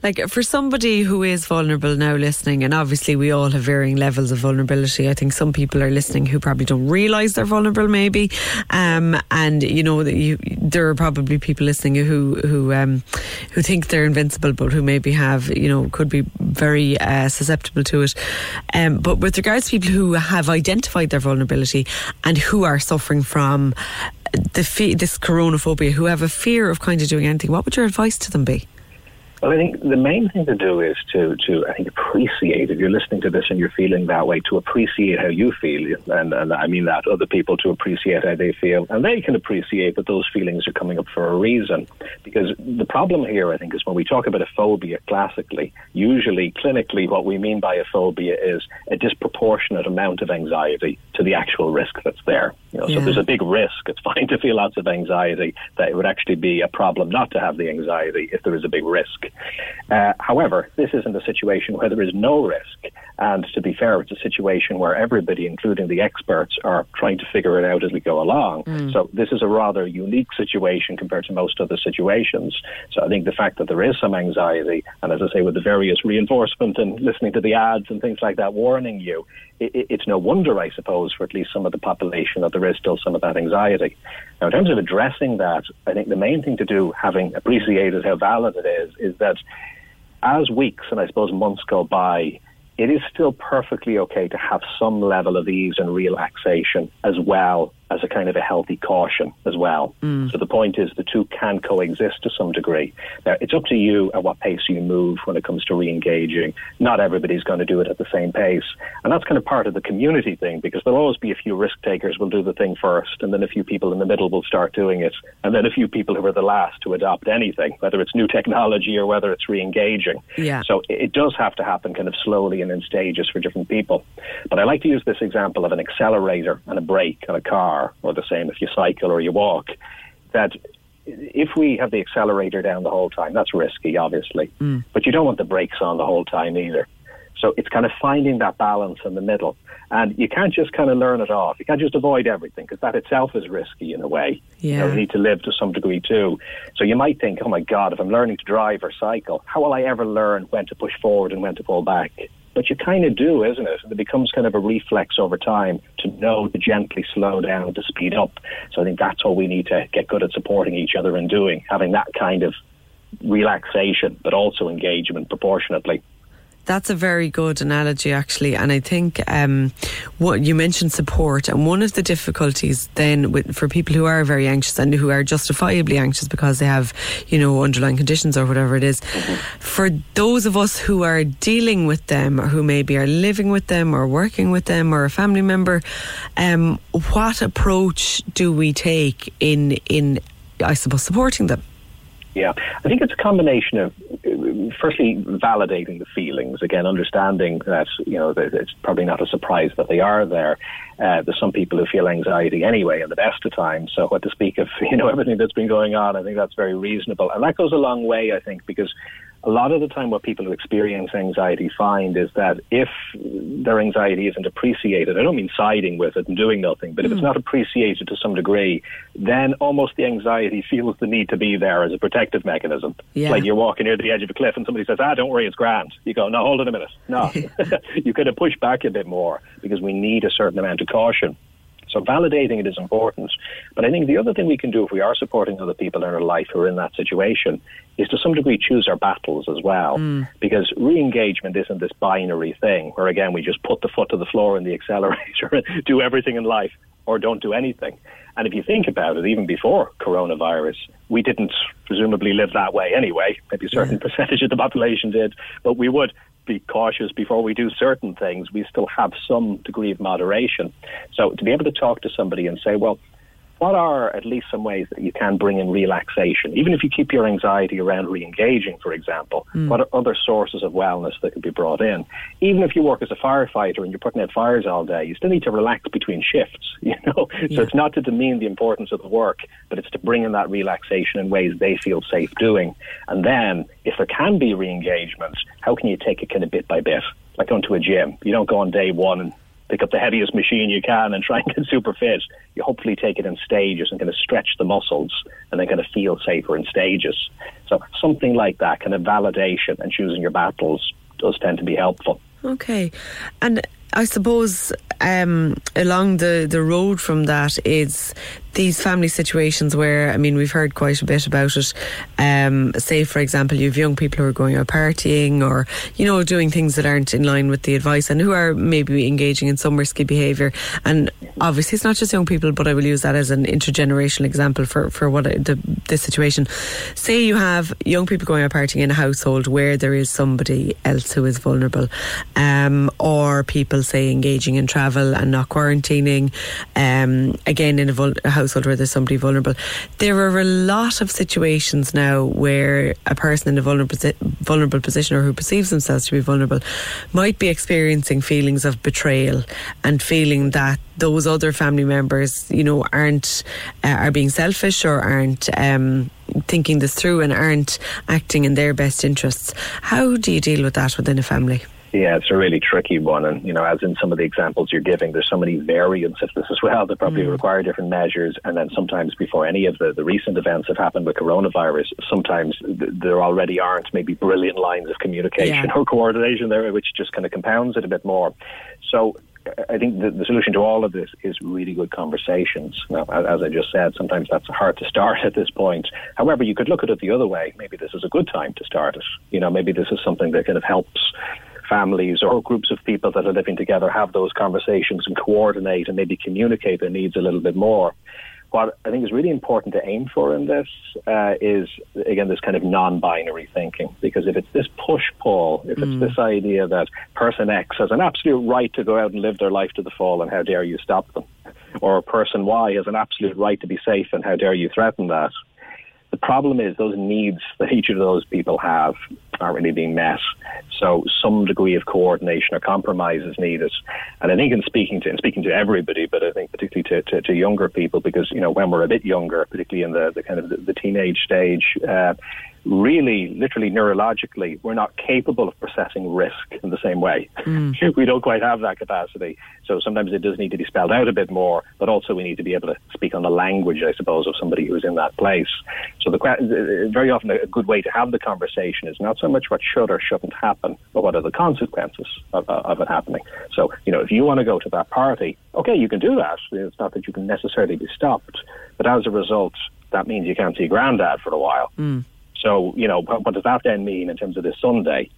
Like for somebody who is vulnerable now listening, and obviously we all have varying levels of vulnerability. I think some people are listening who probably don't realise they're vulnerable, maybe, um, and you know that you there are probably people listening who who um, who think they're invincible, but who maybe have you know could be very uh, susceptible to it. Um, but with regards to people who have identified their vulnerability and who are suffering from the fe- this coronaphobia, who have a fear of kind of doing anything, what would your advice to them be? Well, I think the main thing to do is to, to I think, appreciate, if you're listening to this and you're feeling that way, to appreciate how you feel. And, and I mean that, other people to appreciate how they feel. And they can appreciate that those feelings are coming up for a reason. Because the problem here, I think, is when we talk about a phobia classically, usually clinically, what we mean by a phobia is a disproportionate amount of anxiety to the actual risk that's there. You know, So Yeah. if there's a big risk, it's [laughs] fine to feel lots of anxiety, that it would actually be a problem not to have the anxiety if there is a big risk. Uh, however, this isn't a situation where there is no risk. And to be fair, it's a situation where everybody, including the experts, are trying to figure it out as we go along. Mm. So this is a rather unique situation compared to most other situations. So I think the fact that there is some anxiety, and as I say, with the various reinforcement and listening to the ads and things like that warning you, it, it's no wonder, I suppose, for at least some of the population that there is still some of that anxiety. Now, in terms of addressing that, I think the main thing to do, having appreciated how valid it is, is that as weeks and I suppose months go by, it is still perfectly okay to have some level of ease and relaxation as well as a kind of a healthy caution as well. Mm. So the point is the two can coexist to some degree. Now, it's up to you at what pace you move when it comes to re-engaging. Not everybody's going to do it at the same pace. And that's kind of part of the community thing because there'll always be a few risk takers will do the thing first and then a few people in the middle will start doing it and then a few people who are the last to adopt anything, whether it's new technology or whether it's re-engaging. Yeah. So it it does have to happen kind of slowly and in stages for different people. But I like to use this example of an accelerator and a brake on a car, or the same if you cycle or you walk, that if we have the accelerator down the whole time, that's risky, obviously. Mm. But you don't want the brakes on the whole time either. So it's kind of finding that balance in the middle. And you can't just kind of learn it off. You can't just avoid everything because that itself is risky in a way. You, know, Yeah. you need to live to some degree too. So you might think, oh my God, if I'm learning to drive or cycle, how will I ever learn when to push forward and when to pull back? But you kind of do, isn't it? It becomes kind of a reflex over time to know to gently slow down, to speed up. So I think that's what we need to get good at supporting each other in doing, having that kind of relaxation, but also engagement proportionately. That's a very good analogy, actually. And I think um, what you mentioned support, and one of the difficulties then with, for people who are very anxious and who are justifiably anxious because they have, you know, underlying conditions or whatever it is, for those of us who are dealing with them, or who maybe are living with them, or working with them, or a family member, um, what approach do we take in in, I suppose, supporting them? Yeah, I think it's a combination of uh, firstly validating the feelings. Again, understanding that you know it's probably not a surprise that they are there. Uh, there's some people who feel anxiety anyway at the best of times. So, what to speak of [laughs] you know everything that's been going on, I think that's very reasonable, and that goes a long way. I think because a lot of the time what people who experience anxiety find is that if their anxiety isn't appreciated, I don't mean siding with it and doing nothing, but if it's not appreciated to some degree, then almost the anxiety [laughs] feels the need to be there as a protective mechanism. Yeah. Like you're walking near the edge of a cliff and somebody says, ah, don't worry, it's grand. You go, no, hold on a minute. No. [laughs] [laughs] you kind of push back a bit more because we need a certain amount of caution. So validating it is important. But I think the other thing we can do if we are supporting other people in our life who are in that situation is to some degree choose our battles as well. Hmm. Because re-engagement isn't this binary thing where again we just put the foot to the floor in the [laughs] accelerator and do everything in life or don't do anything. And if you think about it, even before coronavirus, we didn't presumably live that way anyway. Maybe a certain percentage of the population did, but we would be cautious before we do certain things. We still have some degree of moderation. So to be able to talk to somebody and say, well, what are at least some ways that you can bring in relaxation? Even if you keep your anxiety around re-engaging, for example, Mm. what are other sources of wellness that could be brought in? Even if you work as a firefighter and you're putting out fires all day, you still need to relax between shifts, [laughs] you know? So it's not to demean the importance of the work, but it's to bring in that relaxation in ways they feel safe doing. And then, if there can be re-engagement, how can you take it kind of bit by bit? Like going to a gym. You don't go on day one and pick up the heaviest machine you can and try and get super fit. You hopefully take it in stages and kind of stretch the muscles and then kind of feel safer in stages. So something like that, kind of validation and choosing your battles does tend to be helpful. Okay. And I suppose um, along the, the road from that is these family situations where, I mean, we've heard quite a bit about it. Um, say, for example, you have young people who are going out partying or, you know, doing things that aren't in line with the advice and who are maybe engaging in some risky behaviour. And obviously, it's not just young people, but I will use that as an intergenerational example for, for what the, this situation. Say you have young people going out partying in a household where there is somebody else who is vulnerable, um, or people, say, engaging in travel and not quarantining, um, again, in a, vul- a household where there's somebody vulnerable. There are a lot of situations now where a person in a vulnerable, vulnerable position or who perceives themselves to be vulnerable might be experiencing feelings of betrayal and feeling that those other family members, you know, aren't uh, are being selfish or aren't um, thinking this through and aren't acting in their best interests. How do you deal with that within a family? Yeah, it's a really tricky one, and you know, as in some of the examples you're giving, there's so many variants of this as well that probably Mm. require different measures. And then sometimes before any of the, the recent events have happened with coronavirus, sometimes th- there already aren't maybe brilliant lines of communication Yeah. or coordination there, which just kind of compounds it a bit more. So. I think the, the solution to all of this is really good conversations. Now, as, as I just said, sometimes that's hard to start [laughs] at this point. However, you could look at it the other way. Maybe this is a good time to start it. You know, maybe this is something that kind of helps families or groups of people that are living together have those conversations and coordinate and maybe communicate their needs a little bit more. What I think is really important to aim for in this uh, is, again, this kind of non binary thinking. Because if it's this push pull, if it's this idea that person X has an absolute right to go out and live their life to the full, and how dare you stop them, or person Y has an absolute right to be safe, and how dare you threaten that, the problem is those needs that each of those people have aren't really being met. So some degree of coordination or compromise is needed. And I think in speaking to in speaking to everybody, but I think particularly to, to, to younger people, because you know when we're a bit younger, particularly in the, the kind of the, the teenage stage, uh, really, literally neurologically, we're not capable of processing risk in the same way. Mm. [laughs] we don't quite have that capacity. So sometimes it does need to be spelled out a bit more, but also we need to be able to speak on the language, I suppose, of somebody who's in that place. So the uh, uh, very often a good way to have the conversation is not so much what should or shouldn't happen, but what are the consequences of, uh, of it happening. So, you know, if you want to go to that party, okay, you can do that. It's not that you can necessarily be stopped, but as a result, that means you can't see granddad for a while. Mm. So, you know, what, what does that then mean in terms of this Sunday?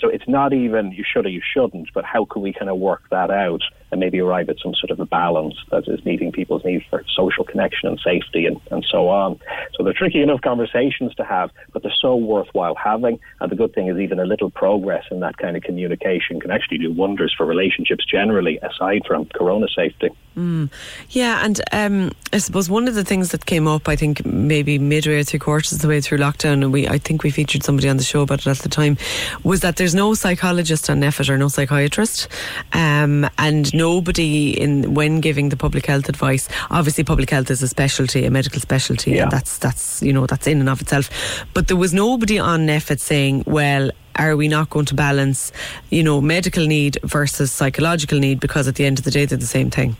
So it's not even you should or you shouldn't, but how can we kind of work that out and maybe arrive at some sort of a balance that is meeting people's needs for social connection and safety and, and so on. So they're tricky enough conversations to have, but they're so worthwhile having. And the good thing is even a little progress in that kind of communication can actually do wonders for relationships generally, aside from corona safety. Mm. Yeah, and um, I suppose one of the things that came up, I think maybe midway or three quarters of the way through lockdown, and we, I think we featured somebody on the show about it at the time, was that there's no psychologist on NPHET or no psychiatrist, um, and nobody in when giving the public health advice. Obviously, public health is a specialty, a medical specialty, and that's that's you know that's in and of itself. But there was nobody on NPHET saying, well are we not going to balance, you know, medical need versus psychological need because at the end of the day they're the same thing?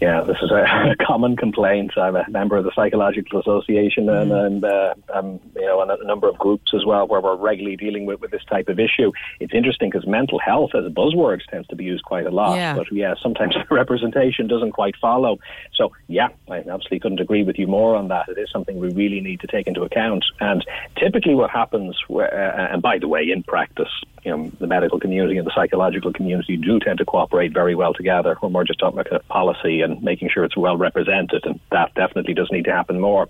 Yeah, this is [laughs] a, common complaint. I'm a member of the Psychological Association and, and uh, I'm, you know, a number of groups as well where we're regularly dealing with, with this type of issue. It's interesting because mental health as a buzzword tends to be used quite a lot. Yeah. But yeah, sometimes [laughs] the representation doesn't quite follow. So yeah, I absolutely couldn't agree with you more on that. It is something we really need to take into account. And typically what happens, where, uh, and by the way, in practice, you know, the medical community and the psychological community do tend to cooperate very well together. When we're just talking about kind of policy and making sure it's well represented, and that definitely does need to happen more.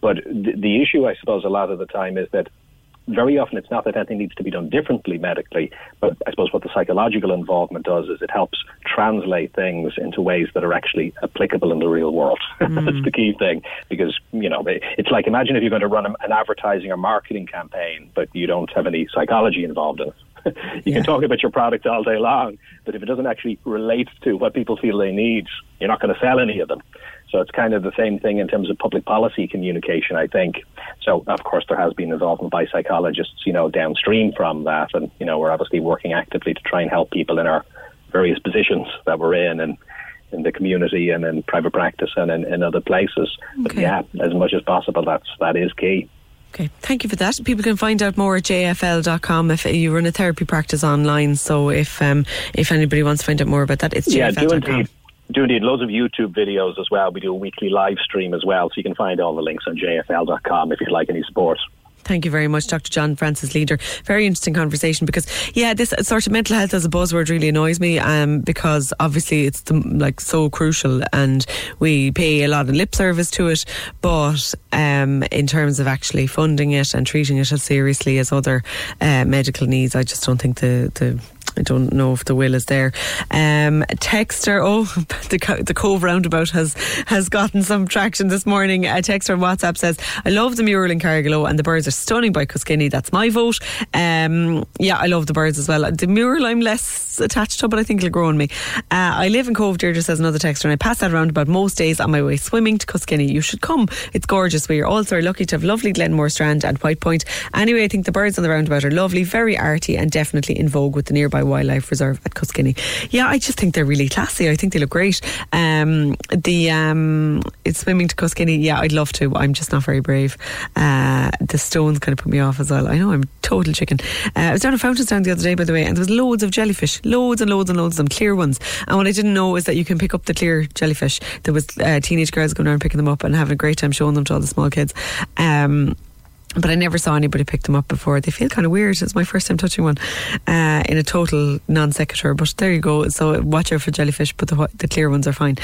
But the, the issue, I suppose, a lot of the time is that very often it's not that anything needs to be done differently medically, but I suppose what the psychological involvement does is it helps translate things into ways that are actually applicable in the real world. [laughs] That's the key thing because, you know, it's like imagine if you're going to run an advertising or marketing campaign, but you don't have any psychology involved in it. [laughs] you can talk about your product all day long, but if it doesn't actually relate to what people feel they need, you're not going to sell any of them. So it's kind of the same thing in terms of public policy communication, I think. So, of course, there has been involvement by psychologists, you know, downstream from that. And, you know, we're obviously working actively to try and help people in our various positions that we're in and in the community and in private practice and in, in other places. But yeah, as much as possible, that's, that is key. Okay, thank you for that. People can find out more at jfl.com if you run a therapy practice online. So if um, if anybody wants to find out more about that, it's Yeah, do jfl.com. indeed. Do indeed. Loads of YouTube videos as well. We do a weekly live stream as well, so you can find all the links on jfl.com if you'd like any support. Thank you very much, Dr. John Francis Leader. Very interesting conversation because, yeah, this sort of mental health as a buzzword really annoys me um, because obviously it's the, like so crucial and we pay a lot of lip service to it. But um, in terms of actually funding it and treating it as seriously as other uh, medical needs, I just don't think the, the I don't know if the will is there. Um, texter, oh, [laughs] the, the Cobh roundabout has has gotten some traction this morning. A texter on WhatsApp says, "I love the mural in Carrigaloe and the birds are stunning by Cuskinny. That's my vote. Um, yeah, I love the birds as well. The mural I'm less attached to, but I think it'll grow on me. Uh, I live in Cobh, Deirdre says another texter, and I pass that roundabout most days on my way swimming to Cuskinny. You should come. It's gorgeous. We are also lucky to have lovely Glenmore Strand and White Point. Anyway, I think the birds on the roundabout are lovely, very arty, and definitely in vogue with the nearby wildlife reserve at Cuskinny. Yeah, I just think they're really classy. I think they look great. Um, the um, it's swimming to Cuskinny. Yeah, I'd love to. I'm just not very brave. Uh, the stones kind of put me off as well. I know I'm total chicken. Uh, I was down at Fountainstown the other day, by the way, and there was loads of jellyfish, loads and loads and loads of them, clear ones. And what I didn't know is that you can pick up the clear jellyfish. There was uh, teenage girls going around picking them up and having a great time showing them to all the small kids. Um, but I never saw anybody pick them up before. They feel kind of weird. It's my first time touching one uh, in a total non sequitur. But there you go. So watch out for jellyfish, but the the clear ones are fine.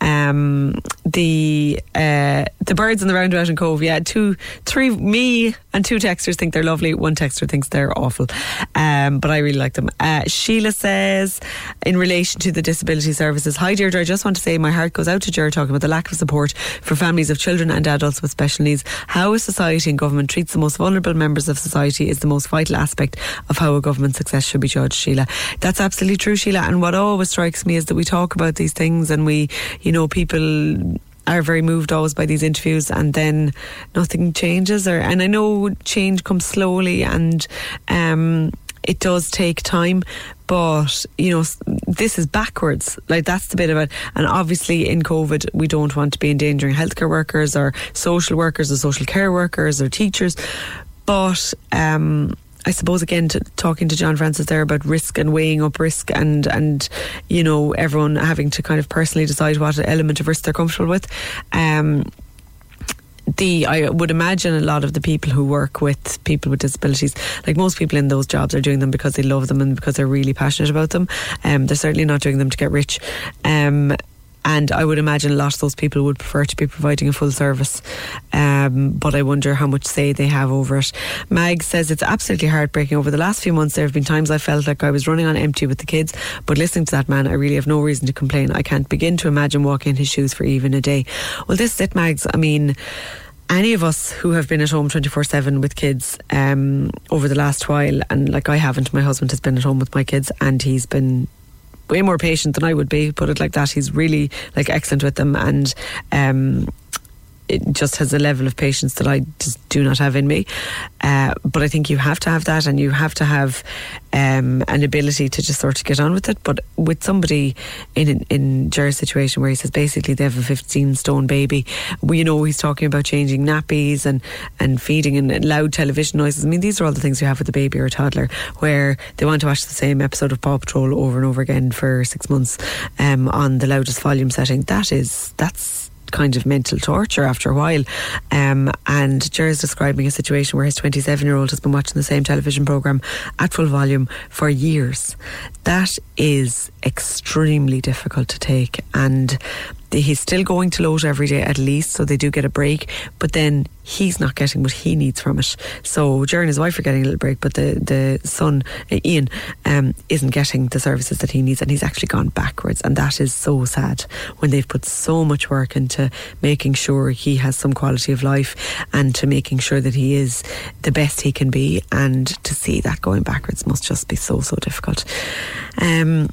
Um, the uh, the birds in the roundabout in Cobh, yeah, two, three, me and two texters think they're lovely. One texter thinks they're awful, um, but I really like them. Uh, Sheila says, in relation to the disability services, hi Deirdre, I just want to say my heart goes out to Deirdre talking about the lack of support for families of children and adults with special needs. How is society and government treats the most vulnerable members of society is the most vital aspect of how a government success should be judged, Sheila. That's absolutely true, Sheila. And what always strikes me is that we talk about these things and we, you know, people are very moved always by these interviews and then nothing changes or and I know change comes slowly and um it does take time but you know this is backwards like that's the bit of it and obviously in covid we don't want to be endangering healthcare workers or social workers or social care workers or teachers but um I suppose again to, talking to John Francis there about risk and weighing up risk and and you know everyone having to kind of personally decide what element of risk they're comfortable with. Um, the I would imagine a lot of the people who work with people with disabilities, like most people in those jobs, are doing them because they love them and because they're really passionate about them. Um, they're certainly not doing them to get rich. Um, and I would imagine a lot of those people would prefer to be providing a full service. Um, but I wonder how much say they have over it. Mag says it's absolutely heartbreaking. Over the last few months, there have been times I felt like I was running on empty with the kids. But listening to that man, I really have no reason to complain. I can't begin to imagine walking in his shoes for even a day. Well, this is it, Mags. I mean, any of us who have been at home 24 7 with kids um, over the last while, and like I haven't, my husband has been at home with my kids and he's been way more patient than I would be, put it like that. He's really like excellent with them and um, it just has a level of patience that I just do not have in me. Uh, but I think you have to have that and you have to have um, an ability to just sort of get on with it. But with somebody in in Ger's situation where he says basically they have a 15 stone baby, we, you know, he's talking about changing nappies and, and feeding and loud television noises. I mean, these are all the things you have with a baby or a toddler where they want to watch the same episode of Paw Patrol over and over again for six months um, on the loudest volume setting. That is, that's kind of mental torture after a while. Um, and Ger's describing a situation where his 27 year old has been watching the same television programme at full volume for years. That is extremely difficult to take. And he's still going to Lota every day at least, so they do get a break. But then he's not getting what he needs from it. So Jerry and his wife are getting a little break, but the the son uh, Ian um, isn't getting the services that he needs, and he's actually gone backwards, and that is so sad when they've put so much work into making sure he has some quality of life and to making sure that he is the best he can be, and to see that going backwards must just be so so difficult. Um,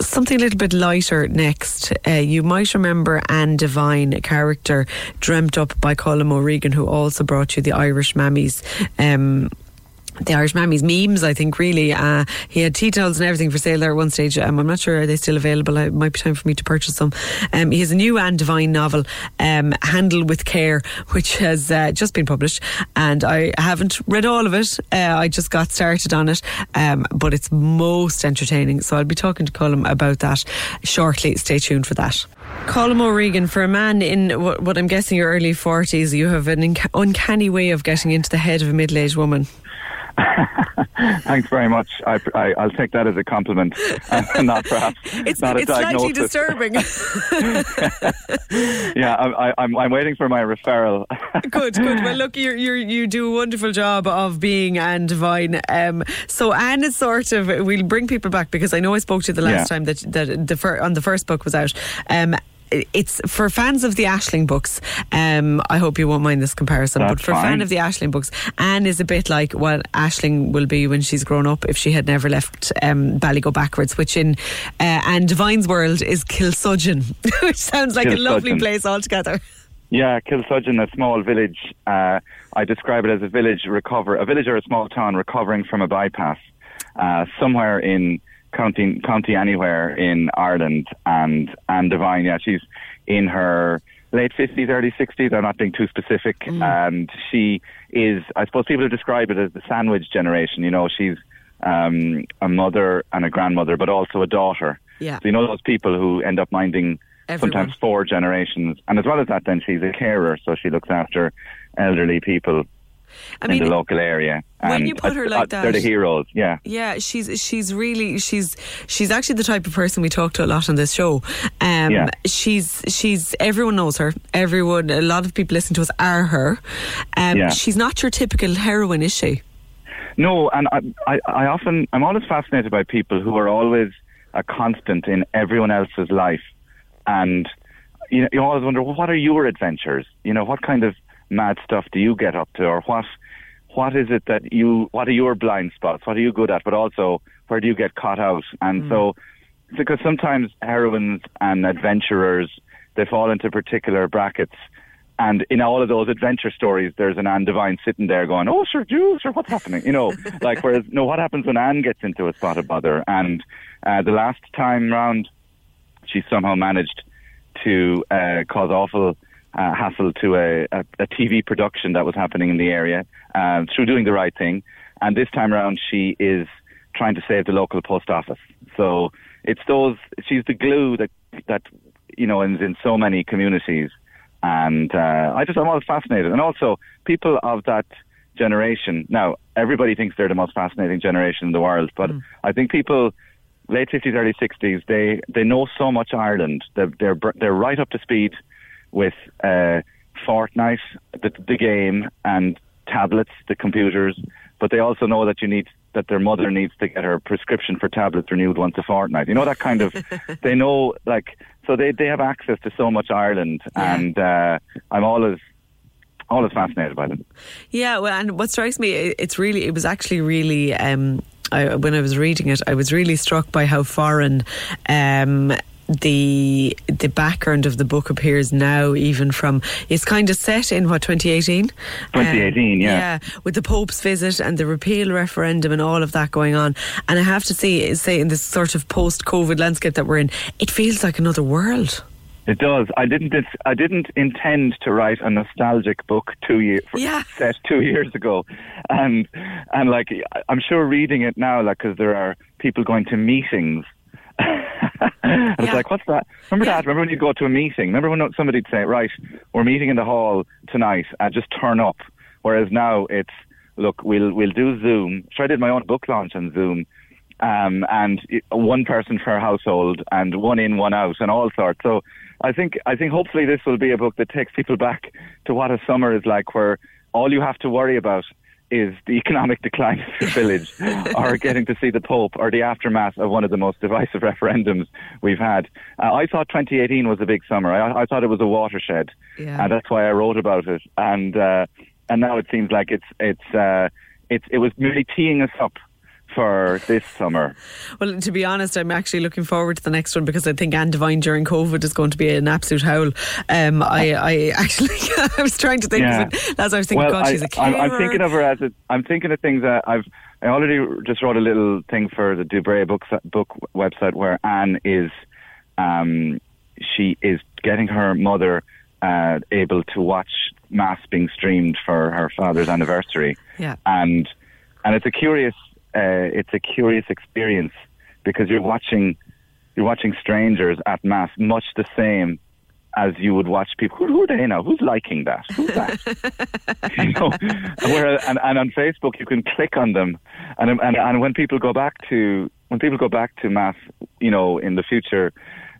something a little bit lighter next. Uh, you might remember Anne Devine, a character dreamt up by Colm O'Regan, who also brought you the Irish Mammies. Um, the Irish Mammies memes, I think, really. Uh, he had tea towels and everything for sale there at one stage. Um, I'm not sure, are they still available? It might be time for me to purchase some. Um, he has a new Anne Devine novel, um, Handle with Care, which has uh, just been published. And I haven't read all of it. Uh, I just got started on it. Um, but it's most entertaining. So I'll be talking to Colm about that shortly. Stay tuned for that. Colm O'Regan, for a man in what, what I'm guessing your early 40s, you have an uncanny way of getting into the head of a middle aged woman. [laughs] Thanks very much. I, I, I'll take that as a compliment, [laughs] not perhaps It's, not a it's slightly diagnosis. disturbing. [laughs] yeah, I, I, I'm, I'm waiting for my referral. good, good. Well, look, you you you do a wonderful job of being Anne Devine. Um, so Anne is sort of. We'll bring people back because I know I spoke to you the last Yeah. time that that the fir- on the first book was out. Um, it's for fans of the Aisling books. Um, I hope you won't mind this comparison, but That's for fan of the Aisling books, Anne is a bit like what Ashling will be when she's grown up if she had never left um, Ballygo backwards, which in uh, Anne Devine's world is Kilsudgeon, [laughs] which sounds like a lovely place altogether. Yeah, Kilsudgeon, a small village. Uh, I describe it as a village recover, a village or a small town recovering from a bypass, uh, somewhere in county county anywhere in Ireland. And Anne Devine, yeah, she's in her late fifties, early sixties. I'm not being too specific, and she is. I suppose people describe it as the sandwich generation. You know, she's um, a mother and a grandmother, but also a daughter. Yeah. So you know those people who end up minding Everyone. sometimes four generations. And as well as that, then she's a carer, so she looks after elderly people I in mean, the local area. when you put her like They're the heroes, yeah. Yeah, she's she's really she's she's actually the type of person we talk to a lot on this show. Um, Yeah. she's she's everyone knows her. Everyone, a lot of people listen to us are her. Um, Yeah. she's not your typical heroine, is she? No, and I, I, I often, I'm always fascinated by people who are always a constant in everyone else's life. And you, know, you always wonder, well, what are your adventures? You know, what kind of mad stuff do you get up to? Or what, what is it that you, what are your blind spots? What are you good at? But also, where do you get caught out? And so, because sometimes heroines and adventurers, they fall into particular brackets. And in all of those adventure stories, there's an Anne Devine sitting there going, "Oh, sure, Jules, sure, what's happening?" You know, [laughs] like whereas no, what happens when Anne gets into a spot of bother? And uh, the last time round, she somehow managed to uh, cause awful uh, hassle to a, a, a TV production that was happening in the area uh, through doing the right thing. And this time around, she is trying to save the local post office. So it's those. She's the glue that that you know is in so many communities. And uh, I just I'm always fascinated. And also people of that generation. Now everybody thinks they're the most fascinating generation in the world, but I think people late fifties, early sixties, they they know so much Ireland. They're they're they're right up to speed with uh, Fortnite, the the game, and tablets, the computers. But they also know that you need that their mother needs to get her prescription for tablets renewed once a fortnight. You know that kind of. [laughs] they know like so they they have access to so much Ireland, and uh, I'm always always fascinated by them. Yeah, well, and what strikes me, it- it's really, it was actually really, um, I, when I was reading it, I was really struck by how foreign um, the the background of the book appears now, even from it's kind of set in what 2018. 2018, um, yeah. yeah, with the Pope's visit and the repeal referendum and all of that going on. And I have to say, say in this sort of post-COVID landscape that we're in, it feels like another world. It does. I didn't. I didn't intend to write a nostalgic book two years Yeah. set two [laughs] years ago, and and like I'm sure reading it now, like because there are people going to meetings. And it's like, what's that? Remember that? Remember when you go to a meeting? Remember when somebody'd say, right, we're meeting in the hall tonight, and just turn up. Whereas now it's, look, we'll we'll do Zoom. So I did my own book launch on Zoom, um, and it- one person per household, and one in, one out, and all sorts. So I think I think hopefully this will be a book that takes people back to what a summer is like, where all you have to worry about is the economic decline of your [laughs] village, or getting to see the Pope, or the aftermath of one of the most divisive referendums we've had. Uh, I thought 2018 was a big summer. I, I thought it was a watershed, Yeah. and that's why I wrote about it. And uh, and now it seems like it's it's uh, it's it was merely teeing us up for this summer. Well, to be honest, I'm actually looking forward to the next one because I think Ann Devine during COVID is going to be an absolute howl. Um, I, I actually, [laughs] I was trying to think Yeah. of it as I was thinking, well, God, I, she's a I'm. I'm thinking of her as a, I'm thinking of things that I've. I already just wrote a little thing for the Dubray book book website where Ann is, um, she is getting her mother uh, able to watch mass being streamed for her father's anniversary, Yeah. and and it's a curious uh, it's a curious experience because you're watching you're watching strangers at mass, much the same as you would watch people. Who, who are they now? Who's liking that? Who's that? [laughs] you know, whereas, and, and on Facebook you can click on them, and and and when people go back to when people go back to mass, you know, in the future,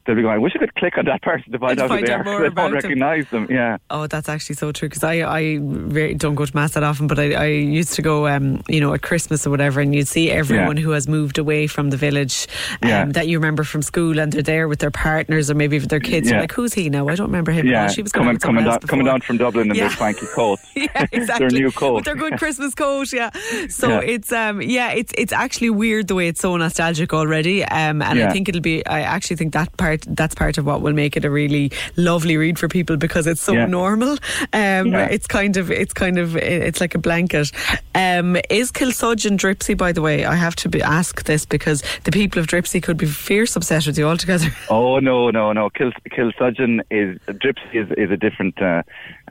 they'll be going, I wish I could click on that person to find out who they out are. [laughs] about don't them. recognise them. Yeah. Oh, that's actually so true because I I re- don't go to mass that often, but I, I used to go, um, you know, at Christmas or whatever, and you'd see everyone Yeah. who has moved away from the village um, Yeah. that you remember from school, and they're there with their partners or maybe with their kids. You're like, who's he now? I don't remember him. Yeah, Oh, she was coming coming down coming down from Dublin in Yeah. their swanky coat. [laughs] yeah, [laughs] exactly. their new coat. With their good Christmas coat, yeah. So Yeah. it's um yeah, it's it's actually weird the way it's so nostalgic already. Um and I think it'll be I actually think that part that's part of what will make it a really lovely read for people because it's so Yeah. normal. Um Yeah. it's kind of it's kind of it's like a blanket. Um is Kilsudgeon Dripsey by the way? I have to be, ask this because the people of Dripsey could be fierce upset with you altogether. [laughs] Oh no, no, no! Kil Kilsudgeon is Dripsey is, is a different, uh,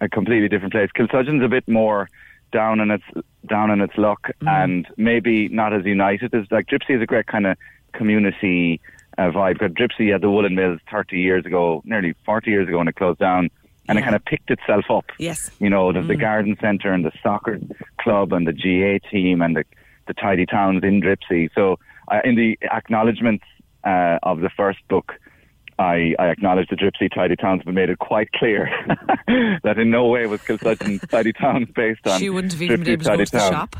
a completely different place. Kilsudgeon's a bit more down in its down in its luck, and maybe not as united as like Dripsey is a great kind of community uh, vibe. Because Dripsey had the woolen mills thirty years ago, nearly forty years ago, when it closed down, and it kind of picked itself up. Yes. You know, there's the garden centre and the soccer club and the GAA team and the the tidy towns in Dripsey. So uh, in the acknowledgements uh, of the first book. I, I acknowledge the Dripsey Tidy Towns, but made it quite clear [laughs] that in no way was Kilsudgeon Tidy Towns based on She wouldn't have even been able to go Tidy to the shop.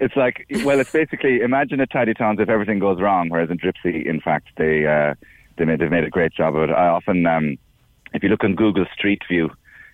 It's like, well, it's basically imagine a Tidy Towns if everything goes wrong, whereas in Dripsey, in fact, they uh, they made they've made a great job of it. I often, um, if you look on Google Street View,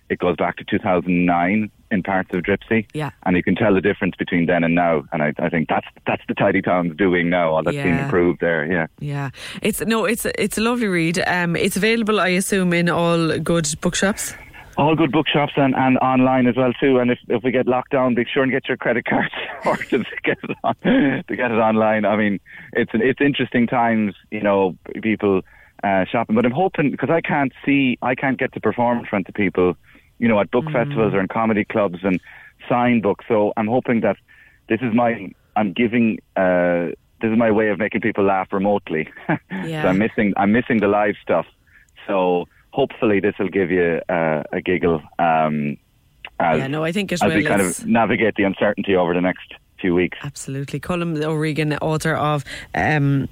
it goes back to 2009 in parts of Dripsey, Yeah. and you can tell the difference between then and now. And I, I think that's that's the Tidy Towns doing now. All that's being Yeah. improved there. Yeah. Yeah, it's no, it's it's a lovely read. Um, it's available, I assume, in all good bookshops. All good bookshops and, and online as well too. And if, if we get locked down, be sure and get your credit cards [laughs] sorted to get it on, to get it online. I mean, it's it's interesting times, you know, people uh, shopping. But I'm hoping because I can't see, I can't get to perform in front of people, you know, at book festivals or in comedy clubs and sign books. So I'm hoping that this is my, I'm giving. Uh, this is my way of making people laugh remotely. Yeah. [laughs] so I'm missing, I'm missing the live stuff. So hopefully this will give you uh, a giggle um, as, Yeah, no, I think as we kind of navigate the uncertainty over the next few weeks. Absolutely. Colm O'Regan, author of. Um,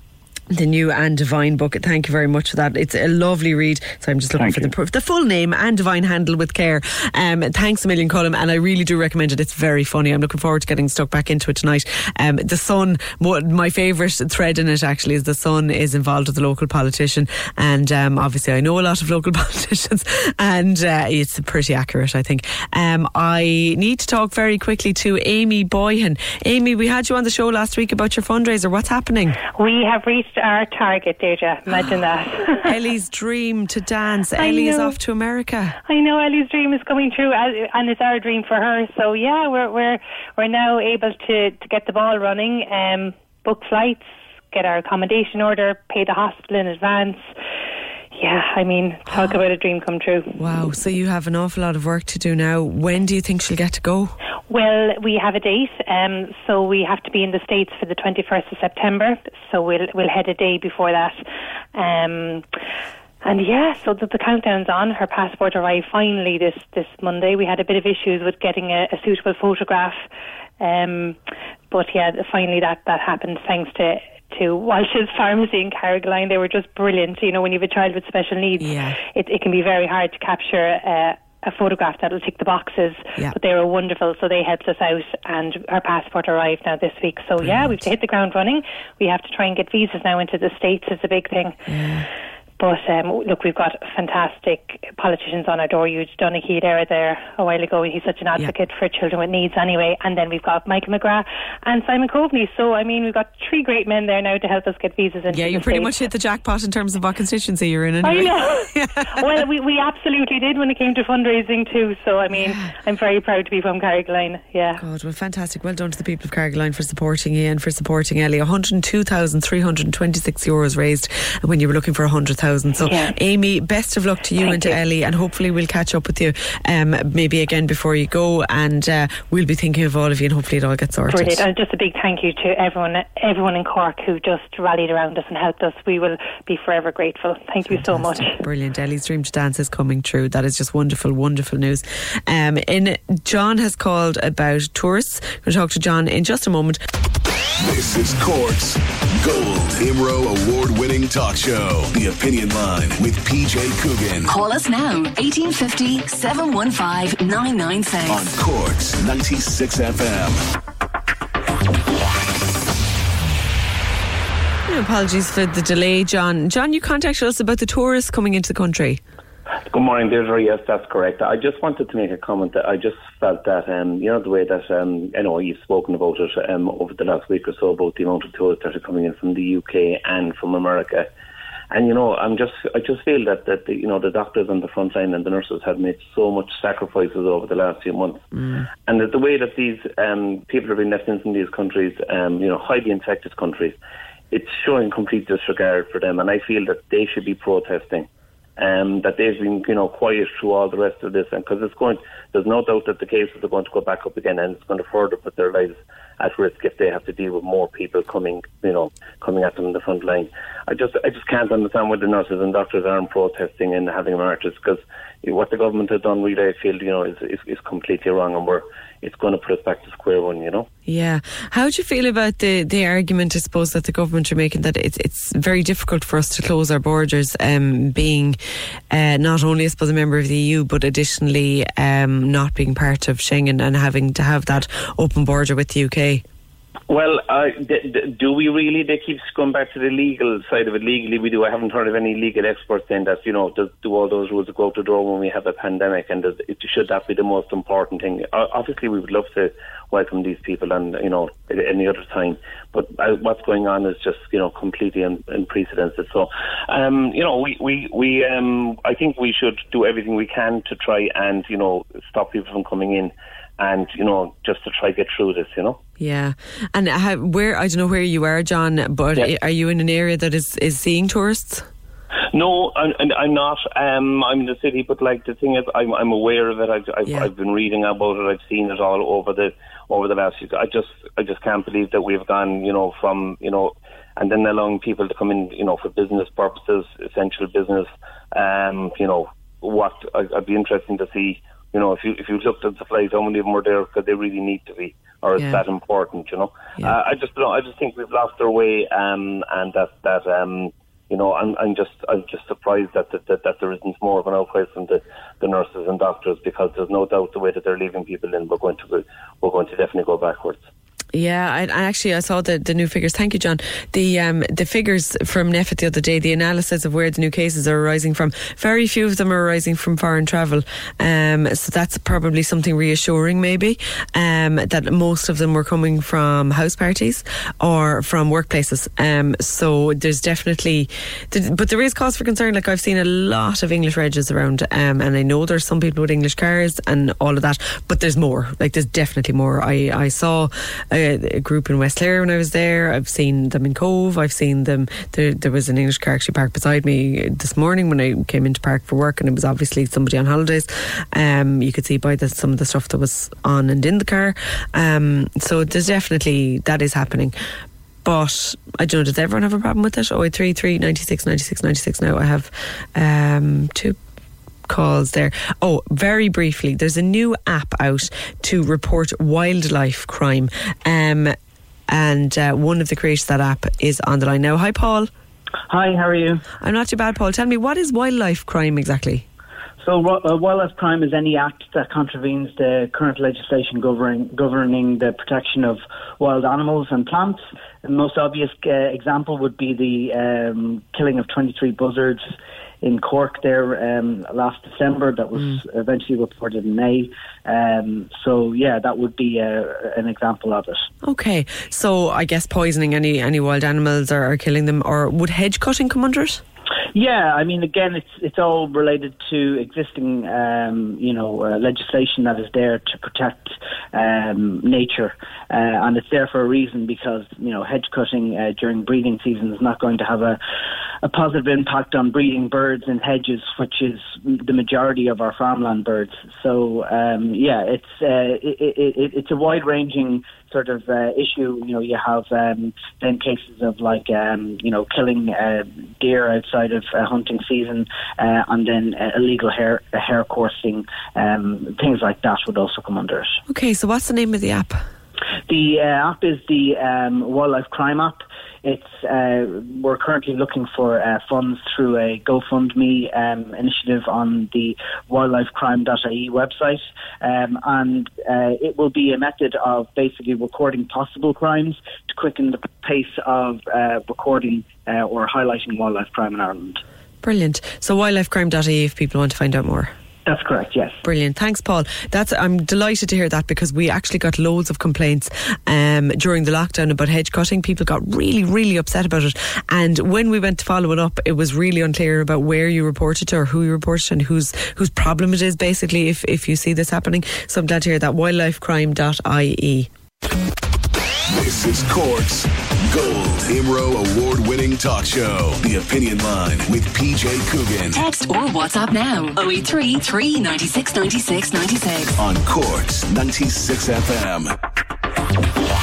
the new Ann Devine book. Thank you very much for that. It's a lovely read. So I'm just looking Thank for the, pr- the full name, Ann Devine Handle with Care. Um, thanks a million, Colm, and I really do recommend it. It's very funny. I'm looking forward to getting stuck back into it tonight. Um, the son, mo- my favourite thread in it actually is the son is involved with a local politician, and um, obviously I know a lot of local [laughs] politicians, and uh, it's pretty accurate, I think. Um, I need to talk very quickly to Amy Boyhan. Amy, we had you on the show last week about your fundraiser. What's happening? We have reached our target, Deja. Imagine that. [laughs] Ellie's dream to dance. I Ellie is know. off to America. I know Ellie's dream is coming true, and it's our dream for her. So yeah, we're we're we're now able to to get the ball running, um, book flights, get our accommodation order, pay the hospital in advance. Yeah, I mean, talk [gasps] about a dream come true. Wow. So you have an awful lot of work to do now. When do you think she'll get to go? Well, we have a date, um, so we have to be in the states for the twenty first of September. So we'll we'll head a day before that. Um, and yeah, so the, the countdown's on. Her passport arrived finally this this Monday. We had a bit of issues with getting a, a suitable photograph, um, but yeah, finally that that happened thanks to. To Walsh's [laughs] Pharmacy in Carrigaline, they were just brilliant. You know, when you have a child with special needs, Yeah. it, it can be very hard to capture uh, a photograph that'll tick the boxes. Yeah. But they were wonderful, so they helped us out, and our passport arrived now this week. So yeah, we've hit the ground running. We have to try and get visas now into the states. Is a big thing. But um, look, we've got fantastic politicians on our door. You Donnchadh there there a while ago. He's such an advocate for children with needs anyway. And then we've got Michael McGrath and Simon Coveney. So I mean, we've got three great men there now to help us get visas into Yeah, you pretty States. much hit the jackpot in terms of what constituency you're in. Anyway. I know. [laughs] well, we, we absolutely did when it came to fundraising too. So I mean, I'm very proud to be from Carrigaline. Yeah. God, well, fantastic. Well done to the people of Carrigaline for supporting Ian, and for supporting Ellie. 102,326 euros raised when you were looking for 100,000. Thousand. So, Yeah. Amy, best of luck to you and to Ellie, and hopefully we'll catch up with you um, maybe again before you go, and uh, we'll be thinking of all of you, and hopefully it all gets sorted. Brilliant. And just a big thank you to everyone everyone in Cork who just rallied around us and helped us. We will be forever grateful. Thank you so much. Brilliant. Ellie's Dream to Dance is coming true. That is just wonderful, wonderful news. Um, in John has called about tourists. We'll talk to John in just a moment. This is Cork's Gold IMRO award winning talk show. The Opinion Line with PJ Coogan. Call us now, 1850 715 996. On Cork's 96 FM. Yeah, Apologies for the delay, John. John, you contacted us about the tourists coming into the country. Good morning, Deirdre. Yes, that's correct. I just wanted to make a comment that I just felt that, um, you know, the way that, um, I know you've spoken about it um, over the last week or so about the amount of tourists that are coming in from the UK and from America. And, you know, I'm just, I just feel that, that the, you know, the doctors on the front line and the nurses have made so much sacrifices over the last few months. And that the way that these um, people are being left in these countries, um, you know, highly infected countries, it's showing complete disregard for them. And I feel that they should be protesting. Um, that they've been, you know, quiet through all the rest of this, and because it's going, there's no doubt that the cases are going to go back up again, and it's going to further put their lives at risk if they have to deal with more people coming, you know, coming at them in the front line. I just, I just can't understand why the nurses and doctors aren't protesting and having marches because what the government has done, really, I feel, you know, is, is, is completely wrong, and we're, it's going to put us back to square one, you know. Yeah. How do you feel about the, the argument, I suppose, that the government are making that it's, it's very difficult for us to close our borders, um, being uh, not only, I suppose, a member of the EU, but additionally um, not being part of Schengen and having to have that open border with the UK? Well, uh, d- d- do we really? They keep going back to the legal side of it. Legally, we do. I haven't heard of any legal experts saying that, you know, does, do all those rules go out the door when we have a pandemic, and does, it, should that be the most important thing? Uh, obviously, we would love to welcome these people, and you know, at any other time. But uh, what's going on is just, you know, completely un- unprecedented. So, um, you know, we we we um, I think we should do everything we can to try and you know stop people from coming in, and you know, just to try get through this, you know. Yeah. And how, where, I don't know where you are, John, but are you in an area that is, is seeing tourists? No, I'm, and I'm not. Um, I'm in the city, but like the thing is, I'm, I'm aware of it. I've, I've, Yeah. I've been reading about it. I've seen it all over the over the last. Few, I just, I just can't believe that we've gone, you know, from you know, and then allowing people to come in, you know, for business purposes, essential business. Um, you know, what I'd be interesting to see. You know, if you if you looked at the flights, how many of them are there because they really need to be, or is Yeah. that important? You know, uh, I just don't. I just think we've lost our way, um, and that that um, you know, I'm, I'm just I'm just surprised that that, that that there isn't more of an outcry from the, the nurses and doctors because there's no doubt the way that they're leaving people in, we're going to we're going to definitely go backwards. Yeah, I, actually I saw the, the new figures. Thank you, John. The um, the figures from NPHET the other day, the analysis of where the new cases are arising from. Very few of them are arising from foreign travel. Um, so that's probably something reassuring, maybe. Um, that most of them were coming from house parties or from workplaces. Um, so there's definitely, but there is cause for concern. Like I've seen a lot of English regs around, um, and I know there's some people with English cars and all of that. But there's more. Like there's definitely more. I I saw. A, group in West Clare when I was there. I've seen them in Cobh. I've seen them. There, there was an English car actually parked beside me this morning when I came into park for work, and it was obviously somebody on holidays. Um, you could see by the, some of the stuff that was on and in the car. Um, so there's definitely that is happening. But I don't know, does everyone have a problem with it? Oh, 033 96 96 96 now. I have um, two calls there. Oh, very briefly, there's a new app out to report wildlife crime. Um, and uh, one of the creators of that app is on the line now. Hi, Paul. Hi, how are you? I'm not too bad, Paul. Tell me, what is wildlife crime exactly? So, uh, wildlife crime is any act that contravenes the current legislation governing governing the protection of wild animals and plants. The most obvious uh, example would be the um, killing of 23 buzzards in Cork there um, last December. That was eventually reported in May. Um, so, yeah, that would be uh, an example of it. Okay, so I guess poisoning any any wild animals or, or killing them, or would hedge cutting come under it? Yeah, I mean, again, it's it's all related to existing, um, you know, uh, legislation that is there to protect um, nature, uh, and it's there for a reason because you know hedge cutting uh, during breeding season is not going to have a a positive impact on breeding birds in hedges, which is the majority of our farmland birds. So um, yeah, it's uh, it, it, it's a wide ranging sort of uh, issue. You know, you have um, then cases of like um, you know killing uh, deer outside of uh, hunting season, uh, and then uh, illegal hare hare coursing, um, things like that would also come under it. Okay, so what's the name of the app? The uh, app is the um, Wildlife Crime app. It's uh, we're currently looking for uh, funds through a GoFundMe um, initiative on the wildlifecrime.ie website, um, and uh, it will be a method of basically recording possible crimes to quicken the pace of uh, recording uh, or highlighting wildlife crime in Ireland. Brilliant. So wildlifecrime.ie if people want to find out more. That's correct, yes. Brilliant. Thanks, Paul. That's I'm delighted to hear that because we actually got loads of complaints um, during the lockdown about hedge cutting. People got really, really upset about it. And when we went to follow it up, it was really unclear about where you reported or who you reported and whose whose problem it is basically if, if you see this happening. So I'm glad to hear that. Wildlifecrime.ie. This is Cork's Gold IMRO award winning talk show. The Opinion Line with PJ Coogan. Text or WhatsApp now 083 396 96 96. On Cork's 96 FM.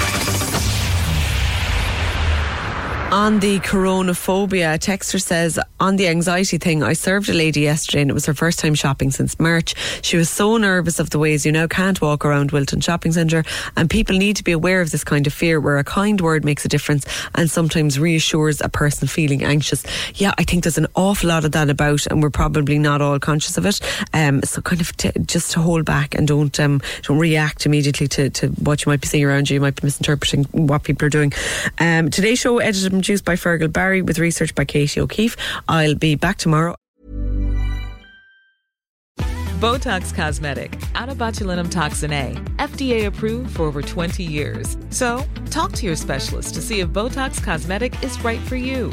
On the coronaphobia, a texter says, on the anxiety thing, I served a lady yesterday and it was her first time shopping since March. She was so nervous of the ways you now can't walk around Wilton Shopping Centre and people need to be aware of this kind of fear where a kind word makes a difference and sometimes reassures a person feeling anxious. Yeah, I think there's an awful lot of that about and we're probably not all conscious of it. Um, so kind of t- just to hold back and don't um, don't react immediately to, to what you might be seeing around you. You might be misinterpreting what people are doing. Um, today's show edited produced by Fergal Barry with research by Katie O'Keefe. I'll be back tomorrow. Botox Cosmetic, out of botulinum toxin A, FDA approved for over 20 years. So, talk to your specialist to see if Botox Cosmetic is right for you.